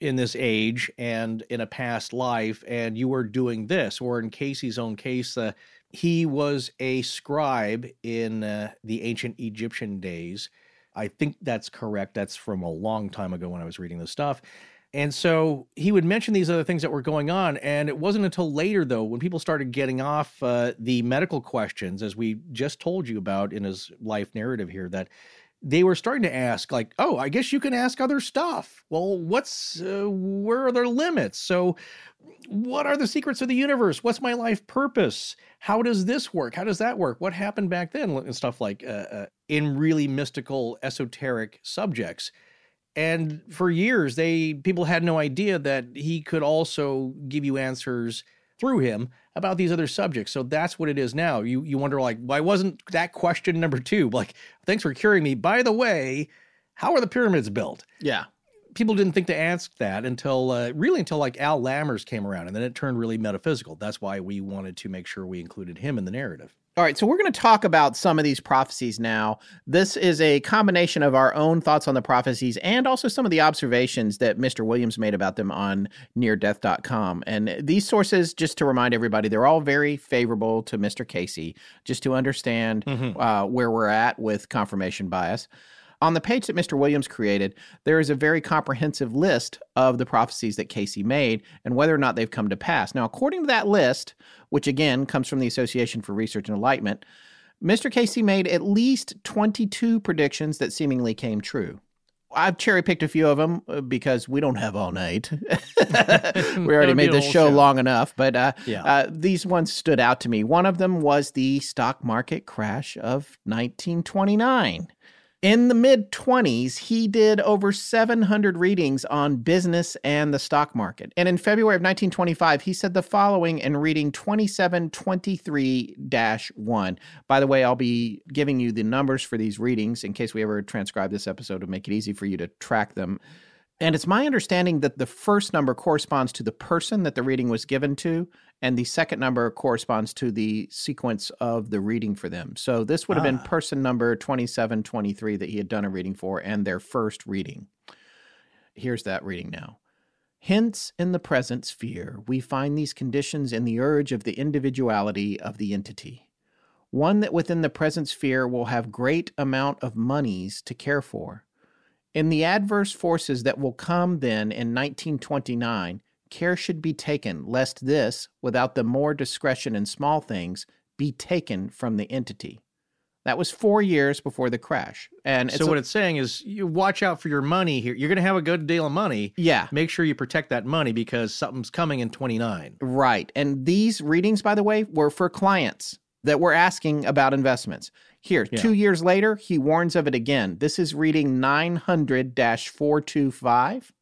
in this age and in a past life, and you were doing this. Or in Cayce's own case, uh, he was a scribe in uh, the ancient Egyptian days. I think that's correct. That's from a long time ago when I was reading this stuff. And so he would mention these other things that were going on. And it wasn't until later, though, when people started getting off uh, the medical questions, as we just told you about in his life narrative here, that they were starting to ask, like, oh, I guess you can ask other stuff. Well, what's, uh, where are their limits? So, what are the secrets of the universe? What's my life purpose? How does this work? How does that work? What happened back then? And stuff like uh, uh, in really mystical, esoteric subjects. And for years, they people had no idea that he could also give you answers through him about these other subjects. So that's what it is now. You you wonder like, why wasn't that question number two? [laughs] Like, thanks for curing me. By the way, how are the pyramids built? Yeah. People didn't think to ask that until uh, really until like Al Lammers came around, and then it turned really metaphysical. That's why we wanted to make sure we included him in the narrative. All right, so we're going to talk about some of these prophecies now. This is a combination of our own thoughts on the prophecies and also some of the observations that Mr. Williams made about them on neardeath.com. And these sources, just to remind everybody, they're all very favorable to Mr. Cayce, just to understand uh, where we're at with confirmation bias. On the page that Mr. Williams created, there is a very comprehensive list of the prophecies that Cayce made and whether or not they've come to pass. Now, according to that list, which again comes from the Association for Research and Enlightenment, Mr. Cayce made at least 22 predictions that seemingly came true. I've cherry picked a few of them uh, because we don't have all night. [laughs] we already made this show, show. long enough, but uh, Yeah. uh, these ones stood out to me. One of them was the stock market crash of 1929. In the mid 20s, he did over 700 readings on business and the stock market. And in February of 1925, he said the following in reading 2723 1. By the way, I'll be giving you the numbers for these readings in case we ever transcribe this episode to make it easy for you to track them. And it's my understanding that the first number corresponds to the person that the reading was given to, and the second number corresponds to the sequence of the reading for them. So this would have been Ah. person number 2723 that he had done a reading for, and their first reading. Here's that reading now. Hence, in the present sphere, we find these conditions in the urge of the individuality of the entity. One that within the present sphere will have great amount of monies to care for. In the adverse forces that will come then in 1929, care should be taken lest this, without the more discretion in small things, be taken from the entity. That was four years before the crash. And so it's a- what it's saying is, you watch out for your money here. You're going to have a good deal of money. Yeah. Make sure you protect that money because something's coming in 29. Right. And these readings, by the way, were for clients that were asking about investments. Here, Yeah. two years later, he warns of it again. This is reading 900 425.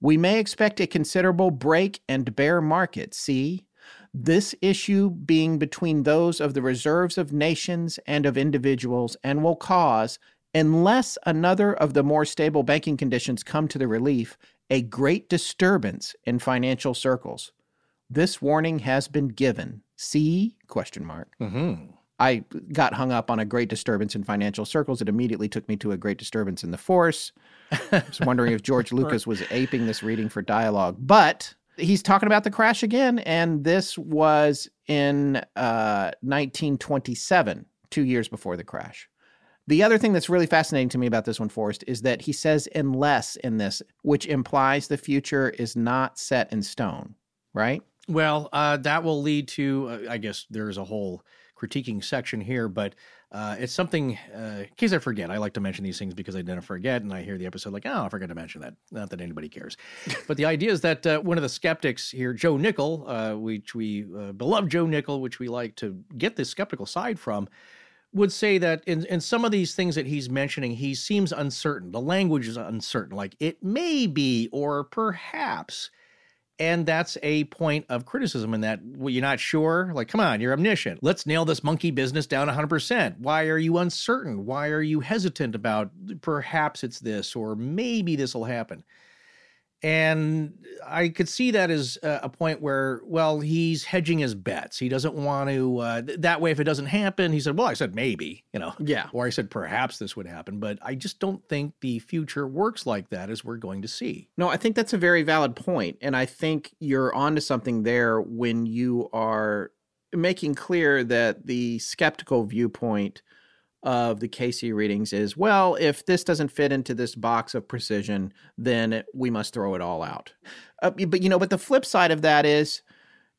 We may expect a considerable break and bear market. See, this issue being between those of the reserves of nations and of individuals, and will cause, unless another of the more stable banking conditions come to the relief, a great disturbance in financial circles. This warning has been given. See question mark. Mm-hmm. I got hung up on a great disturbance in financial circles. It immediately took me to a great disturbance in the force. I was wondering if George [laughs] Lucas was aping this reading for dialogue, but he's talking about the crash again, and this was in uh, 1927, two years before the crash. The other thing that's really fascinating to me about this one, Forrest, is that he says unless in this, which implies the future is not set in stone, right? Well, uh, that will lead to, uh, I guess there's a whole critiquing section here, but uh, it's something, uh, in case I forget, I like to mention these things because I didn't forget, and I hear the episode like, oh, I forgot to mention that. Not that anybody cares. [laughs] but the idea is that uh, one of the skeptics here, Joe Nickell, uh, which we, uh, beloved Joe Nickell, which we like to get this skeptical side from, would say that in, in some of these things that he's mentioning, he seems uncertain. The language is uncertain, like it may be or perhaps. And that's a point of criticism in that well, you're not sure. Like, come on, you're omniscient. Let's nail this monkey business down 100%. Why are you uncertain? Why are you hesitant about perhaps it's this or maybe this will happen? And I could see that as a point where, well, he's hedging his bets. He doesn't want to, uh, that way, if it doesn't happen, he said, well, I said maybe, you know. Yeah. Or I said perhaps this would happen. But I just don't think the future works like that, as we're going to see. No, I think that's a very valid point. And I think you're onto something there when you are making clear that the skeptical viewpoint of the Cayce readings is well, if this doesn't fit into this box of precision, then we must throw it all out. Uh, but you know, but the flip side of that is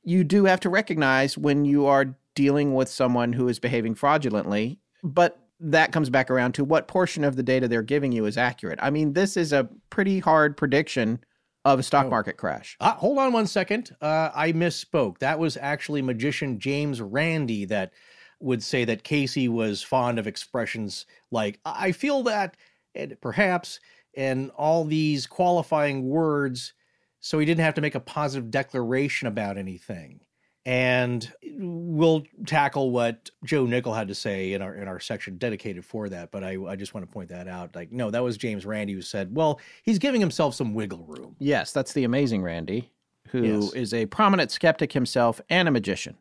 you do have to recognize when you are dealing with someone who is behaving fraudulently, but that comes back around to what portion of the data they're giving you is accurate. I mean, this is a pretty hard prediction of a stock oh. market crash. Uh, hold on one second. Uh, I misspoke. That was actually magician James Randi that would say that Cayce was fond of expressions like, I feel that, and perhaps, and all these qualifying words, so he didn't have to make a positive declaration about anything. And we'll tackle what Joe Nickell had to say in our in our section dedicated for that. But I, I just want to point that out. Like, no, that was James Randi who said, well, he's giving himself some wiggle room. Yes, that's the amazing Randi, who yes. is a prominent skeptic himself and a magician.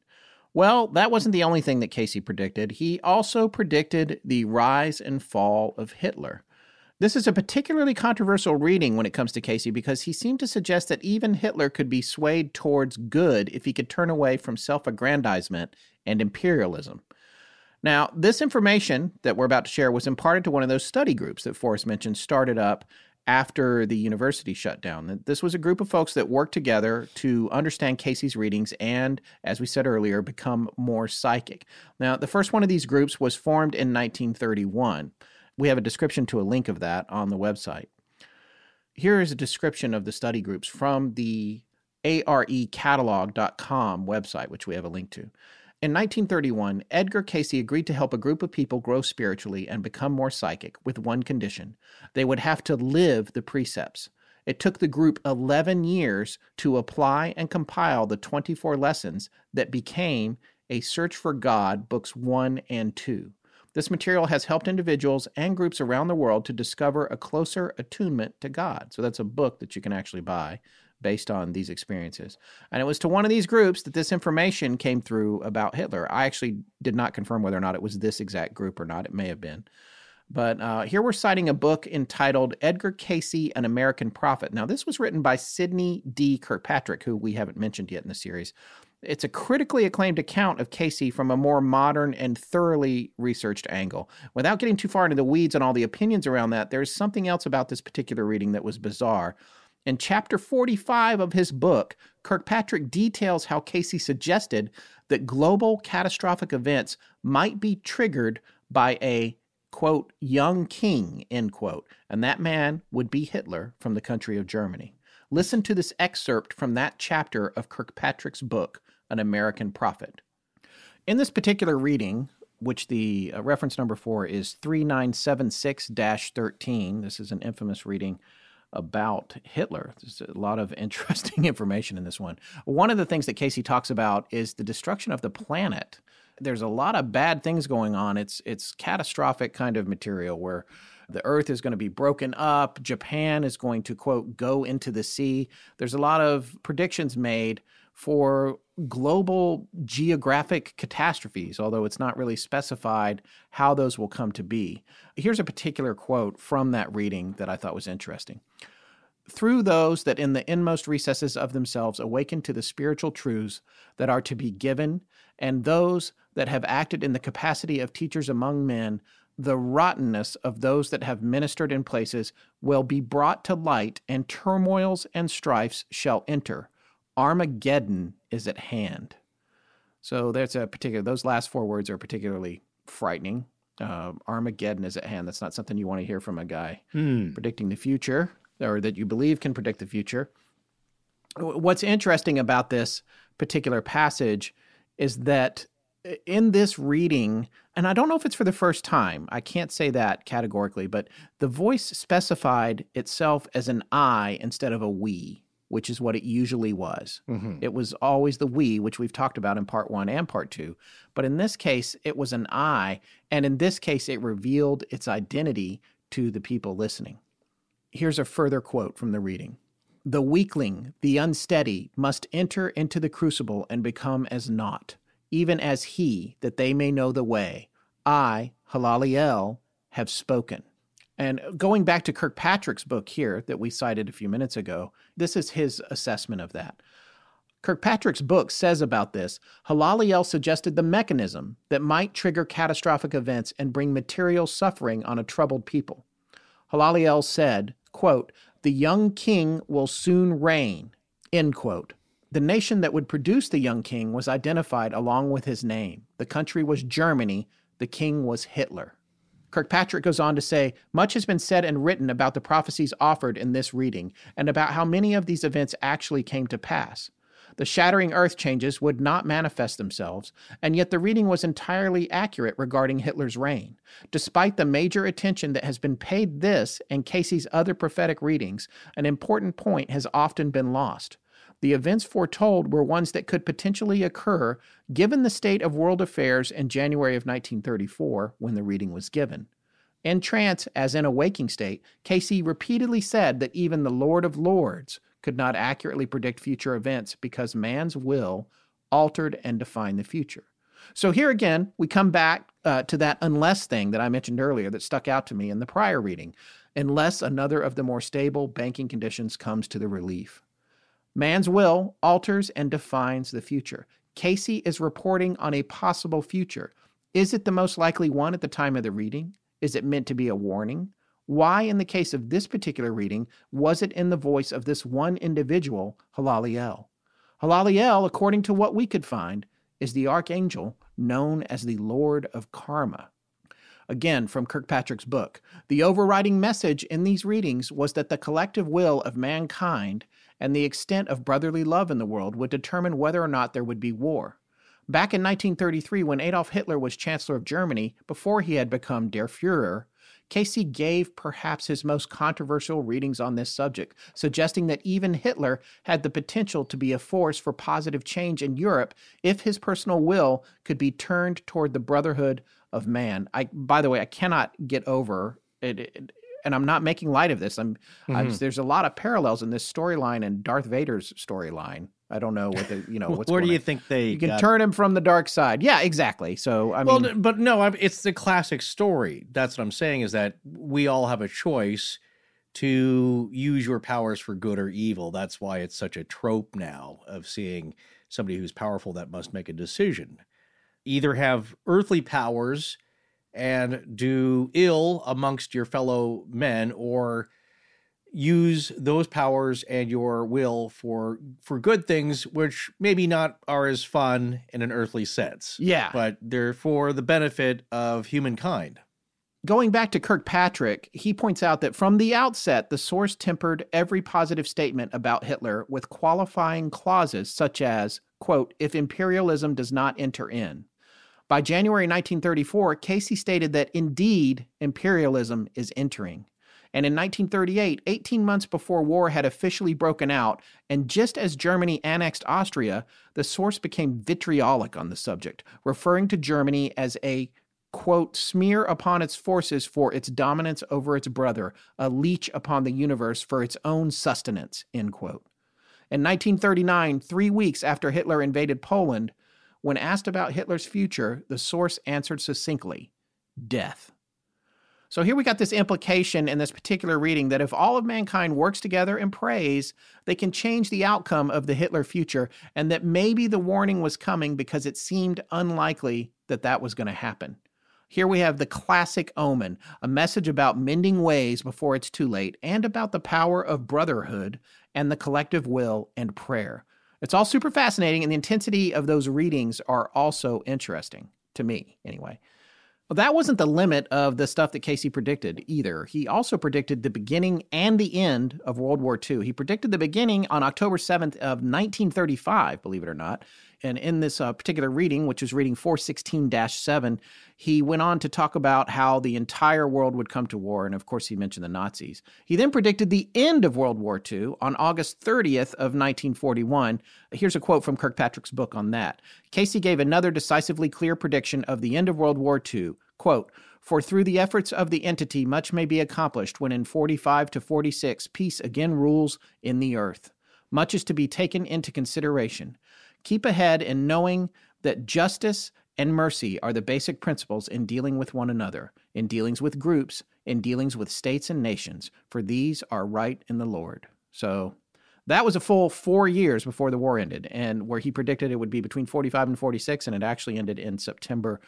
Well, that wasn't the only thing that Cayce predicted. He also predicted the rise and fall of Hitler. This is a particularly controversial reading when it comes to Cayce because he seemed to suggest that even Hitler could be swayed towards good if he could turn away from self aggrandizement and imperialism. Now, this information that we're about to share was imparted to one of those study groups that Forrest mentioned started up after the university shut down. This was a group of folks that worked together to understand Cayce's readings and, as we said earlier, become more psychic. Now, the first one of these groups was formed in 1931. We have a description to a link of that on the website. Here is a description of the study groups from the arecatalog.com website, which we have a link to. In 1931, Edgar Cayce agreed to help a group of people grow spiritually and become more psychic with one condition they would have to live the precepts. It took the group 11 years to apply and compile the 24 lessons that became A Search for God, Books 1 and 2. This material has helped individuals and groups around the world to discover a closer attunement to God. So that's a book that you can actually buy based on these experiences. And it was to one of these groups that this information came through about Hitler. I actually did not confirm whether or not it was this exact group or not. It may have been. But uh, here we're citing a book entitled Edgar Cayce, An American Prophet. Now, this was written by Sidney D. Kirkpatrick, who we haven't mentioned yet in the series. It's a critically acclaimed account of Cayce from a more modern and thoroughly researched angle. Without getting too far into the weeds on all the opinions around that, there's something else about this particular reading that was bizarre. In chapter 45 of his book, Kirkpatrick details how Cayce suggested that global catastrophic events might be triggered by a quote young king end quote and that man would be Hitler from the country of Germany. Listen to this excerpt from that chapter of Kirkpatrick's book, An American Prophet. In this particular reading, which the uh, reference number for is 3976 13, this is an infamous reading about Hitler. There's a lot of [laughs] interesting information in this one. One of the things that Cayce talks about is the destruction of the planet. There's a lot of bad things going on. It's it's catastrophic kind of material where The earth is going to be broken up. Japan is going to, quote, go into the sea. There's a lot of predictions made for global geographic catastrophes, although it's not really specified how those will come to be. Here's a particular quote from that reading that I thought was interesting. Through those that in the inmost recesses of themselves awaken to the spiritual truths that are to be given, and those that have acted in the capacity of teachers among men, the rottenness of those that have ministered in places will be brought to light, and turmoils and strifes shall enter Armageddon is at hand. So there's a particular, those last four words are particularly frightening. Uh, Armageddon is at hand. That's not something you want to hear from a guy Hmm. predicting the future or that you believe can predict the future. What's interesting about this particular passage is that in this reading, and I don't know if it's for the first time, I can't say that categorically, but the voice specified itself as an I instead of a we, which is what it usually was. Mhm. It was always the we, which we've talked about in part one and part two. But in this case, it was an I. And in this case, it revealed its identity to the people listening. Here's a further quote from the reading The weakling, the unsteady, must enter into the crucible and become as naught, even as he, that they may know the way. I, Halaliel, have spoken. And going back to Kirkpatrick's book here that we cited a few minutes ago, this is his assessment of that. Kirkpatrick's book says about this Halaliel suggested the mechanism that might trigger catastrophic events and bring material suffering on a troubled people. Halaliel said, quote, The young king will soon reign, end quote. The nation that would produce the young king was identified along with his name. The country was Germany, the king was Hitler. Kirkpatrick goes on to say much has been said and written about the prophecies offered in this reading and about how many of these events actually came to pass. The shattering earth changes would not manifest themselves, and yet the reading was entirely accurate regarding Hitler's reign. Despite the major attention that has been paid this and Cayce's other prophetic readings, an important point has often been lost. The events foretold were ones that could potentially occur given the state of world affairs in January of 1934 when the reading was given. In trance, as in a waking state, Cayce repeatedly said that even the Lord of Lords could not accurately predict future events because man's will altered and defined the future. So here again, we come back uh, to that unless thing that I mentioned earlier that stuck out to me in the prior reading, unless another of the more stable banking conditions comes to the relief. Man's will alters and defines the future. Cayce is reporting on a possible future. Is it the most likely one at the time of the reading? Is it meant to be a warning? Why, in the case of this particular reading, was it in the voice of this one individual, Halaliel? Halaliel, according to what we could find, is the archangel known as the Lord of Karma. Again, from Kirkpatrick's book, the overriding message in these readings was that the collective will of mankind and the extent of brotherly love in the world would determine whether or not there would be war. Back in 1933, when Adolf Hitler was Chancellor of Germany, before he had become Der Fuhrer, Cayce gave perhaps his most controversial readings on this subject, suggesting that even Hitler had the potential to be a force for positive change in Europe if his personal will could be turned toward the brotherhood of man. I, by the way, I cannot get over it, it and I'm not making light of this. I'm, I'm Mhm. there's a lot of parallels in this storyline and Darth Vader's storyline. I don't know what the you know [laughs] what's Where do you on. think they you can got- turn him from the dark side. Yeah, exactly. So I mean, well, but no, I'm, it's the classic story. That's what I'm saying is that we all have a choice to use your powers for good or evil. That's why it's such a trope now of seeing somebody who's powerful that must make a decision. Either have earthly powers and do ill amongst your fellow men or use those powers and your will for for good things which maybe not are as fun in an earthly sense Yeah. but they're for the benefit of humankind Going back to Kirkpatrick, he points out that from the outset, the source tempered every positive statement about Hitler with qualifying clauses such as, quote, if imperialism does not enter in. By January 1934, Cayce stated that indeed imperialism is entering. And in 1938, 18 months before war had officially broken out, and just as Germany annexed Austria, the source became vitriolic on the subject, referring to Germany as a quote, smear upon its forces for its dominance over its brother, a leech upon the universe for its own sustenance, end quote. In 1939, three weeks after Hitler invaded Poland, when asked about Hitler's future, the source answered succinctly death. So here we got this implication in this particular reading that if all of mankind works together and prays, they can change the outcome of the Hitler future, and that maybe the warning was coming because it seemed unlikely that that was going to happen. Here we have the classic omen, a message about mending ways before it's too late, and about the power of brotherhood and the collective will and prayer. It's all super fascinating, and the intensity of those readings are also interesting to me, anyway. Well, that wasn't the limit of the stuff that Cayce predicted either. He also predicted the beginning and the end of World War II. He predicted the beginning on October 7th of 1935, believe it or not. And in this uh, particular reading, which was reading 416 7, he went on to talk about how the entire world would come to war. And of course, he mentioned the Nazis. He then predicted the end of World War II on August 30th of 1941. Here's a quote from Kirkpatrick's book on that. Cayce gave another decisively clear prediction of the end of World War II. Quote, for through the efforts of the entity, much may be accomplished when in 45 to 46 peace again rules in the earth. Much is to be taken into consideration. Keep ahead in knowing that justice and mercy are the basic principles in dealing with one another, in dealings with groups, in dealings with states and nations, for these are right in the Lord. So that was a full four years before the war ended, and where he predicted it would be between 45 and 46, and it actually ended in September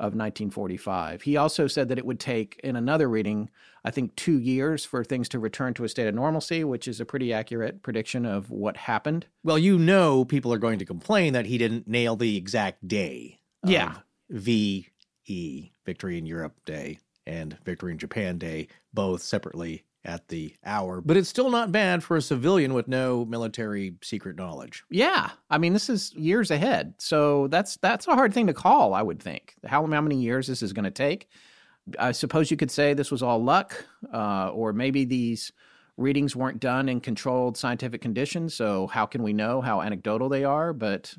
of 1945. He also said that it would take, in another reading, I think two years for things to return to a state of normalcy, which is a pretty accurate prediction of what happened. Well, you know, people are going to complain that he didn't nail the exact day. Yeah. VE, Victory in Europe Day, and Victory in Japan Day, both separately at the hour, but it's still not bad for a civilian with no military secret knowledge. Yeah, I mean this is years ahead, so that's that's a hard thing to call. I would think how how many years this is going to take. I suppose you could say this was all luck, uh, or maybe these readings weren't done in controlled scientific conditions. So how can we know how anecdotal they are? But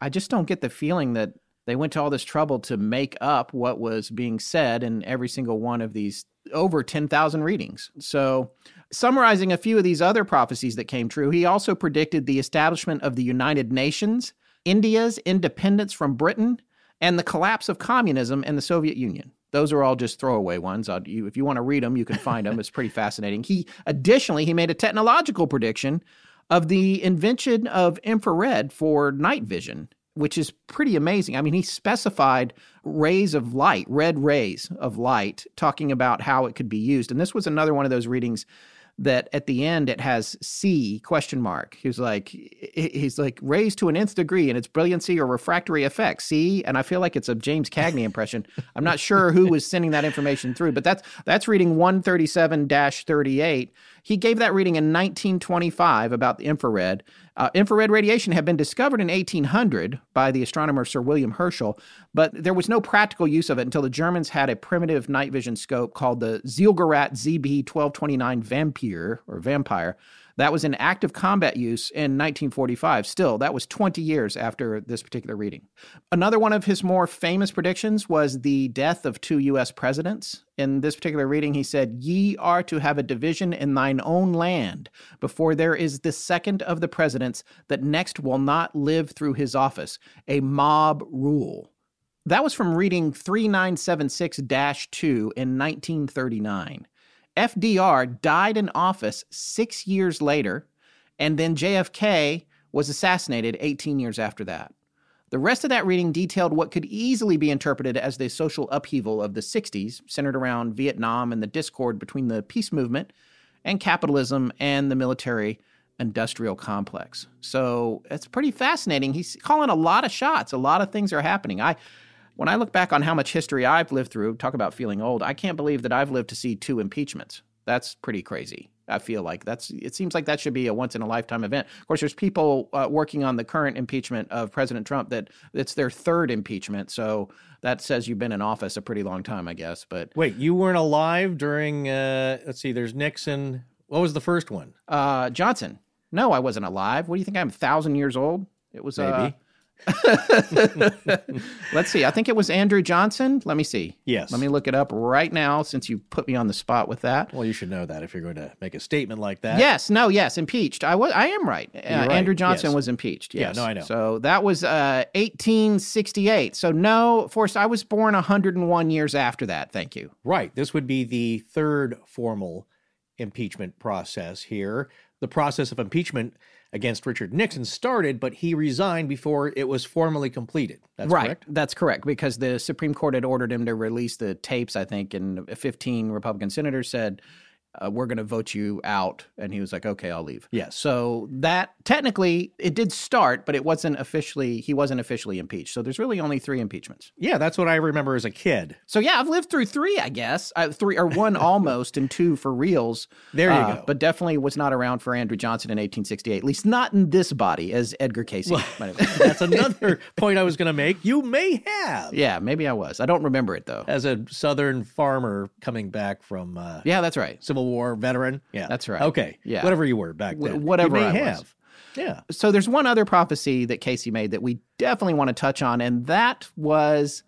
I just don't get the feeling that they went to all this trouble to make up what was being said in every single one of these over 10,000 readings. So, summarizing a few of these other prophecies that came true, he also predicted the establishment of the United Nations, India's independence from Britain, and the collapse of communism and the Soviet Union. Those are all just throwaway ones. You, if you want to read them, you can find them. It's pretty fascinating. He additionally he made a technological prediction of the invention of infrared for night vision which is pretty amazing. I mean, he specified rays of light, red rays of light, talking about how it could be used. And this was another one of those readings that at the end it has C question mark. He's like he's like raised to an nth degree in its brilliancy or refractory effect. C, and I feel like it's a James Cagney impression. I'm not sure who was sending that information through, but that's that's reading 137-38. He gave that reading in 1925 about the infrared. Uh, infrared radiation had been discovered in 1800 by the astronomer Sir William Herschel, but there was no practical use of it until the Germans had a primitive night vision scope called the Zielgerät ZB 1229 Vampire or Vampire that was in active combat use in 1945. Still, that was 20 years after this particular reading. Another one of his more famous predictions was the death of two U.S. presidents. In this particular reading, he said, Ye are to have a division in thine own land before there is the second of the presidents that next will not live through his office, a mob rule. That was from reading 3976 2 in 1939. FDR died in office six years later, and then JFK was assassinated 18 years after that. The rest of that reading detailed what could easily be interpreted as the social upheaval of the 60s, centered around Vietnam and the discord between the peace movement and capitalism and the military industrial complex. So it's pretty fascinating. He's calling a lot of shots. A lot of things are happening. I when I look back on how much history I've lived through, talk about feeling old, I can't believe that I've lived to see two impeachments. That's pretty crazy. I feel like that's it seems like that should be a once in a lifetime event. Of course, there's people uh, working on the current impeachment of President Trump that it's their third impeachment. So that says you've been in office a pretty long time, I guess. But wait, you weren't alive during? Uh, let's see. There's Nixon. What was the first one? Uh, Johnson. No, I wasn't alive. What do you think? I'm a thousand years old. It was uh, maybe. [laughs] Let's see. I think it was Andrew Johnson. Let me see. Yes. Let me look it up right now since you put me on the spot with that. Well, you should know that if you're going to make a statement like that. Yes, no, yes, impeached. I was I am right. Uh, right, Andrew Johnson yes. was impeached. Yeah, Yes. no, I know. So that was uh 1868. So no, Forrest, I was born 101 years after that. Thank you. Right. This would be the third formal impeachment process here. The process of impeachment against Richard Nixon started, but he resigned before it was formally completed. That's right. correct. That's correct because the Supreme Court had ordered him to release the tapes, I think, and 15 Republican senators said, uh, we're going to vote you out. And he was like, okay, I'll leave. Yes. So that technically it did start, but it wasn't officially, he wasn't officially impeached. So there's really only three impeachments. Yeah, that's what I remember as a kid. So yeah, I've lived through three, I guess. Uh, three or one [laughs] almost, and two for reals. There you Uh, go. But definitely was not around for Andrew Johnson in 1868. At least not in this body, as Edgar Cayce. might have- [laughs] That's another [laughs] point I was going to make. You may have. yeah, maybe I was. I don't remember it though. As a Southern farmer coming back from uh, Yeah, that's right. Civil War veteran. Yeah. That's right. Okay. Yeah. Whatever you were back Wh- then. whatever you may I was. have. Yeah. So there's one other prophecy that Cayce made that we definitely want to touch on, and that was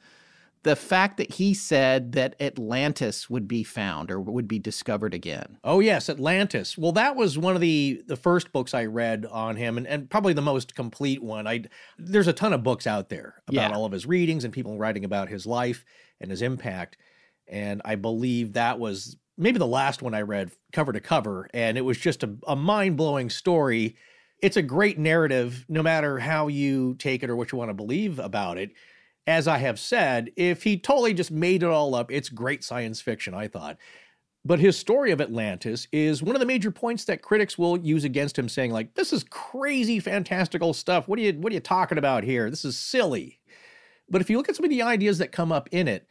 the fact that he said that Atlantis would be found or would be discovered again. Oh yes, Atlantis. Well, that was one of the the first books I read on him, and, and probably the most complete one. I there's a ton of books out there about Yeah. all of his readings and people writing about his life and his impact. And I believe that was maybe the last one I read cover to cover, and it was just a, a mind blowing story. It's a great narrative, no matter how you take it or what you want to believe about it. As I have said, if he totally just made it all up, it's great science fiction, I thought. But his story of Atlantis is one of the major points that critics will use against him, saying, like, this is crazy, fantastical stuff. What are you what are you talking about here? This is silly. But if you look at some of the ideas that come up in it,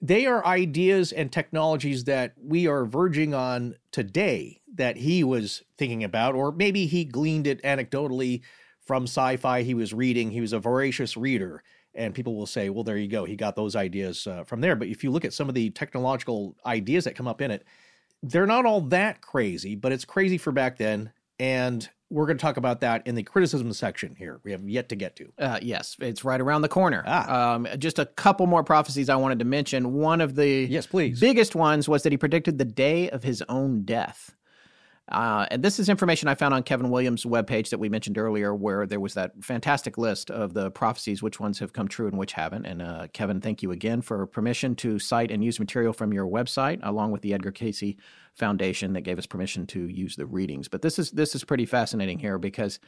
they are ideas and technologies that we are verging on today that he was thinking about, or maybe he gleaned it anecdotally from sci fi he was reading. He was a voracious reader. And people will say, well, there you go. He got those ideas uh, from there. But if you look at some of the technological ideas that come up in it, they're not all that crazy, but it's crazy for back then. And we're going to talk about that in the criticism section here. We have yet to get to. Uh, yes, it's right around the corner. Ah. Um, just a couple more prophecies I wanted to mention. One of the Yes, please. biggest ones was that he predicted the day of his own death. Uh, and this is information I found on Kevin Williams' webpage that we mentioned earlier, where there was that fantastic list of the prophecies, which ones have come true and which haven't. And uh, Kevin, thank you again for permission to cite and use material from your website, along with the Edgar Cayce Foundation that gave us permission to use the readings. But this is this is pretty fascinating here because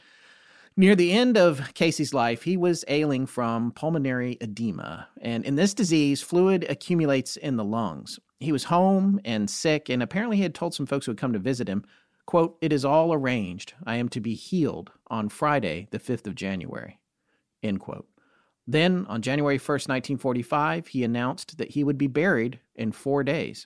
Near the end of Cayce's life, he was ailing from pulmonary edema. And in this disease, fluid accumulates in the lungs. He was home and sick, and apparently he had told some folks who had come to visit him, quote, It is all arranged. I am to be healed on Friday, the 5th of January, end quote. Then, on January 1st, 1945, he announced that he would be buried in four days.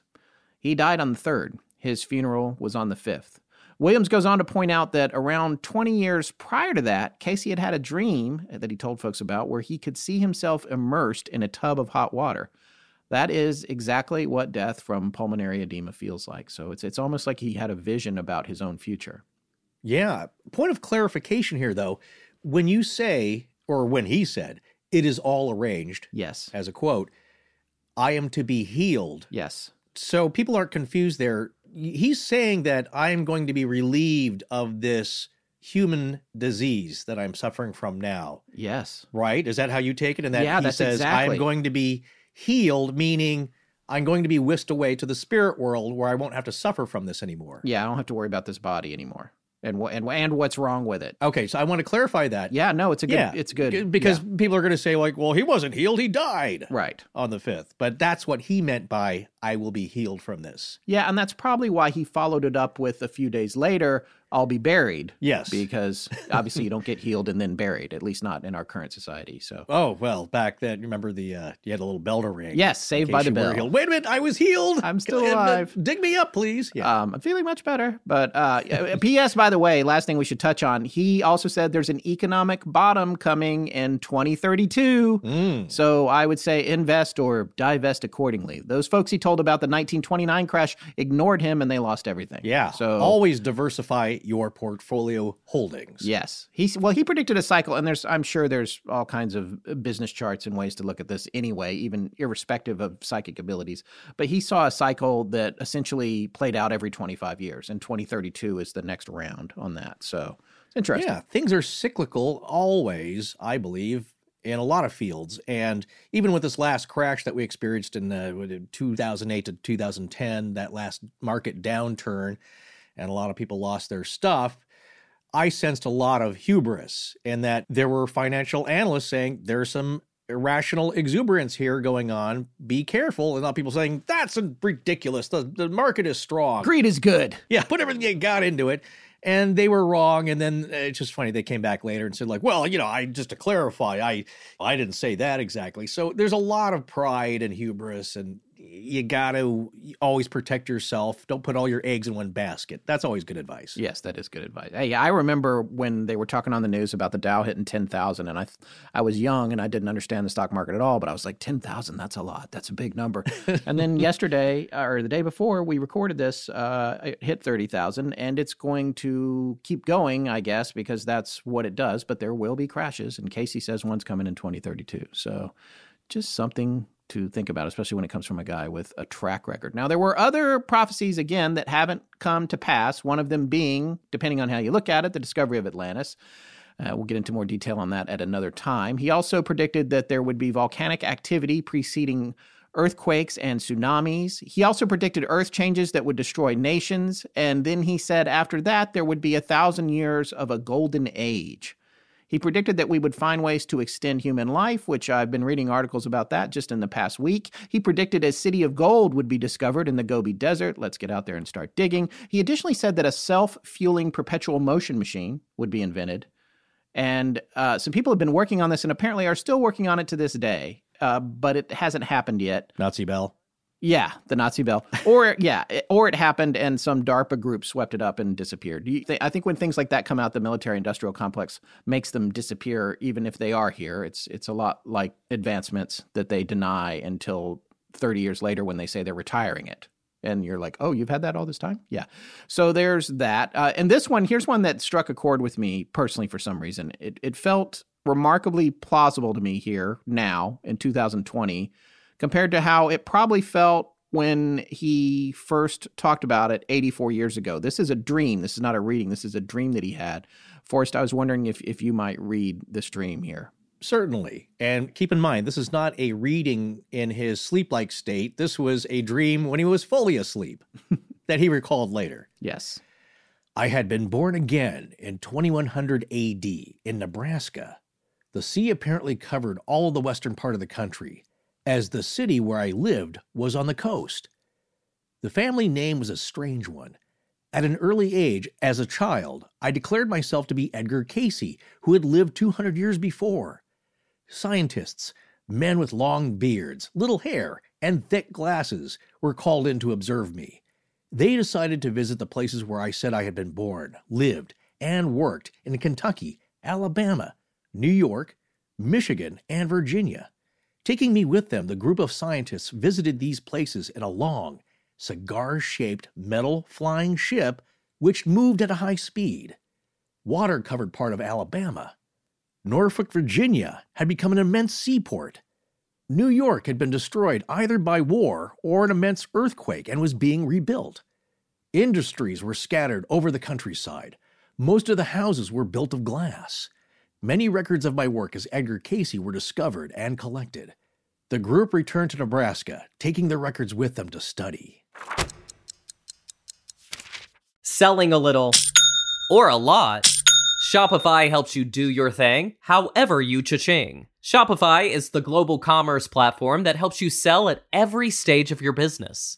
He died on the 3rd. His funeral was on the 5th. Williams goes on to point out that around 20 years prior to that, Cayce had had a dream that he told folks about where he could see himself immersed in a tub of hot water. That is exactly what death from pulmonary edema feels like. So it's it's almost like he had a vision about his own future. Yeah. Point of clarification here, though. When you say, or when he said, it is all arranged, Yes. as a quote, I am to be healed. Yes. So people aren't confused there. He's saying that I'm going to be relieved of this human disease that I'm suffering from now, Yes. right? Is that how you take it? And that Yeah, he says, exactly. I'm going to be healed, meaning I'm going to be whisked away to the spirit world where I won't have to suffer from this anymore. Yeah, I don't have to worry about this body anymore. And wh- and and what's wrong with it? Okay, so I want to clarify that. Yeah, no, it's a good Yeah, it's good because yeah. people are going to say like, "Well, he wasn't healed; he died." right. on the fifth. But that's what he meant by "I will be healed from this." Yeah, and that's probably why he followed it up with a few days later, I'll be buried. Yes. Because obviously you don't get healed and then buried, at least not in our current society. So [laughs] Oh well, back then, remember the uh, you had a little bell to ring. Yes, Saved by the Bell. healed. Wait a minute, I was healed. I'm still Uh, alive. dig me up, please. Yeah. Um, I'm feeling much better. But uh, P.S. [laughs] By the way, last thing we should touch on. He also said there's an economic bottom coming in 2032. Mm. So I would say invest or divest accordingly. Those folks he told about the 1929 crash ignored him and they lost everything. Yeah. So always diversify your portfolio holdings. Yes. He's well, he predicted a cycle, and there's I'm sure there's all kinds of uh, business charts and ways to look at this anyway, even irrespective of psychic abilities. But he saw a cycle that essentially played out every 25 years, and 2032 is the next round on that. So it's interesting. Yeah, things are cyclical always, I believe, in a lot of fields. And even with this last crash that we experienced in uh, 2008 to 2010, that last market downturn, and a lot of people lost their stuff. I sensed a lot of hubris in that there were financial analysts saying there's some irrational exuberance here going on. Be careful. And a lot of people saying that's ridiculous. The, the market is strong. Greed is good. Yeah, put everything you got into it and they were wrong and then uh, it's just funny they came back later and said like well you know i just to clarify i i didn't say that exactly so there's a lot of pride and hubris and you got to always protect yourself. Don't put all your eggs in one basket. That's always good advice. Yes, that is good advice. Hey, I remember when they were talking on the news about the Dow hitting 10,000 and I I was young and I didn't understand the stock market at all, but I was like 10,000, that's a lot. That's a big number. [laughs] and then yesterday or the day before we recorded this, uh, it hit 30,000 and it's going to keep going, I guess, because that's what it does, but there will be crashes and Cayce says one's coming in 2032. So just something to think about, especially when it comes from a guy with a track record. Now, there were other prophecies, again, that haven't come to pass, one of them being, depending on how you look at it, the discovery of Atlantis. Uh, we'll get into more detail on that at another time. He also predicted that there would be volcanic activity preceding earthquakes and tsunamis. He also predicted earth changes that would destroy nations. And then he said after that, there would be a thousand years of a golden age. He predicted that we would find ways to extend human life, which I've been reading articles about that just in the past week. He predicted a city of gold would be discovered in the Gobi Desert. Let's get out there and start digging. He additionally said that a self fueling perpetual motion machine would be invented. And uh, some people have been working on this and apparently are still working on it to this day, uh, but it hasn't happened yet. Nazi Bell. Yeah, the Nazi bell, or yeah, or it happened and some DARPA group swept it up and disappeared. I think when things like that come out, the military-industrial complex makes them disappear, even if they are here. It's it's a lot like advancements that they deny until 30 years later when they say they're retiring it, and you're like, oh, you've had that all this time? Yeah. So there's that, uh, and this one here's one that struck a chord with me personally for some reason. It it felt remarkably plausible to me here now in 2020 compared to how it probably felt when he first talked about it 84 years ago. This is a dream. This is not a reading. This is a dream that he had. Forrest, I was wondering if, if you might read this dream here. Certainly. And keep in mind, this is not a reading in his sleep like state. This was a dream when he was fully asleep [laughs] that he recalled later. Yes. I had been born again in 2100 AD in Nebraska. The sea apparently covered all of the western part of the country as the city where I lived was on the coast. The family name was a strange one. At an early age, as a child, I declared myself to be Edgar Cayce, who had lived 200 years before. Scientists, men with long beards, little hair, and thick glasses, were called in to observe me. They decided to visit the places where I said I had been born, lived, and worked in Kentucky, Alabama, New York, Michigan, and Virginia. Taking me with them, the group of scientists visited these places in a long, cigar shaped metal flying ship which moved at a high speed. Water covered part of Alabama. Norfolk, Virginia had become an immense seaport. New York had been destroyed either by war or an immense earthquake and was being rebuilt. Industries were scattered over the countryside. Most of the houses were built of glass. Many records of my work as Edgar Cayce were discovered and collected. The group returned to Nebraska, taking the records with them to study. Selling a little or a lot, Shopify helps you do your thing however you cha-ching. Shopify is the global commerce platform that helps you sell at every stage of your business.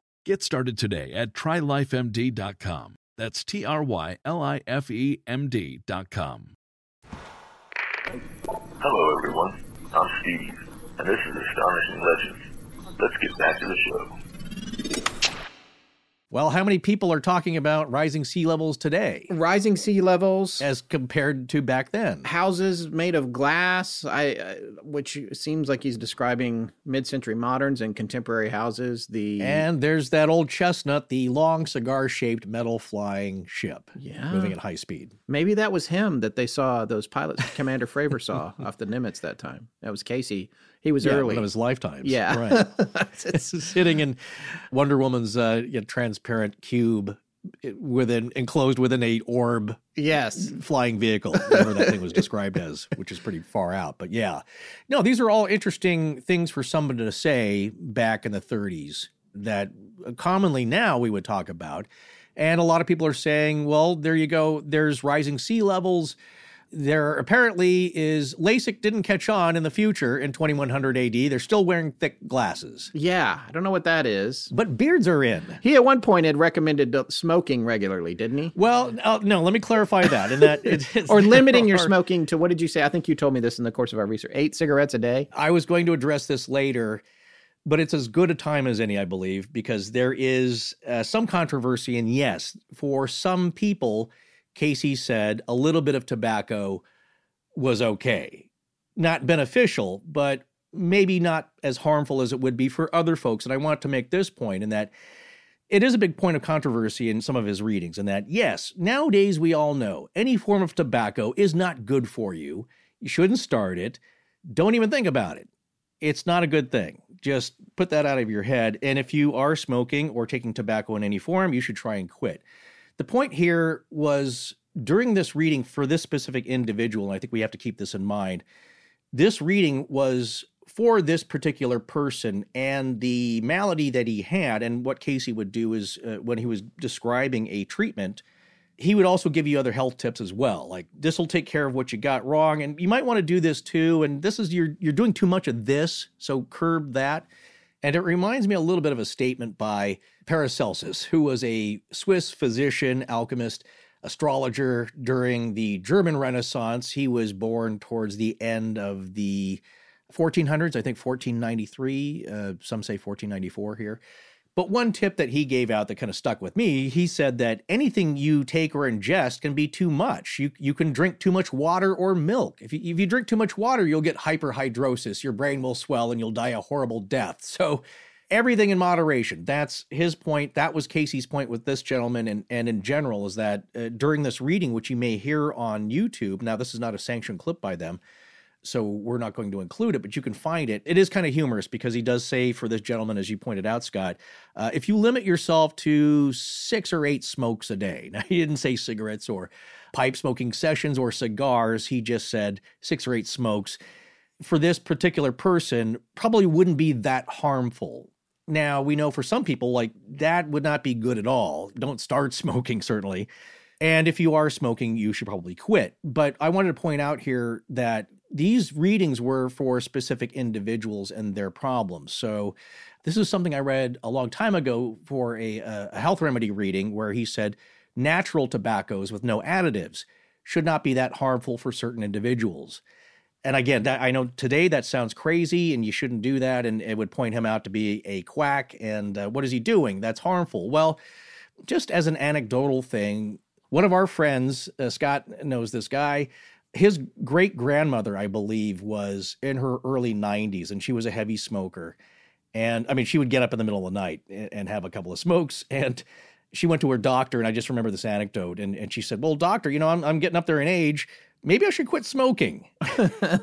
Get started today at trylifemd.com. That's T R Y L I F E M D.com. Hello, everyone. I'm Steve, and this is Astonishing Legends. Let's get back to the show. Well, how many people are talking about rising sea levels today? Rising sea levels as compared to back then. Houses made of glass, I, uh, which seems like he's describing mid-century moderns and contemporary houses. The and there's that old chestnut, the long cigar-shaped metal flying ship, yeah, moving at high speed. Maybe that was him that they saw. Those pilots, Commander Fravor saw [laughs] off the Nimitz that time. That was Cayce. He was yeah, early. One of his lifetimes. Yeah. Right. [laughs] [laughs] Sitting in Wonder Woman's uh, you know, transparent cube within enclosed within a orb yes flying vehicle whatever that thing was described as which is pretty far out but yeah no these are all interesting things for someone to say back in the 30s that commonly now we would talk about and a lot of people are saying well there you go there's rising sea levels there apparently is LASIK didn't catch on in the future in 2100 AD. They're still wearing thick glasses. Yeah, I don't know what that is. But beards are in. He at one point had recommended smoking regularly, didn't he? Well, uh, no, let me clarify that. In that it, [laughs] or limiting your smoking to what did you say? I think you told me this in the course of our research. 8 cigarettes a day. I was going to address this later. But it's as good a time as any, I believe, because there is uh, some controversy. And yes, for some people, Cayce said a little bit of tobacco was okay. Not beneficial, but maybe not as harmful as it would be for other folks. And I want to make this point in that it is a big point of controversy in some of his readings, in that, yes, nowadays we all know any form of tobacco is not good for you. You shouldn't start it. Don't even think about it. It's not a good thing. Just put that out of your head. And if you are smoking or taking tobacco in any form, you should try and quit. The point here was during this reading for this specific individual, and I think we have to keep this in mind, this reading was for this particular person and the malady that he had. And what Cayce would do is uh, when he was describing a treatment, he would also give you other health tips as well. Like this will take care of what you got wrong, and you might want to do this too. And this is you're you're doing too much of this, so curb that. And it reminds me a little bit of a statement by Paracelsus, who was a Swiss physician, alchemist, astrologer during the German Renaissance. He was born towards the end of the 1400s, I think 1493. Uh, some say 1494 here. But one tip that he gave out that kind of stuck with me, he said that anything you take or ingest can be too much. You you can drink too much water or milk. If you, if you drink too much water, you'll get hyperhidrosis. Your brain will swell and you'll die a horrible death. [laughs] So everything in moderation. That's his point. That was Cayce's point with this gentleman and, and in general is that uh, during this reading, which you may hear on YouTube, now this is not a sanctioned clip by them, So we're not going to include it, but you can find it. It is kind of humorous because he does say for this gentleman, as you pointed out, Scott, uh, if you limit yourself to six or eight smokes a day, [laughs] now he didn't say cigarettes or pipe smoking sessions or cigars, he just said six or eight smokes. For this particular person, probably wouldn't be that harmful. Now, we know for some people, like that would not be good at all. Don't start [laughs] smoking, certainly. And if you are smoking, you should probably quit. But I wanted to point out here that these readings were for specific individuals and their problems. So this is something I read a long time ago for a, a health remedy reading where he said natural tobaccos with no additives should not be that harmful for certain individuals. And again, that, I know today that sounds crazy and you shouldn't do that. And it would point him out to be a quack. And uh, what is he doing? That's harmful. Well, just as an anecdotal thing, one of our friends, uh, Scott knows this guy. His great grandmother, I believe, was in her early 90s and she was a heavy smoker. And I mean, she would get up in the middle of the night and, and have a couple of smokes. [laughs] And she went to her doctor, and I just remember this anecdote. And, and she said, Well, doctor, you know, I'm, I'm getting up there in age. Maybe I should quit smoking. [laughs]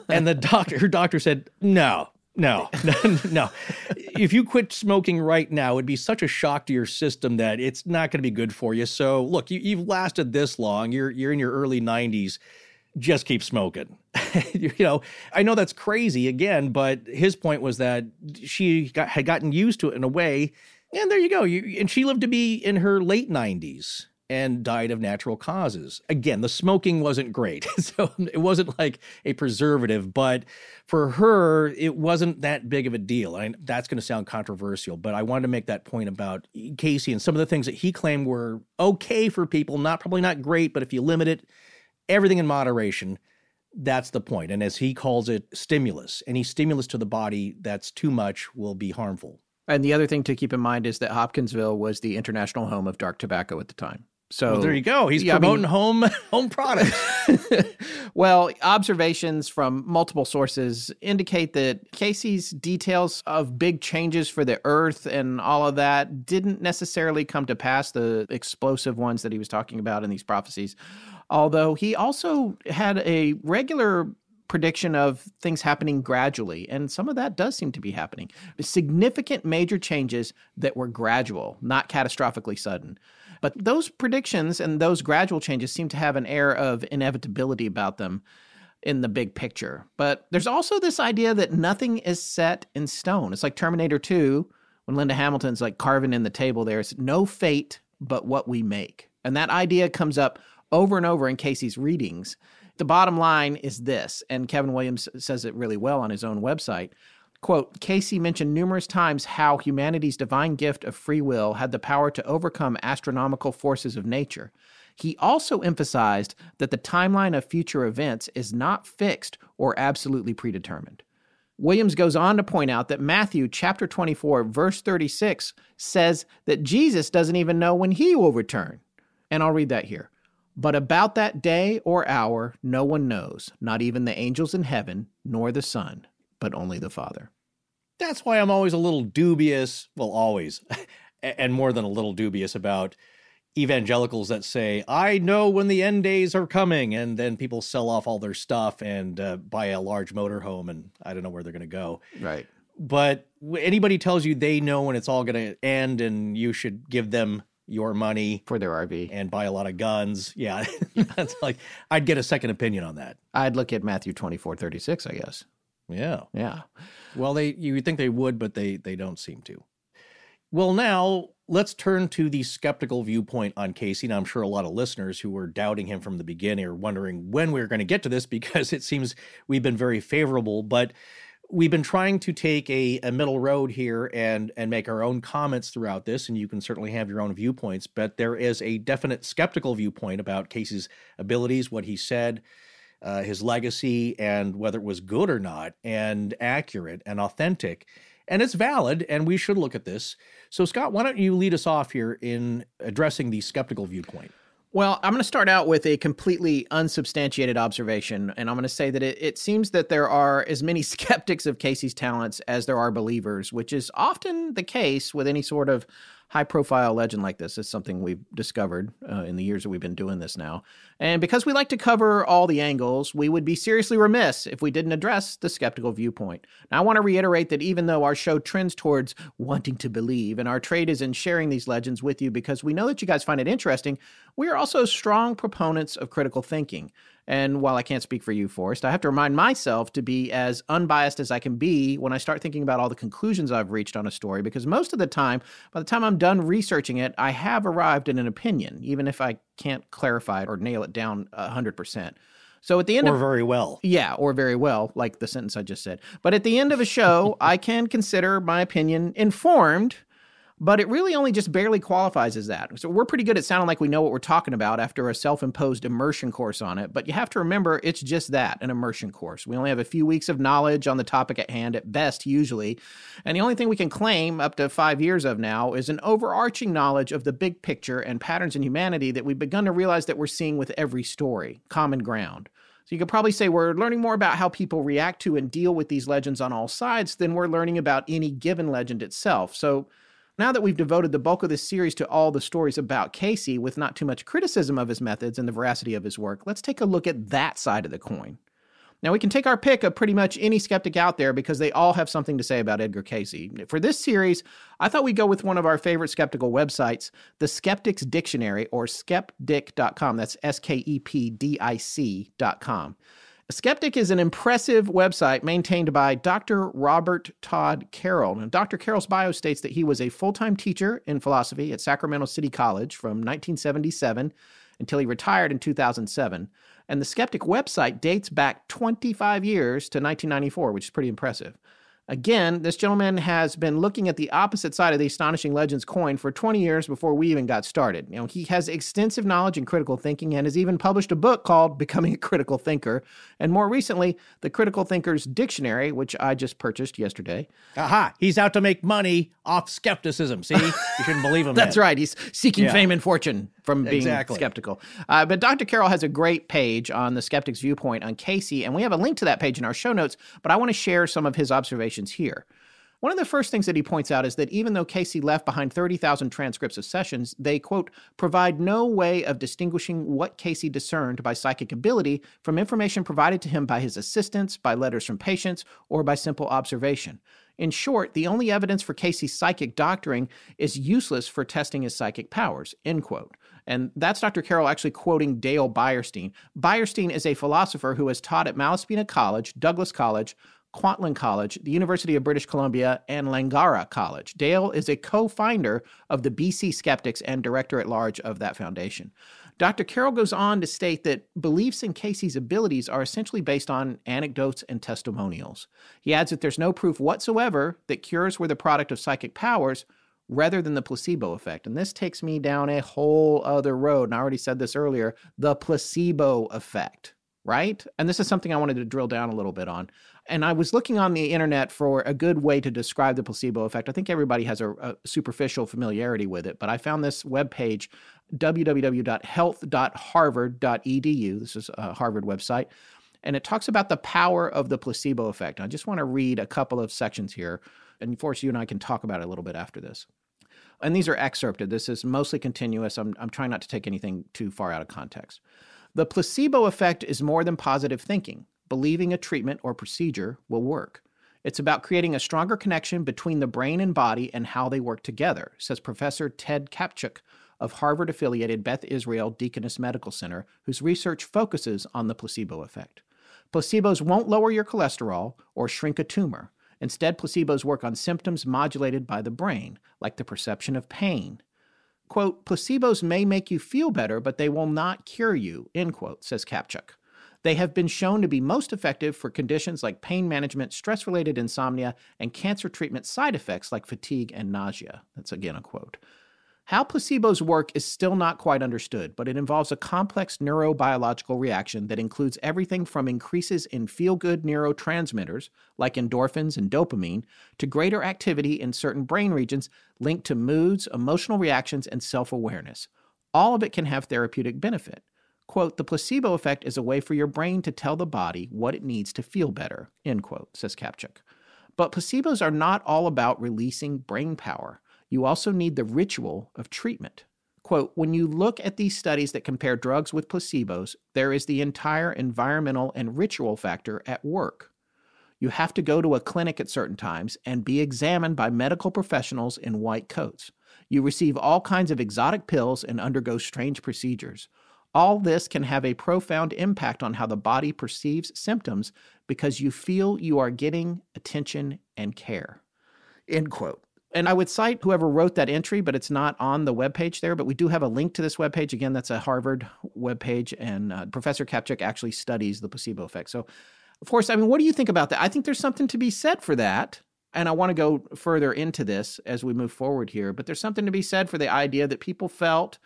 and the doctor, her doctor said, No, no, no, [laughs] no. If you quit smoking right now, it'd be such a shock to your system that it's not going to be good for you. So, look, you, have lasted this long. You're you're in your early 90s. Just keep smoking. [laughs] you know, I know that's crazy again, but his point was that she got, had gotten used to it in a way, and there you go. You, and she lived to be in her late 90s and died of natural causes. Again, the smoking wasn't great. [laughs] So it wasn't like a preservative, but for her, it wasn't that big of a deal. And that's going to sound controversial, but I wanted to make that point about Cayce and some of the things that he claimed were okay for people, not probably not great, but if you limit it, everything in moderation, that's the point. And as he calls it, stimulus. Any stimulus to the body that's too much will be harmful. And the other thing to keep in mind is that Hopkinsville was the international home of dark tobacco at the time. So well, there you go. He's yeah, promoting I mean, home [laughs] home products. [laughs] well, observations from multiple sources indicate that Cayce's details of big changes for the earth and all of that didn't necessarily come to pass, the explosive ones that he was talking about in these prophecies. Although he also had a regular prediction of things happening gradually. And some of that does seem to be happening. Significant major changes that were gradual, not catastrophically sudden. But those predictions and those gradual changes seem to have an air of inevitability about them in the big picture. But there's also this idea that nothing is set in stone. It's like Terminator 2 when Linda Hamilton's like carving in the table there. It's no fate but what we make. And that idea comes up over and over in Cayce's readings. The bottom line is this, and Kevin Williams says it really well on his own website. Quote, Cayce mentioned numerous times how humanity's divine gift of free will had the power to overcome astronomical forces of nature. He also emphasized that the timeline of future events is not fixed or absolutely predetermined. Williams goes on to point out that Matthew chapter 24 verse 36 says that Jesus doesn't even know when he will return. And I'll read that here. But about that day or hour no one knows, not even the angels in heaven, nor the Son, but only the Father. That's why I'm always a little dubious, well, always, [laughs] and more than a little dubious about evangelicals that say, I know when the end days are coming. And then people sell off all their stuff and uh, buy a large motorhome, and I don't know where they're going to go. Right. But anybody tells you they know when it's all going to end and you should give them your money for their RV and buy a lot of guns. Yeah. [laughs] That's like, I'd get a second opinion on that. I'd look at Matthew 24, 36, I guess. Yeah. Yeah. Well, they you think they would, but they they don't seem to. Well, now let's turn to the skeptical viewpoint on Cayce. Now, I'm sure a lot of listeners who were doubting him from the beginning are wondering when we are going to get to this [laughs] because it seems we've been very favorable, but we've been trying to take a, a middle road here and and make our own comments throughout this, and you can certainly have your own viewpoints. But there is a definite skeptical viewpoint about Cayce's abilities, what he said, uh, his legacy and whether it was good or not, and accurate and authentic. And it's valid, and we should look at this. So, Scott, why don't you lead us off here in addressing the skeptical viewpoint? Well, I'm going to start out with a completely unsubstantiated observation, and I'm going to say that it, it, seems that there are as many [laughs] skeptics of Cayce's talents as there are believers, which is often the case with any sort of high profile legend like this. is something we've discovered uh, in the years that we've been doing this now. And because we like to cover all the angles, we would be seriously remiss if we didn't address the skeptical viewpoint. Now, I want to reiterate that even though our show trends towards wanting to believe, and our trade is in sharing these legends with you because we know that you guys find it interesting, we are also strong proponents of critical thinking. And while I can't speak for you, Forrest, I have to remind myself to be as unbiased as I can be when I start thinking about all the conclusions I've reached on a story, because most of the time, by the time I'm done researching it, I have arrived at an opinion, even if I can't clarify it or nail it down 100%. So at the end or of very well. Yeah, or very well, like the sentence I just said. But at the end of a show, [laughs] I can consider my opinion informed but it really only just barely qualifies as that. So we're pretty good at sounding like we know what we're talking about after a self imposed immersion course on it. But you have to remember it's just that an immersion course. We only have a few weeks of knowledge on the topic at hand, at best, usually. And the only thing we can claim up to five years of now is an overarching knowledge of the big picture and patterns in humanity that we've begun to realize that we're seeing with every story, common ground. So you could probably say we're learning more about how people react to and deal with these legends on all sides than we're learning about any given legend itself. So now that we've devoted the bulk of this series to all the stories about Cayce with not too much criticism of his methods and the veracity of his work, let's take a look at that side of the coin. Now, we can take our pick of pretty much any skeptic out there because they all have something to say about Edgar Cayce. For this series, I thought we'd go with one of our favorite skeptical websites, the Skeptics Dictionary, or skepdic.com. That's S K E P D I C.com. Skeptic is an impressive website maintained by Dr. Robert Todd Carroll. And Dr. Carroll's bio states that he was a full time teacher in philosophy at Sacramento City College from 1977 until he retired in 2007. And the Skeptic website dates back 25 years to 1994, which is pretty impressive. Again, this gentleman has been looking at the opposite side of the astonishing legends coin for 20 years before we even got started. You know, he has extensive knowledge in critical thinking and has even published a book called Becoming a Critical Thinker, and more recently, The Critical Thinker's Dictionary, which I just purchased yesterday. Aha, he's out to make money off skepticism. See, you shouldn't believe him. [laughs] That's man. right. He's seeking Yeah. fame and fortune from being Exactly. skeptical. Uh, but Dr. Carroll has a great page on the skeptic's viewpoint on Cayce, and we have a link to that page in our show notes. But I want to share some of his observations here. One of the first things that he points out is that even though Cayce left behind 30,000 transcripts of sessions, they, quote, provide no way of distinguishing what Cayce discerned by psychic ability from information provided to him by his assistants, by letters from patients, or by simple observation. In short, the only evidence for Cayce's psychic doctoring is useless for testing his psychic powers, end quote. And that's Dr. Carroll actually quoting Dale Beyerstein. Beyerstein is a philosopher who has taught at Malaspina College, Douglas College, Kwantlen College, the University of British Columbia, and Langara College. Dale is a co founder of the BC Skeptics and director at large of that foundation. Dr. Carroll goes on to state that beliefs in Cayce's abilities are essentially based on anecdotes and testimonials. He adds that there's no proof whatsoever that cures were the product of psychic powers rather than the placebo effect. And this takes me down a whole other road. And I already said this earlier the placebo effect, right? And this is something I wanted to drill down a little bit on. And I was looking on the internet for a good way to describe the placebo effect. I think everybody has a, a superficial familiarity with it, but I found this webpage, www.health.harvard.edu. This is a Harvard website. And it talks about the power of the placebo effect. I just want to read a couple of sections here. And of course, you and I can talk about it a little bit after this. And these are excerpted. This is mostly continuous. I'm, I'm trying not to take anything too far out of context. The placebo effect is more than positive thinking. Believing a treatment or procedure will work. It's about creating a stronger connection between the brain and body and how they work together, says Professor Ted Kaptchuk of Harvard affiliated Beth Israel Deaconess Medical Center, whose research focuses on the placebo effect. Placebos won't lower your cholesterol or shrink a tumor. Instead, placebos work on symptoms modulated by the brain, like the perception of pain. Quote, placebos may make you feel better, but they will not cure you, end quote, says Kaptchuk. They have been shown to be most effective for conditions like pain management, stress related insomnia, and cancer treatment side effects like fatigue and nausea. That's again a quote. How placebos work is still not quite understood, but it involves a complex neurobiological reaction that includes everything from increases in feel good neurotransmitters, like endorphins and dopamine, to greater activity in certain brain regions linked to moods, emotional reactions, and self awareness. All of it can have therapeutic benefit. Quote, the placebo effect is a way for your brain to tell the body what it needs to feel better, end quote, says Kaptchuk. But placebos are not all about releasing brain power. You also need the ritual of treatment. quote, when you look at these studies that compare drugs with placebos, there is the entire environmental and ritual factor at work. You have to go to a clinic at certain times and be examined by medical professionals in white coats. You receive all kinds of exotic pills and undergo strange procedures. All this can have a profound impact on how the body perceives symptoms because you feel you are getting attention and care. End quote. And I would cite whoever wrote that entry, but it's not on the webpage there. But we do have a link to this webpage. Again, that's a Harvard webpage, and uh, Professor Kaptchuk actually studies the placebo effect. So, of course, I mean, what do you think about that? I think there's something to be said for that. And I want to go further into this as we move forward here. But there's something to be said for the idea that people felt,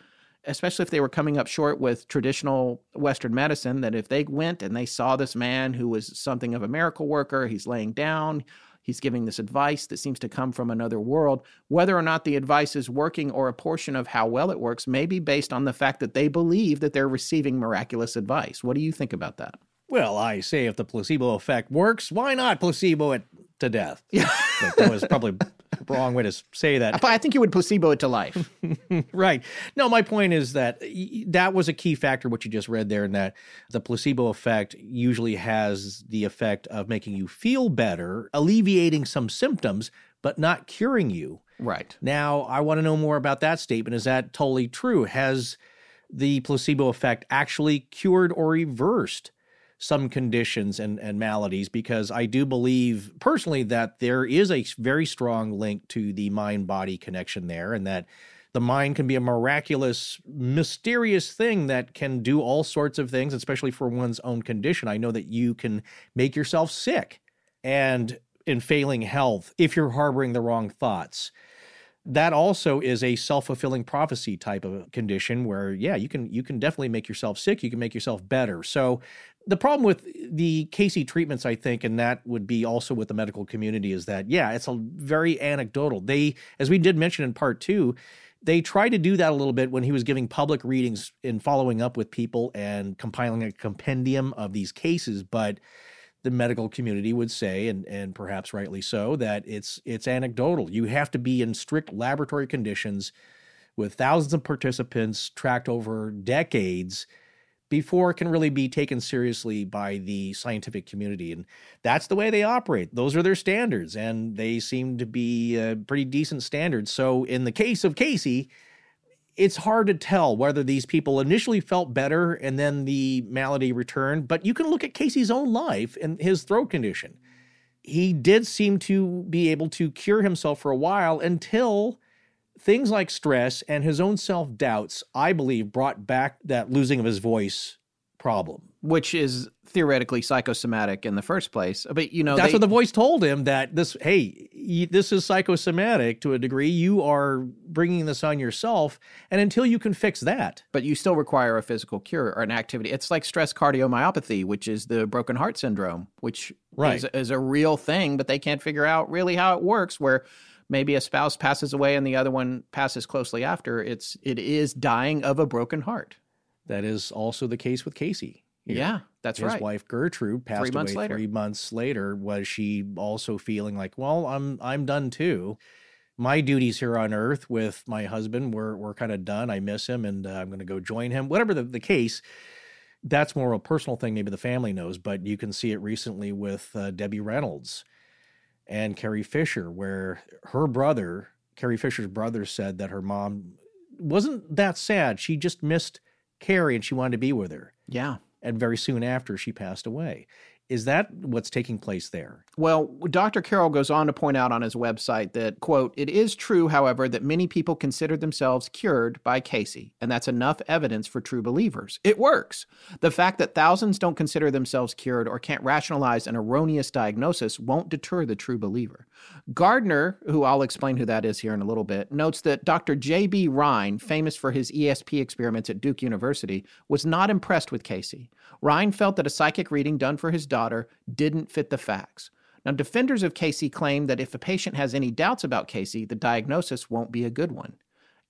especially if they were coming up short with traditional Western medicine, that if they went and they saw this man who was something of a miracle worker, he's laying down, He's giving this advice that seems to come from another world. Whether or not the advice is working or a portion of how well it works may be based on the fact that they believe that they're receiving miraculous advice. What do you think about that? Well, I say if the placebo effect works, why not placebo it to death? [laughs] Yeah. that was probably [laughs] wrong way to say that. I think you would placebo it to life. [laughs] right. No, my point is that that was a key factor, what you just read there, in that the placebo effect usually has the effect of making you feel better, alleviating some symptoms, but not curing you. Right. Now, I want to know more about that statement. Is that totally true? Has the placebo effect actually cured or reversed some conditions and, and maladies because I do believe personally that there is a very strong link to the mind body connection there and that the mind can be a miraculous, mysterious thing that can do all sorts of things, especially for one's own condition. I know that you can make yourself sick and in failing health if you're harboring the wrong thoughts that also is a self-fulfilling prophecy type of condition where yeah you can you can definitely make yourself sick you can make yourself better so the problem with the Cayce treatments, I think, and that would be also with the medical community, is that, yeah, it's a very anecdotal. They, as we did mention in part two, they tried to do that a little bit when he was giving public readings and following up with people and compiling a compendium of these cases. But the medical community would say, and, and perhaps rightly so, that it's it's anecdotal. You have to be in strict laboratory conditions with thousands of participants tracked over decades before it can really be taken seriously by the scientific community. And that's the way they operate. Those are their standards, and they seem to be uh, pretty decent standards. So, in the case of Cayce, it's hard to tell whether these people initially felt better and then the malady returned, but you can look at Cayce's own life and his throat condition. He did seem to be able to cure himself for a while until things like stress and his own self doubts, I believe, brought back that losing of his voice problem. Which is theoretically psychosomatic in the first place. But, you know, that's they, what the voice told him that this, hey, this is psychosomatic to a degree. You are bringing this on yourself. And until you can fix that. But you still require a physical cure or an activity. It's like stress cardiomyopathy, which is the broken heart syndrome, which right. is, is a real thing, but they can't figure out really how it works. Where, maybe a spouse passes away and the other one passes closely after, it's it is dying of a broken heart. That is also the case with Cayce. Yeah, that's His right. His wife Gertrude passed three months away later. three months later. Was she also feeling like, well, I'm I'm done too? My duties here on Earth with my husband were were kind of done. I miss him, and uh, I'm going to go join him. Whatever the, the case, that's more of a personal thing. Maybe the family knows, but you can see it recently with uh, Debbie Reynolds and Carrie Fisher, where her brother, Carrie Fisher's brother, said that her mom wasn't that sad. She just missed Carrie and she wanted to be with her. Yeah. And very soon after, she passed away. Is that what's taking place there? Well, Dr. Carroll goes on to point out on his website that, quote, it is true, however, that many people consider themselves cured by Cayce, and that's enough evidence for true believers. It works. The fact that thousands don't consider themselves cured or can't rationalize an erroneous diagnosis won't deter the true believer. Gardner, who I'll explain who that is here in a little bit, notes that Dr. J.B. Rhine, famous for his ESP experiments at Duke University, was not impressed with Cayce. Rhine felt that a psychic reading done for his daughter didn't fit the facts. Now, defenders of Cayce claim that if a patient has any doubts about Cayce, the diagnosis won't be a good one.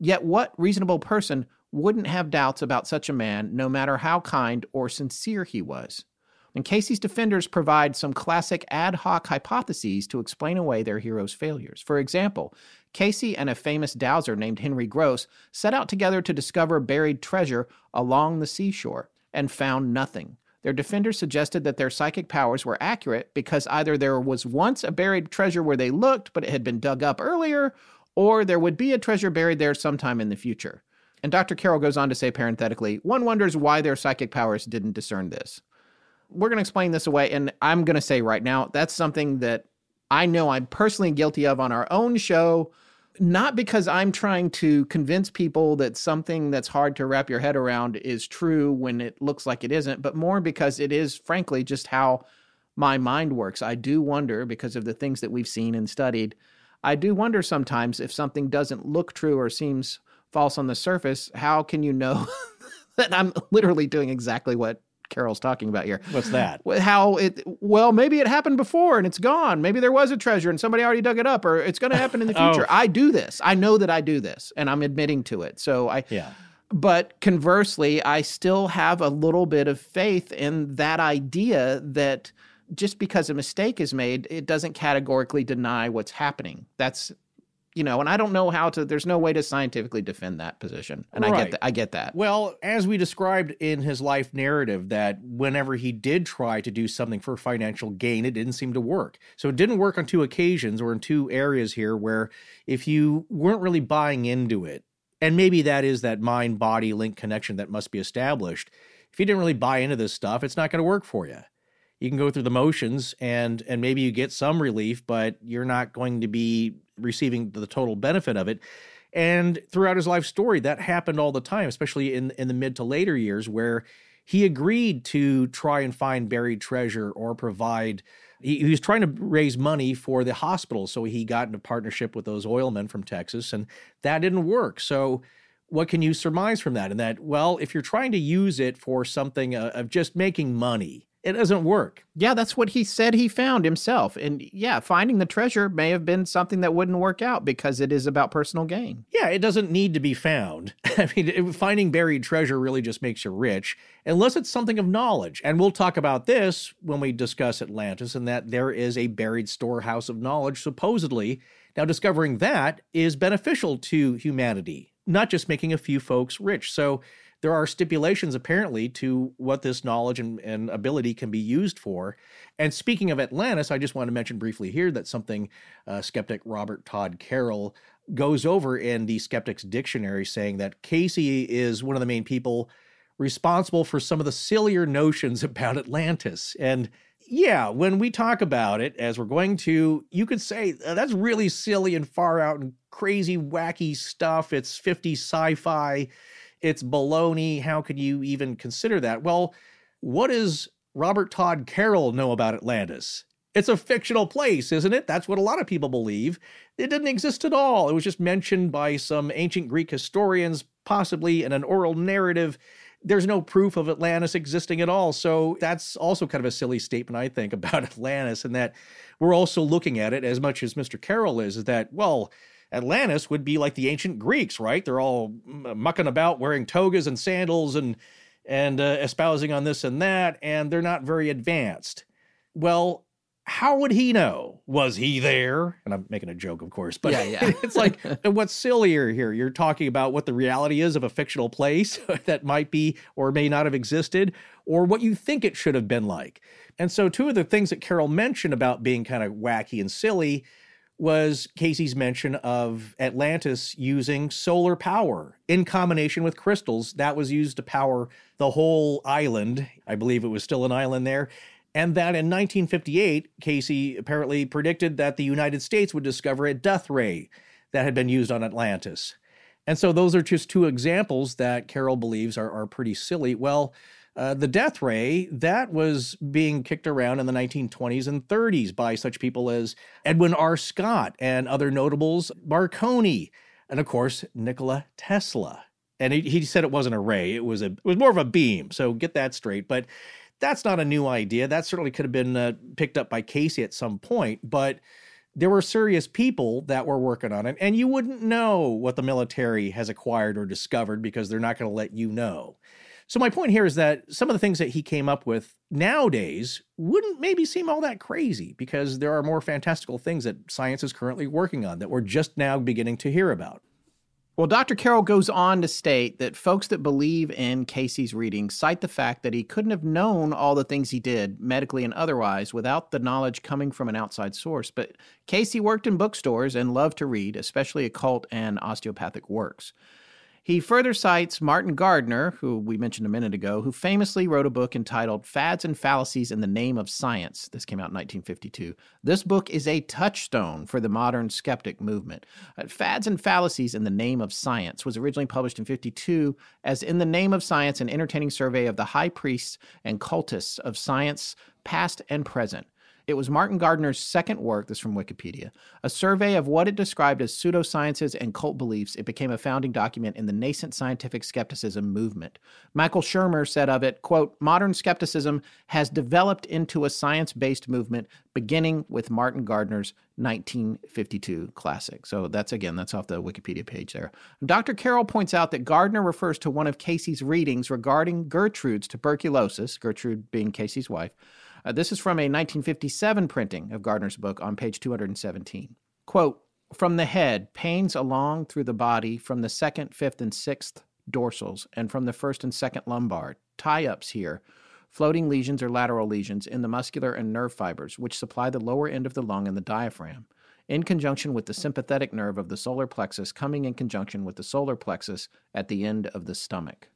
Yet, what reasonable person wouldn't have doubts about such a man, no matter how kind or sincere he was? And Cayce's defenders provide some classic ad hoc hypotheses to explain away their hero's failures. For example, Cayce and a famous dowser named Henry Gross set out together to discover buried treasure along the seashore and found nothing. Their defenders suggested that their psychic powers were accurate because either there was once a buried treasure where they looked, but it had been dug up earlier, or there would be a treasure buried there sometime in the future. And Dr. Carroll goes on to say parenthetically, one wonders why their psychic powers didn't discern this. We're going to explain this away, and I'm going to say right now that's something that I know I'm personally guilty of on our own show not because I'm trying to convince people that something that's hard to wrap your head around is true when it looks like it isn't, but more because it is, frankly, just how my mind works. I do wonder, because of the things that we've seen and studied, I do wonder sometimes if something doesn't look true or seems false on the surface, how can you know [laughs] that I'm literally doing exactly what Carroll's talking about here. What's that? How it, well, maybe it happened before and it's gone. Maybe there was a treasure and somebody already dug it up, or it's going to happen in the [laughs] oh. future. oh. I do this. I know that I do this and I'm admitting to it. So I, yeah. But conversely, I still have a little bit of faith in that idea that just because a mistake is made, it doesn't categorically deny what's happening. That's you know, and I don't know how to. There's no way to scientifically defend that position, and right. I get that. I get that. Well, as we described in his life narrative, that whenever he did try to do something for financial gain, it didn't seem to work. So it didn't work on two occasions or in two areas here where if you weren't really buying into it, and maybe that is that mind body link connection that must be established. If you didn't really buy into this stuff, it's not going to work for you you can go through the motions and and maybe you get some relief but you're not going to be receiving the total benefit of it. And throughout his life story that happened all the time especially in in the mid to later years where he agreed to try and find buried treasure or provide he, he was trying to raise money for the hospital. So he got into partnership with those oilmen from texas and that didn't work. So what can you surmise from that? And that well if you're trying to use it for something uh, of just making money it doesn't work. Yeah, that's what he said he found himself. And yeah, finding the treasure may have been something that wouldn't work out because it is about personal gain. Yeah, it doesn't need to be found. [laughs] I mean, finding buried treasure really just makes you rich, unless it's something of knowledge. And we'll talk about this when we discuss Atlantis and that there is a buried storehouse of knowledge, supposedly. Now, discovering that is beneficial to humanity, not just making a few folks rich. So, there are stipulations apparently to what this knowledge and, and, ability can be used for. And speaking of Atlantis, I just want to mention briefly here that something uh, skeptic Robert Todd Carroll goes over in the Skeptics Dictionary, saying that Cayce is one of the main people responsible for some of the sillier notions [laughs] about Atlantis. And yeah, when we talk about it, as we're going to, you could say that's really silly and far out and crazy, wacky stuff. It's 50 sci fi it's baloney. How could you even consider that? Well, what does Robert Todd Carroll know about Atlantis? It's a fictional place, isn't it? That's what a lot of people believe. It didn't exist at all. It was just mentioned by some ancient Greek historians, possibly in an oral narrative. There's no proof of Atlantis existing at all. So that's also kind of a silly statement, I think, [laughs] about Atlantis, and that we're also looking at it as much as Mr. Carroll is, is that, well, Atlantis would be like the ancient Greeks, right? They're all mucking about wearing togas and sandals and and uh, espousing on this and that, and they're not very advanced. Well, how would he know? Was he there? And I'm making a joke, of course, but yeah, yeah. [laughs] it's like [laughs] what's sillier here? You're talking about what the reality is of a fictional place [laughs] that might be or may not have existed, or what you think it should have been like. And so, two of the things that Carroll mentioned about being kind of wacky and silly was Cayce's mention of Atlantis using solar power in combination with crystals. That was used to power the whole island. I believe it was still an island there. And that in 1958, Cayce apparently predicted that the United States would discover a death ray that had been used on Atlantis. And so those are just two examples that Carroll believes are, are pretty silly. Well, uh, the death ray, that was being kicked around in the 1920s and 30s by such people as Edwin R. Scott and other notables, Marconi, and of course, Nikola Tesla. And he, he said it wasn't a ray, it was, a, it was more of a beam. So get that straight. But that's not a new idea. That certainly could have been uh, picked up by Cayce at some point. But there were serious people that were working on it. And you wouldn't know what the military has acquired or discovered because they're not going to let you know. So my point here is that some of the things that he came up with nowadays wouldn't maybe seem all that crazy because there are more fantastical things that science is currently working on that we're just now beginning to hear about. Well, Dr. Carroll goes on to state that folks that believe in Cayce's reading cite the fact that he couldn't have known all the things he did, medically and otherwise, without the knowledge coming from an outside source. But Cayce worked in bookstores and loved to read, especially occult and osteopathic works. He further cites Martin Gardner, who we mentioned a minute ago, who famously wrote a book entitled Fads and Fallacies in the Name of Science. This came out in 1952. This book is a touchstone for the modern skeptic movement. Uh, Fads and Fallacies in the Name of Science was originally published in 52 as In the Name of Science, an entertaining survey of the high priests and cultists of science, past and present. It was Martin Gardner's second work, this from Wikipedia, a survey of what it described as pseudosciences and cult beliefs. It became a founding document in the nascent scientific skepticism movement. Michael Shermer said of it, quote, modern skepticism has developed into a science-based movement beginning with Martin Gardner's 1952 classic. So that's again, that's off the Wikipedia page there. Dr. Carroll points out that Gardner refers to one of Cayce's readings regarding Gertrude's tuberculosis, Gertrude being Cayce's wife, uh, this is from a 1957 printing of Gardner's book on page 217. Quote, from the head, pains along through the body from the second, fifth, and sixth dorsals, and from the first and second lumbar, tie ups here, floating lesions or lateral lesions in the muscular and nerve fibers, which supply the lower end of the lung and the diaphragm, in conjunction with the sympathetic nerve of the solar plexus, coming in conjunction with the solar plexus at the end of the stomach.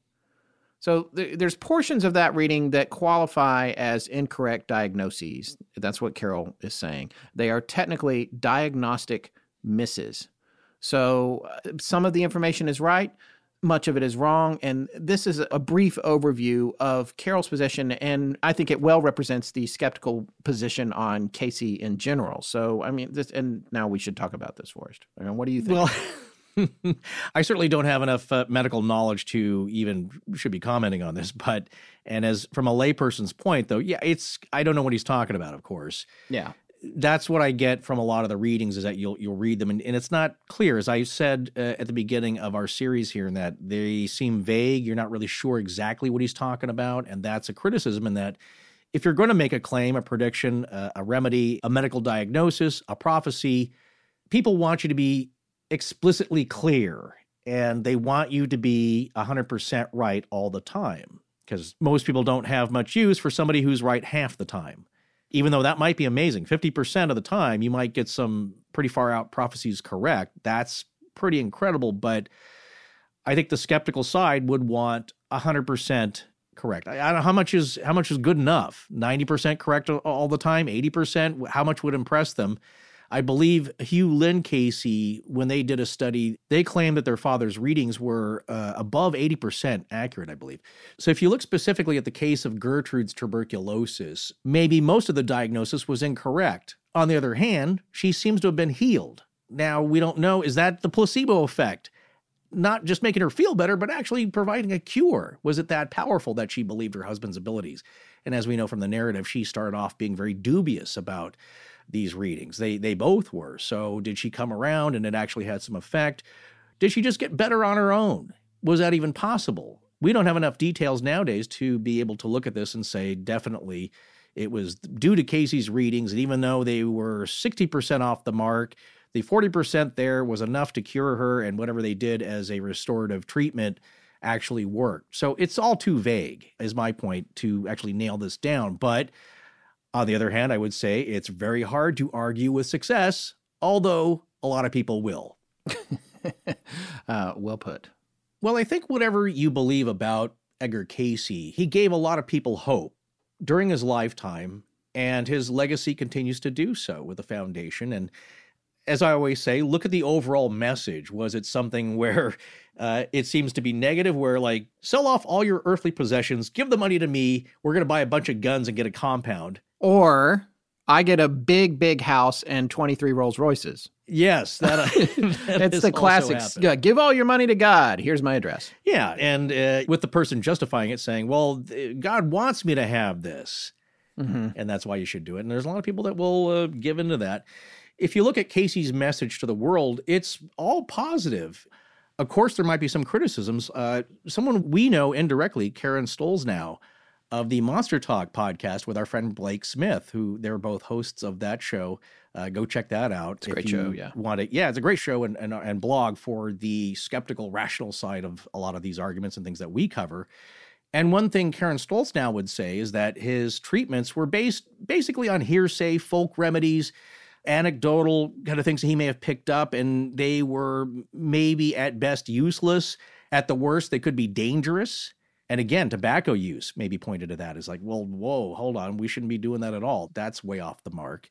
So th- there's portions of that reading that qualify as incorrect diagnoses. That's what Carroll is saying. They are technically diagnostic misses. So uh, some of the information is right, much of it is wrong. And this is a brief overview of Carroll's position. And I think it well represents the skeptical position on Cayce in general. So, I mean, this, and now we should talk about this, Forrest. I mean, what do you think? Well, [laughs] [laughs] I certainly don't have enough uh, medical knowledge to even should be commenting on this, but and as from a layperson's point though, yeah, it's I don't know what he's talking about, of course. Yeah. That's what I get from a lot of the readings is that you'll you'll read them and, and it's not clear as I said uh, at the beginning of our series here in that they seem vague, you're not really sure exactly what he's talking about and that's a criticism in that if you're going to make a claim, a prediction, uh, a remedy, a medical diagnosis, a prophecy, people want you to be explicitly clear and they want you to be 100% right all the time because most people don't have much use for somebody who's right half the time. Even though that might be amazing, 50% of the time you might get some pretty far out prophecies correct. That's pretty incredible, but I think the skeptical side would want 100% correct. I, I, don't know how much is how much is good enough. 90% correct all the time, 80%, how much would impress them? I believe Hugh Lynn Cayce, when they did a study, they claimed that their father's readings were uh, above 80% accurate, I believe. So if you look specifically at the case of Gertrude's tuberculosis, maybe most of the diagnosis was incorrect. On the other hand, she seems to have been healed. Now, we don't know, is that the placebo effect? Not just making her feel better, but actually providing a cure. Was it that powerful that she believed her husband's abilities? And as we know from the narrative, she started off being very dubious about these readings. They they both were. So did she come around and it actually had some effect? Did she just get better on her own? Was that even possible? We don't have enough details nowadays to be able to look at this and say definitely it was due to Cayce's readings. And even though they were 60% off the mark, the 40% there was enough to cure her, and whatever they did as a restorative treatment actually worked. So it's all too vague, is my point, to actually nail this down. But on the other hand, I would say it's very hard to argue with success, although a lot of people will. [laughs] uh, well put. Well, I think whatever you believe about Edgar Cayce, he gave a lot of people hope during his lifetime, and his legacy continues to do so with the foundation. And as I always say, look at the overall message. Was it something [laughs] where uh, it seems to be negative, where like, sell off all your earthly possessions, give the money to me, we're going to buy a bunch of guns and get a compound? Or I get a big, big house and 23 Rolls Royces. Yes, that, uh, [laughs] that [laughs] it's the classics. Yeah, give all your money to God. Here's my address. Yeah, and uh, with the person justifying it, saying, "Well, God wants me to have this, mm-hmm. and that's why you should do it." And there's a lot of people that will uh, give into that. If you look at Cayce's message to the world, it's all positive. Of course, there might be some criticisms. Uh, someone we know indirectly, Karen Stollznow of the Monster Talk podcast with our friend Blake Smith, who they're both hosts of that show. Uh, go check that out. It's a great show, yeah. Want it? Yeah, it's a great show and, and and blog for the skeptical, rational side of a lot of these arguments and things that we cover. And one thing Karen Stollznow would say is that his treatments were based basically on hearsay, folk remedies, anecdotal kind of things that he may have picked up, and they were maybe at best useless. At the worst, they could be dangerous. And again, tobacco use may be pointed to that as like, well, whoa, hold on, we shouldn't be doing that at all. That's way off the mark.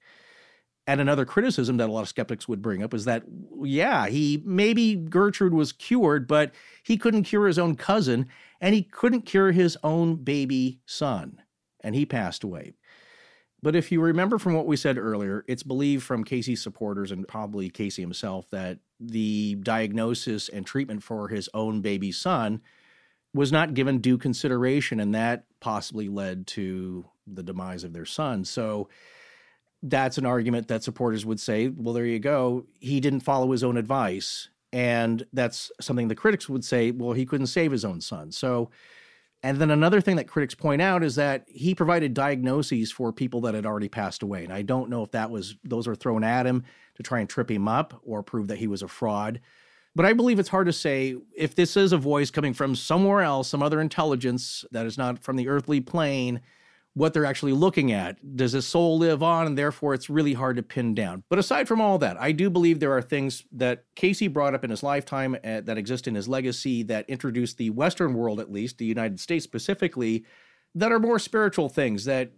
And another criticism that a lot of skeptics would bring up is that, yeah, he maybe Gertrude was cured, but he couldn't cure his own cousin and he couldn't cure his own baby son. And he passed away. But if you remember from what we said earlier, it's believed from Cayce's supporters and probably Cayce himself that the diagnosis and treatment for his own baby son was not given due consideration, and that possibly led to the demise of their son. So that's an argument that supporters would say, well, there you go. He didn't follow his own advice. And that's something the critics would say, well, he couldn't save his own son. So, and then another thing that critics point out is that he provided diagnoses for people that had already passed away. And I don't know if that was, those were thrown at him to try and trip him up or prove that he was a fraud. But I believe it's hard to say if this is a voice coming from somewhere else, some other intelligence that is not from the earthly plane, what they're actually looking at. Does his soul live on? And therefore, it's really hard to pin down. But aside from all that, I do believe there are things that Cayce brought up in his lifetime uh, that exist in his legacy that introduced the Western world, at least, the United States specifically, that are more spiritual things that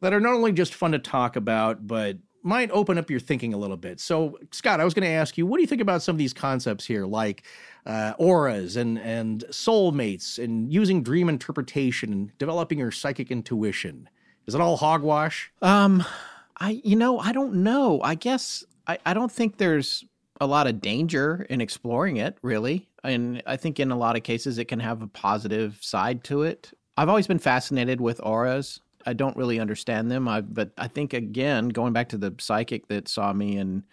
that are not only just fun to talk about, but might open up your thinking a little bit. So, Scott, I was going to ask you, what do you think about some of these concepts here, like uh, auras and and soulmates, and using dream interpretation, and developing your psychic intuition? Is it all hogwash? Um, I you know I don't know. I guess I I don't think there's a lot of danger in exploring it, really. And I think in a lot of cases it can have a positive side to it. I've always been fascinated with auras. I don't really understand them. I, but I think again, going back to the psychic that saw me in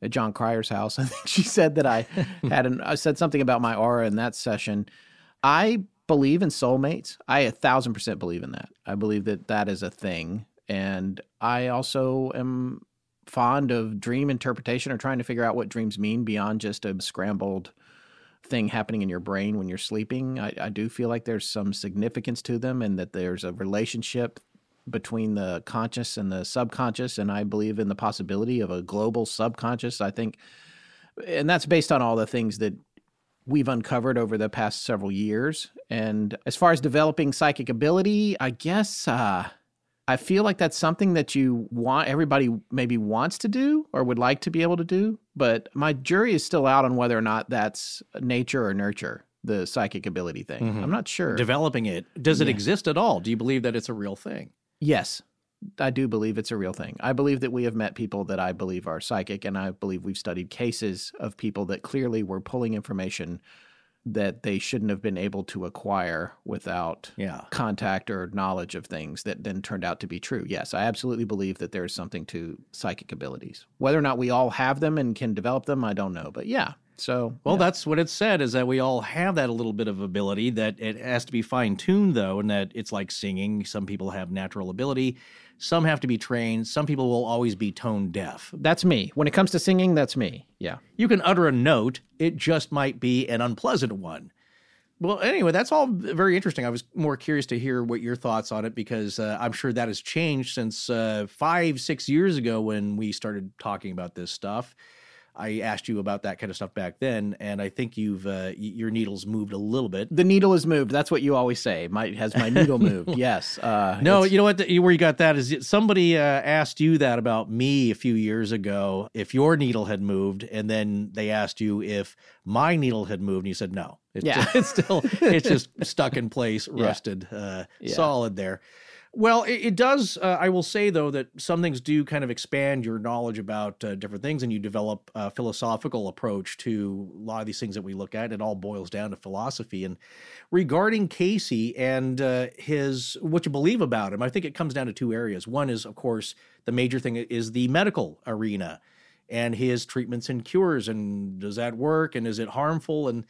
at Jon Cryer's house, [laughs] I think she said that I [laughs] had an I said something about my aura in that session. I believe in soulmates. I a thousand percent believe in that. I believe that that is a thing, and I also am fond of dream interpretation or trying to figure out what dreams mean beyond just a scrambled thing happening in your brain when you're sleeping. I, I do feel like there's some significance to them and that there's a relationship between the conscious and the subconscious, and I believe in the possibility of a global subconscious. I think, and that's based on all the things that we've uncovered over the past several years. And as far as developing psychic ability, I guess uh, I feel like that's something that you want everybody maybe wants to do or would like to be able to do. But my jury is still out on whether or not that's nature or nurture the psychic ability thing. Mm-hmm. I'm not sure. Developing it. Does it exist at all? Do you believe that it's a real thing? Yes, I do believe it's a real thing. I believe that we have met people that I believe are psychic, and I believe we've studied cases of people that clearly were pulling information that they shouldn't have been able to acquire without yeah. contact or knowledge of things that then turned out to be true. Yes, I absolutely believe that there's something to psychic abilities. Whether or not we all have them and can develop them, I don't know. But yeah, so, well, yeah. that's what it said is that we all have that a little bit of ability that it has to be fine tuned though, and that it's like singing. Some people have natural ability, some have to be trained. Some people will always be tone deaf. That's me. When it comes to singing, that's me. Yeah. You can utter a note, it just might be an unpleasant one. Well, anyway, that's all very interesting. I was more curious to hear what your thoughts on it because uh, I'm sure that has changed since uh, five, six years ago when we started talking about this stuff. I asked you about that kind of stuff back then, and I think you've uh, your needle's moved a little bit. The needle has moved. That's what you always say. My has my [laughs] needle moved? yes. Uh, no, you know what? The, where you got that is somebody uh, asked you that about me a few years ago. If your needle had moved, and then they asked you if my needle had moved, and you said no. It's, yeah. [laughs] it's still it's just stuck in place, [laughs] rusted, yeah. Uh, yeah. solid there. Well, it, it does. Uh, I will say though that some things do kind of expand your knowledge about uh, different things, and you develop a philosophical approach to a lot of these things that we look at. It all boils down to philosophy. And regarding Cayce and uh, his what you believe about him, I think it comes down to two areas. One is, of course, the major thing is the medical arena and his treatments and cures, and does that work, and is it harmful, and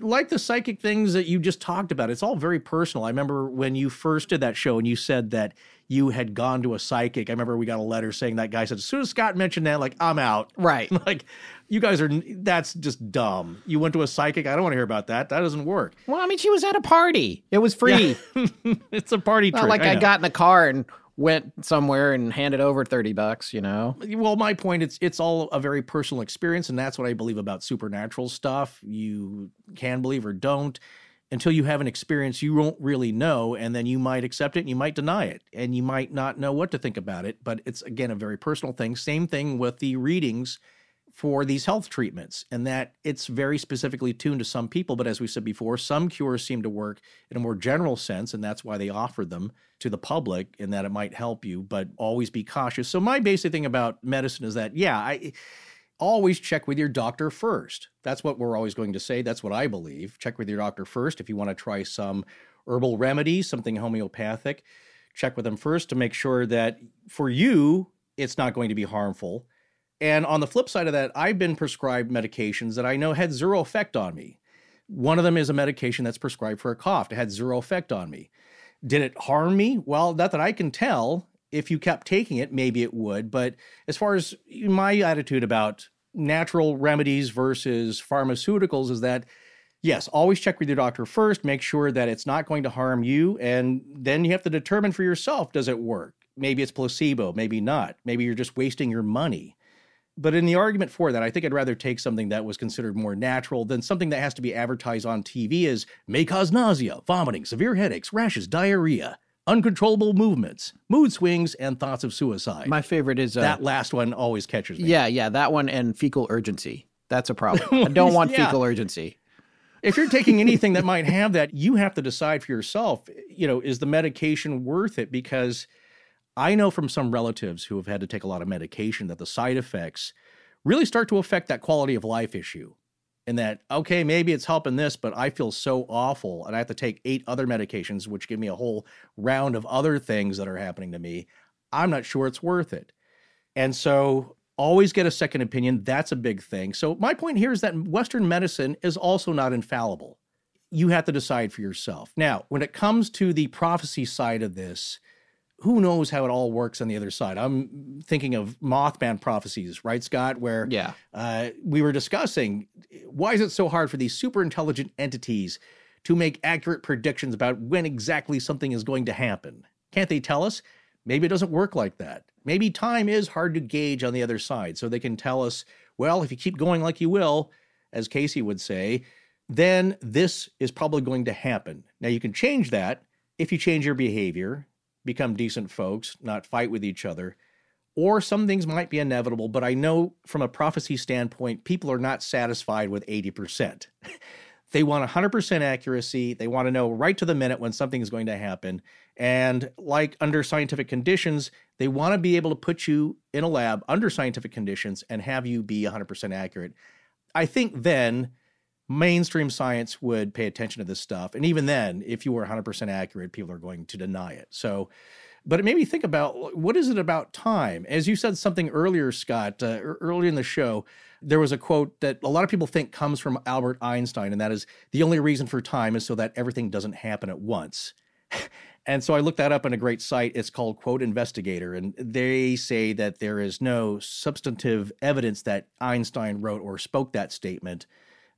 like the psychic things that you just talked about, it's all very personal. I remember when you first did that show and you said that you had gone to a psychic. I remember we got a letter saying that guy said, as soon as Scott mentioned that, like, I'm out. [laughs] Right. like, you guys are, that's just dumb. You went to a psychic. I don't want to hear about that. That doesn't work. Well, I mean, she was at a party. It was free. Yeah. [laughs] it's a party Not trick. like I, know. got in the car and went somewhere and handed over 30 bucks, you know? Well, my point it's it's all a very personal experience, and that's what I believe about supernatural stuff. You can believe or don't. Until you have an experience, you won't really know, and then you might accept it and you might deny it, and you might not know what to think about it. But it's again a very personal thing. Same thing with the readings for these health treatments, and that it's very specifically tuned to some people. But as we said before, some cures seem to work in a more general sense, and that's why they offer them to the public, and that it might help you. But always be cautious. So my basic thing about medicine is that, yeah, I always check with your doctor first. That's what we're always going to say. That's what I believe. Check with your doctor first if you want to try some herbal remedy, something homeopathic. Check with them first to make sure that for you, it's not going to be harmful. And on the flip side of that, I've been prescribed medications that I know had zero effect on me. One of them is a medication that's prescribed for a cough. It had zero effect on me. Did it harm me? Well, not that I can tell. If you kept taking it, maybe it would. But as far as my attitude about natural remedies versus pharmaceuticals, is that yes, always check with your doctor first, make sure that it's not going to harm you. And then you have to determine for yourself does it work? Maybe it's placebo, maybe not. Maybe you're just wasting your money. But in the argument for that, I think I'd rather take something that was considered more natural than something that has to be advertised on TV as may cause nausea, vomiting, severe headaches, rashes, diarrhea, uncontrollable movements, mood swings, and thoughts of suicide. My favorite is uh, that last one always catches me. Yeah, yeah, that one and fecal urgency. That's a problem. [laughs] I don't want Yeah. fecal urgency. If you're taking anything that might have that, you have to decide for yourself, you know, is the medication worth it? Because I know from some relatives who have had to take a lot of medication that the side effects really start to affect that quality of life issue. And that, okay, maybe it's helping this, but I feel so awful and I have to take eight other medications, which give me a whole round of other things that are happening to me. I'm not sure it's worth it. And so always get a second opinion. That's a big thing. So my point here is that Western medicine is also not infallible. You have to decide for yourself. Now, when it comes to the prophecy side of this, who knows how it all works on the other side? I'm thinking of Mothman prophecies, right, Scott? Where Yeah. uh, we were discussing why is it so hard for these super intelligent entities to make accurate predictions about when exactly something is going to happen? Can't they tell us? Maybe it doesn't work like that. Maybe time is hard to gauge on the other side. So they can tell us, well, if you keep going like you will, as Cayce would say, then this is probably going to happen. Now, you can change that if you change your behavior, become decent folks, not fight with each other, or some things might be inevitable. But I know from a prophecy standpoint, people are not satisfied with 80%. [laughs] they want 100% accuracy. They want to know right to the minute when something is going to happen. And like under scientific conditions, they want to be able to put you in a lab under scientific conditions and have you be 100% accurate. I think then mainstream science would pay attention to this stuff. And even then, if you were 100% accurate, people are going to deny it. So, but it made me think about what is it about time? As you said something earlier, Scott, uh, earlier in the show, there was a quote that a lot of people think comes from Albert Einstein, and that is the only reason for time is so that everything doesn't happen at once. [laughs] And so I looked that up on a great site. It's called Quote Investigator. And they say that there is no substantive evidence that Einstein wrote or spoke that statement,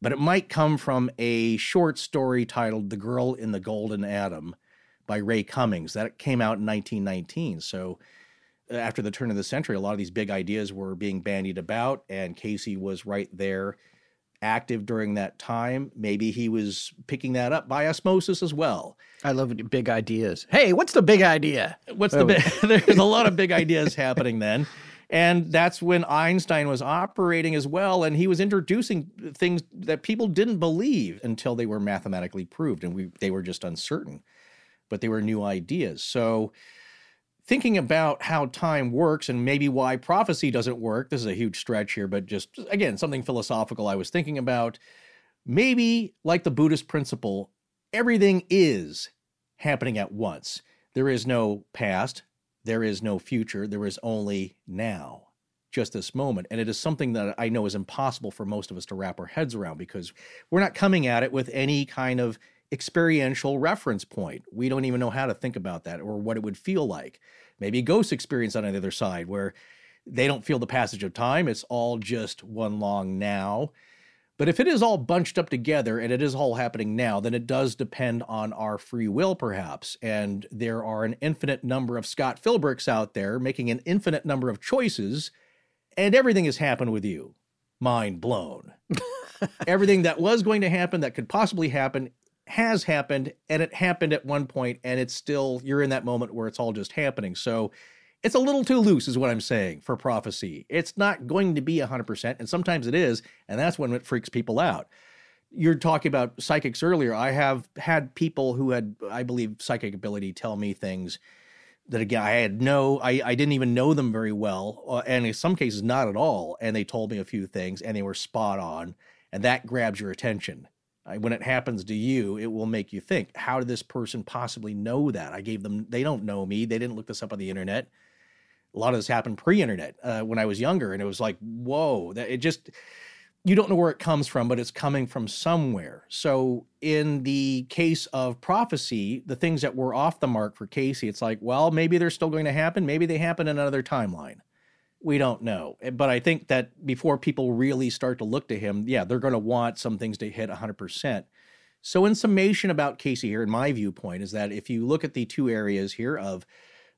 but it might come from a short story titled The Girl in the Golden Atom by Ray Cummings. That came out in 1919. So uh, after the turn of the century, a lot of these big ideas were being bandied about, and Cayce was right there active during that time. Maybe he was picking that up by osmosis as well. I love big ideas. Hey, what's the big idea? What's the big? [laughs] There's a lot of big ideas happening then. And that's when Einstein was operating as well. And he was introducing things that people didn't believe until they were mathematically proved. And we, they were just uncertain, but they were new ideas. So, thinking about how time works and maybe why prophecy doesn't work, this is a huge stretch here, but just again, something philosophical I was thinking about. Maybe like the Buddhist principle, everything is happening at once. There is no past, there is no future, there is only now. just this moment. And it is something that I know is impossible for most of us to wrap our heads around because we're not coming at it with any kind of experiential reference point. We don't even know how to think about that or what it would feel like. Maybe ghost experience on the other side where they don't feel the passage of time. It's all just one long now. But if it is all bunched up together and it is all happening now, then it does depend on our free will, perhaps. And there are an infinite number of Scott Philbrooks out there making an infinite number of choices, and everything has happened with you. Mind blown. [laughs] everything that was going to happen, that could possibly happen, has happened, and it happened at one point, and it's still, you're in that moment where it's all just happening. So, it's a little too loose, is what I'm saying, for prophecy. It's not going to be 100%, and sometimes it is, and that's when it freaks people out. You're talking about psychics earlier. I have had people who had, I believe, psychic ability tell me things that, again, I had no, I, I didn't even know them very well, uh, and in some cases, not at all. And they told me a few things, and they were spot on, and that grabs your attention. When it happens to you, it will make you think, how did this person possibly know that? I gave them, they don't know me. They didn't look this up on the internet a lot of this happened pre-internet uh, when I was younger, and it was like, whoa, that it just you don't know where it comes from, but it's coming from somewhere. So in the case of prophecy, the things that were off the mark for Cayce, it's like, well, maybe they're still going to happen. Maybe they happen in another timeline. We don't know. Eh, but I think that before people really start to look to him, yeah, they're going to want some things to hit 100%. So, in summation about Cayce here, in my viewpoint, is that if you look at the two areas here of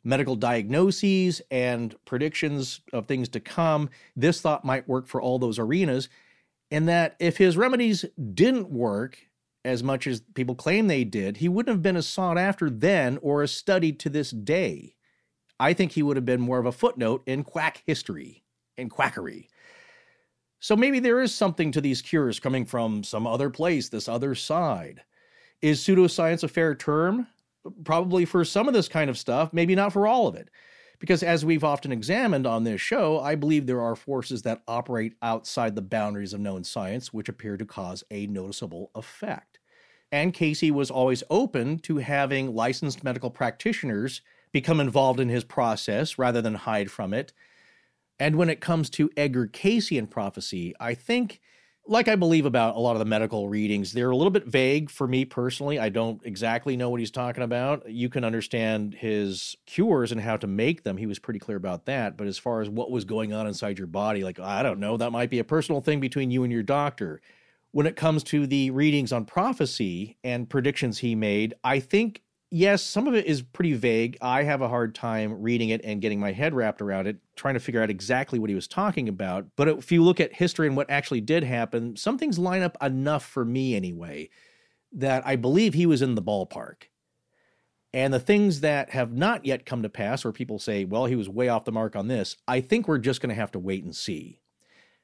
medical diagnoses and predictions of things to come, this thought might work for all those arenas. And that if his remedies didn't work as much as people claim they did, he wouldn't have been as sought after then or as studied to this day. I think he would have been more of a footnote in quack history and quackery. So maybe there is something to these cures coming from some other place, this other side. Is pseudoscience a fair term? Probably for some of this kind of stuff, maybe not for all of it. Because as we've often examined on this show, I believe there are forces that operate outside the boundaries of known science which appear to cause a noticeable effect. And Cayce was always open to having licensed medical practitioners become involved in his process rather than hide from it. And when it comes to Edgar Cayce and prophecy, I think like I believe about a lot of the medical readings, they're a little bit vague for me personally. I don't exactly know what he's talking about. You can understand his cures and how to make them. He was pretty clear about that. But as far as what was going on inside your body, like, I don't know, that might be a personal thing between you and your doctor. When it comes to the readings on prophecy and predictions he made, I think yes, some of it is pretty vague. I have a hard time reading it and getting my head wrapped around it, trying to figure out exactly what he was talking about. But if you look at history and what actually did happen, some things line up enough for me anyway that I believe he was in the ballpark. And the things that have not yet come to pass, or people say, well, he was way off the mark on this, I think we're just going to have to wait and see.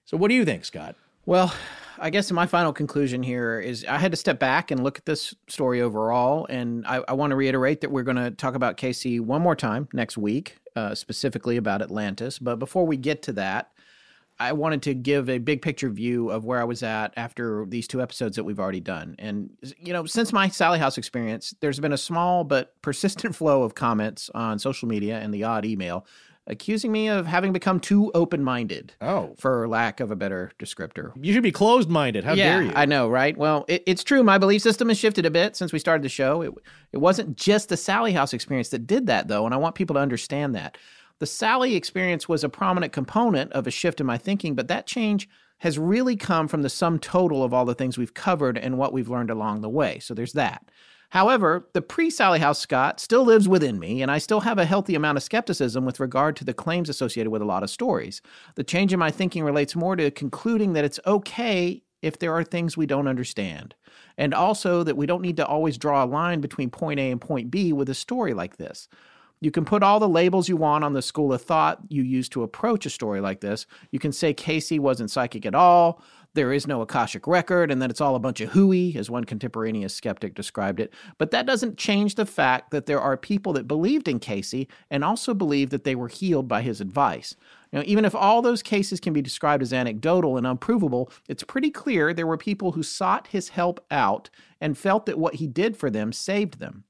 So, what do you think, Scott? Well, I guess my final conclusion here is I had to step back and look at this story overall. And I, I want to reiterate that we're going to talk about Cayce one more time next week, uh, specifically about Atlantis. But before we get to that, I wanted to give a big picture view of where I was at after these two episodes that we've already done. And, you know, since my Sallie House experience, there's been a small but persistent [laughs] flow of comments on social media and the odd email accusing me of having become too open minded. Oh. For lack of a better descriptor. You should be closed minded. How yeah, dare you? I know, right? Well, it, it's true. My belief system has shifted a bit since we started the show. It, it wasn't just the Sallie House experience that did that, though, and I want people to understand that. The Sallie experience was a prominent component of a shift in my thinking, but that change has really come from the sum total of all the things we've covered and what we've learned along the way. So there's that. However, the pre Sallie House Scott still lives within me, and I still have a healthy amount of skepticism with regard to the claims associated with a lot of stories. The change in my thinking relates more to concluding that it's okay if there are things we don't understand, and also that we don't need to always draw a line between point A and point B with a story like this. You can put all the labels you want on the school of thought you use to approach a story like this. You can say Cayce wasn't psychic at all, there is no Akashic record, and that it's all a bunch of hooey, as one contemporaneous skeptic described it. But that doesn't change the fact that there are people that believed in Cayce and also believed that they were healed by his advice. Now, even if all those cases can be described as anecdotal and unprovable, it's pretty clear there were people who sought his help out and felt that what he did for them saved them.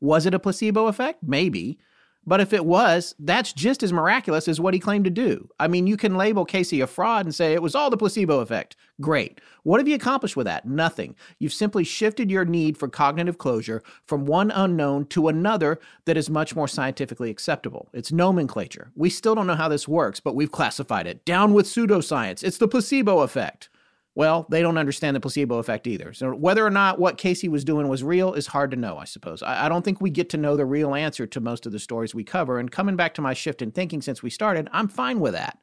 Was it a placebo effect? Maybe. But if it was, that's just as miraculous as what he claimed to do. I mean, you can label Cayce a fraud and say it was all the placebo effect. Great. What have you accomplished with that? Nothing. You've simply shifted your need for cognitive closure from one unknown to another that is much more scientifically acceptable. It's nomenclature. We still don't know how this works, but we've classified it. Down with pseudoscience. It's the placebo effect. Well, they don't understand the placebo effect either. So, whether or not what Cayce was doing was real is hard to know, I suppose. I, I, don't think we get to know the real answer to most of the stories we cover. And coming back to my shift in thinking since we started, I'm fine with that.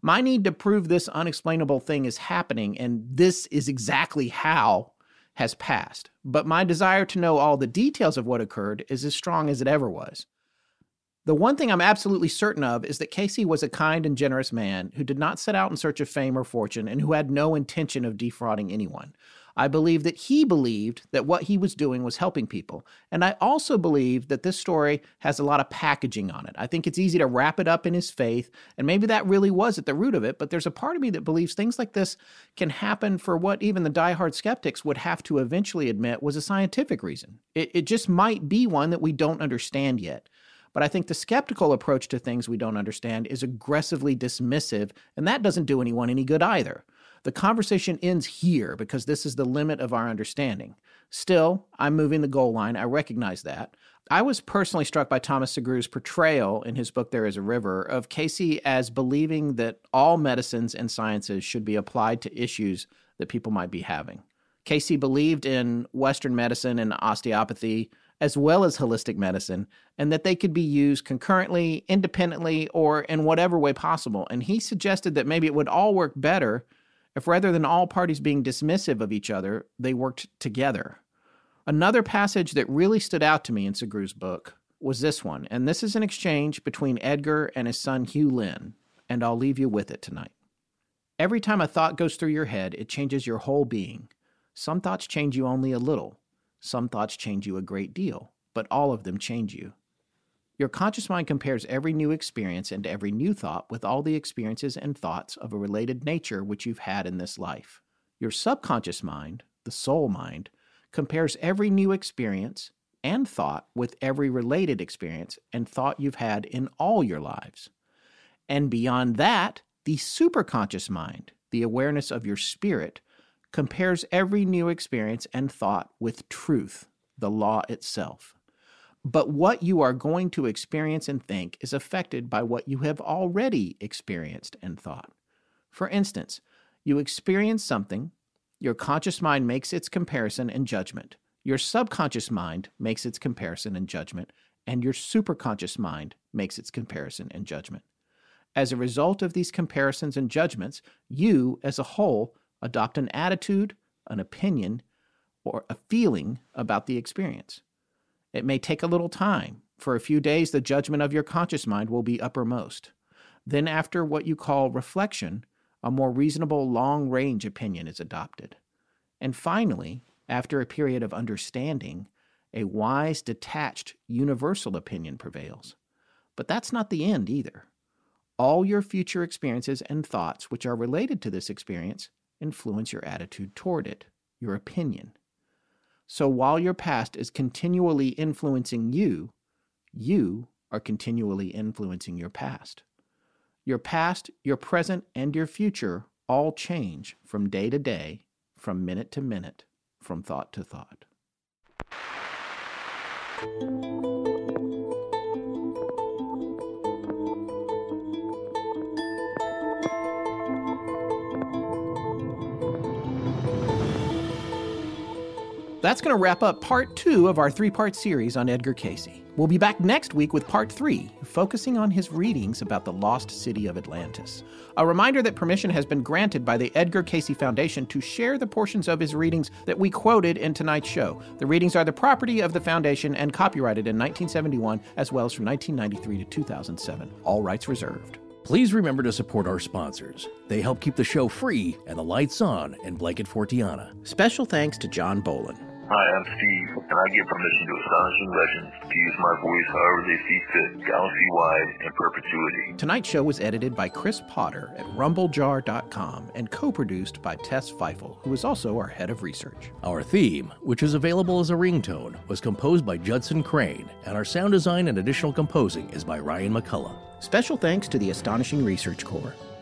My need to prove this unexplainable thing is happening, and this is exactly how, has passed. But my desire to know all the details of what occurred is as strong as it ever was. The one thing I'm absolutely certain of is that Cayce was a kind and generous man who did not set out in search of fame or fortune and who had no intention of defrauding anyone. I believe that he believed that what he was doing was helping people. And I also believe that this story has a lot of packaging on it. I think it's easy to wrap it up in his faith, and maybe that really was at the root of it, but there's a part of me that believes things like this can happen for what even the diehard skeptics would have to eventually admit was a scientific reason. It, it just might be one that we don't understand yet. But I think the skeptical approach to things we don't understand is aggressively dismissive, and that doesn't do anyone any good either. The conversation ends here because this is the limit of our understanding. Still, I'm moving the goal line. I recognize that. I was personally struck by Thomas Sugrue's portrayal in his book There is a River of Cayce as believing that all medicines and sciences should be applied to issues that people might be having. Cayce believed in Western medicine and osteopathy, as well as holistic medicine, and that they could be used concurrently, independently, or in whatever way possible. And he suggested that maybe it would all work better if rather than all parties being dismissive of each other, they worked together. Another passage that really stood out to me in Sugrue's book was this one, and this is an exchange between Edgar and his son Hugh Lynn, and I'll leave you with it tonight. Every time a thought goes through your head, it changes your whole being. Some thoughts change you only a little, some thoughts change you a great deal, but all of them change you. Your conscious mind compares every new experience and every new thought with all the experiences and thoughts of a related nature which you've had in this life. Your subconscious mind, the soul mind, compares every new experience and thought with every related experience and thought you've had in all your lives. And beyond that, the superconscious mind, the awareness of your spirit, compares every new experience and thought with truth, the law itself. But what you are going to experience and think is affected by what you have already experienced and thought. For instance, you experience something, your conscious mind makes its comparison and judgment, your subconscious mind makes its comparison and judgment, and your superconscious mind makes its comparison and judgment. As a result of these comparisons and judgments, you, as a whole, adopt an attitude, an opinion, or a feeling about the experience. It may take a little time. For a few days, the judgment of your conscious mind will be uppermost. Then, after what you call reflection, a more reasonable long range opinion is adopted. And finally, after a period of understanding, a wise, detached, universal opinion prevails. But that's not the end either. All your future experiences and thoughts which are related to this experience influence your attitude toward it, your opinion. So while your past is continually influencing you, you are continually influencing your past. Your past, your present, and your future all change from day to day, from minute to minute, from thought to thought. That's going to wrap up part two of our three part series on Edgar Cayce. We'll be back next week with part three, focusing on his readings about the lost city of Atlantis. A reminder that permission has been granted by the Edgar Cayce Foundation to share the portions of his readings that we quoted in tonight's show. The readings are the property of the foundation and copyrighted in 1971 as well as from 1993 to 2007. All rights reserved. Please remember to support our sponsors. They help keep the show free and the lights on in Blanket Fortiana. Special thanks to John Bolin. Hi, I'm Steve, and I give permission to Astonishing Legends to use my voice however they see fit, galaxy-wide, in perpetuity. Tonight's show was edited by Chris Potter at rumblejar.com and co-produced by Tess Feifel, who is also our head of research. Our theme, which is available as a ringtone, was composed by Judson Crane, and our sound design and additional composing is by Ryan McCullough. Special thanks to the Astonishing Research Corps.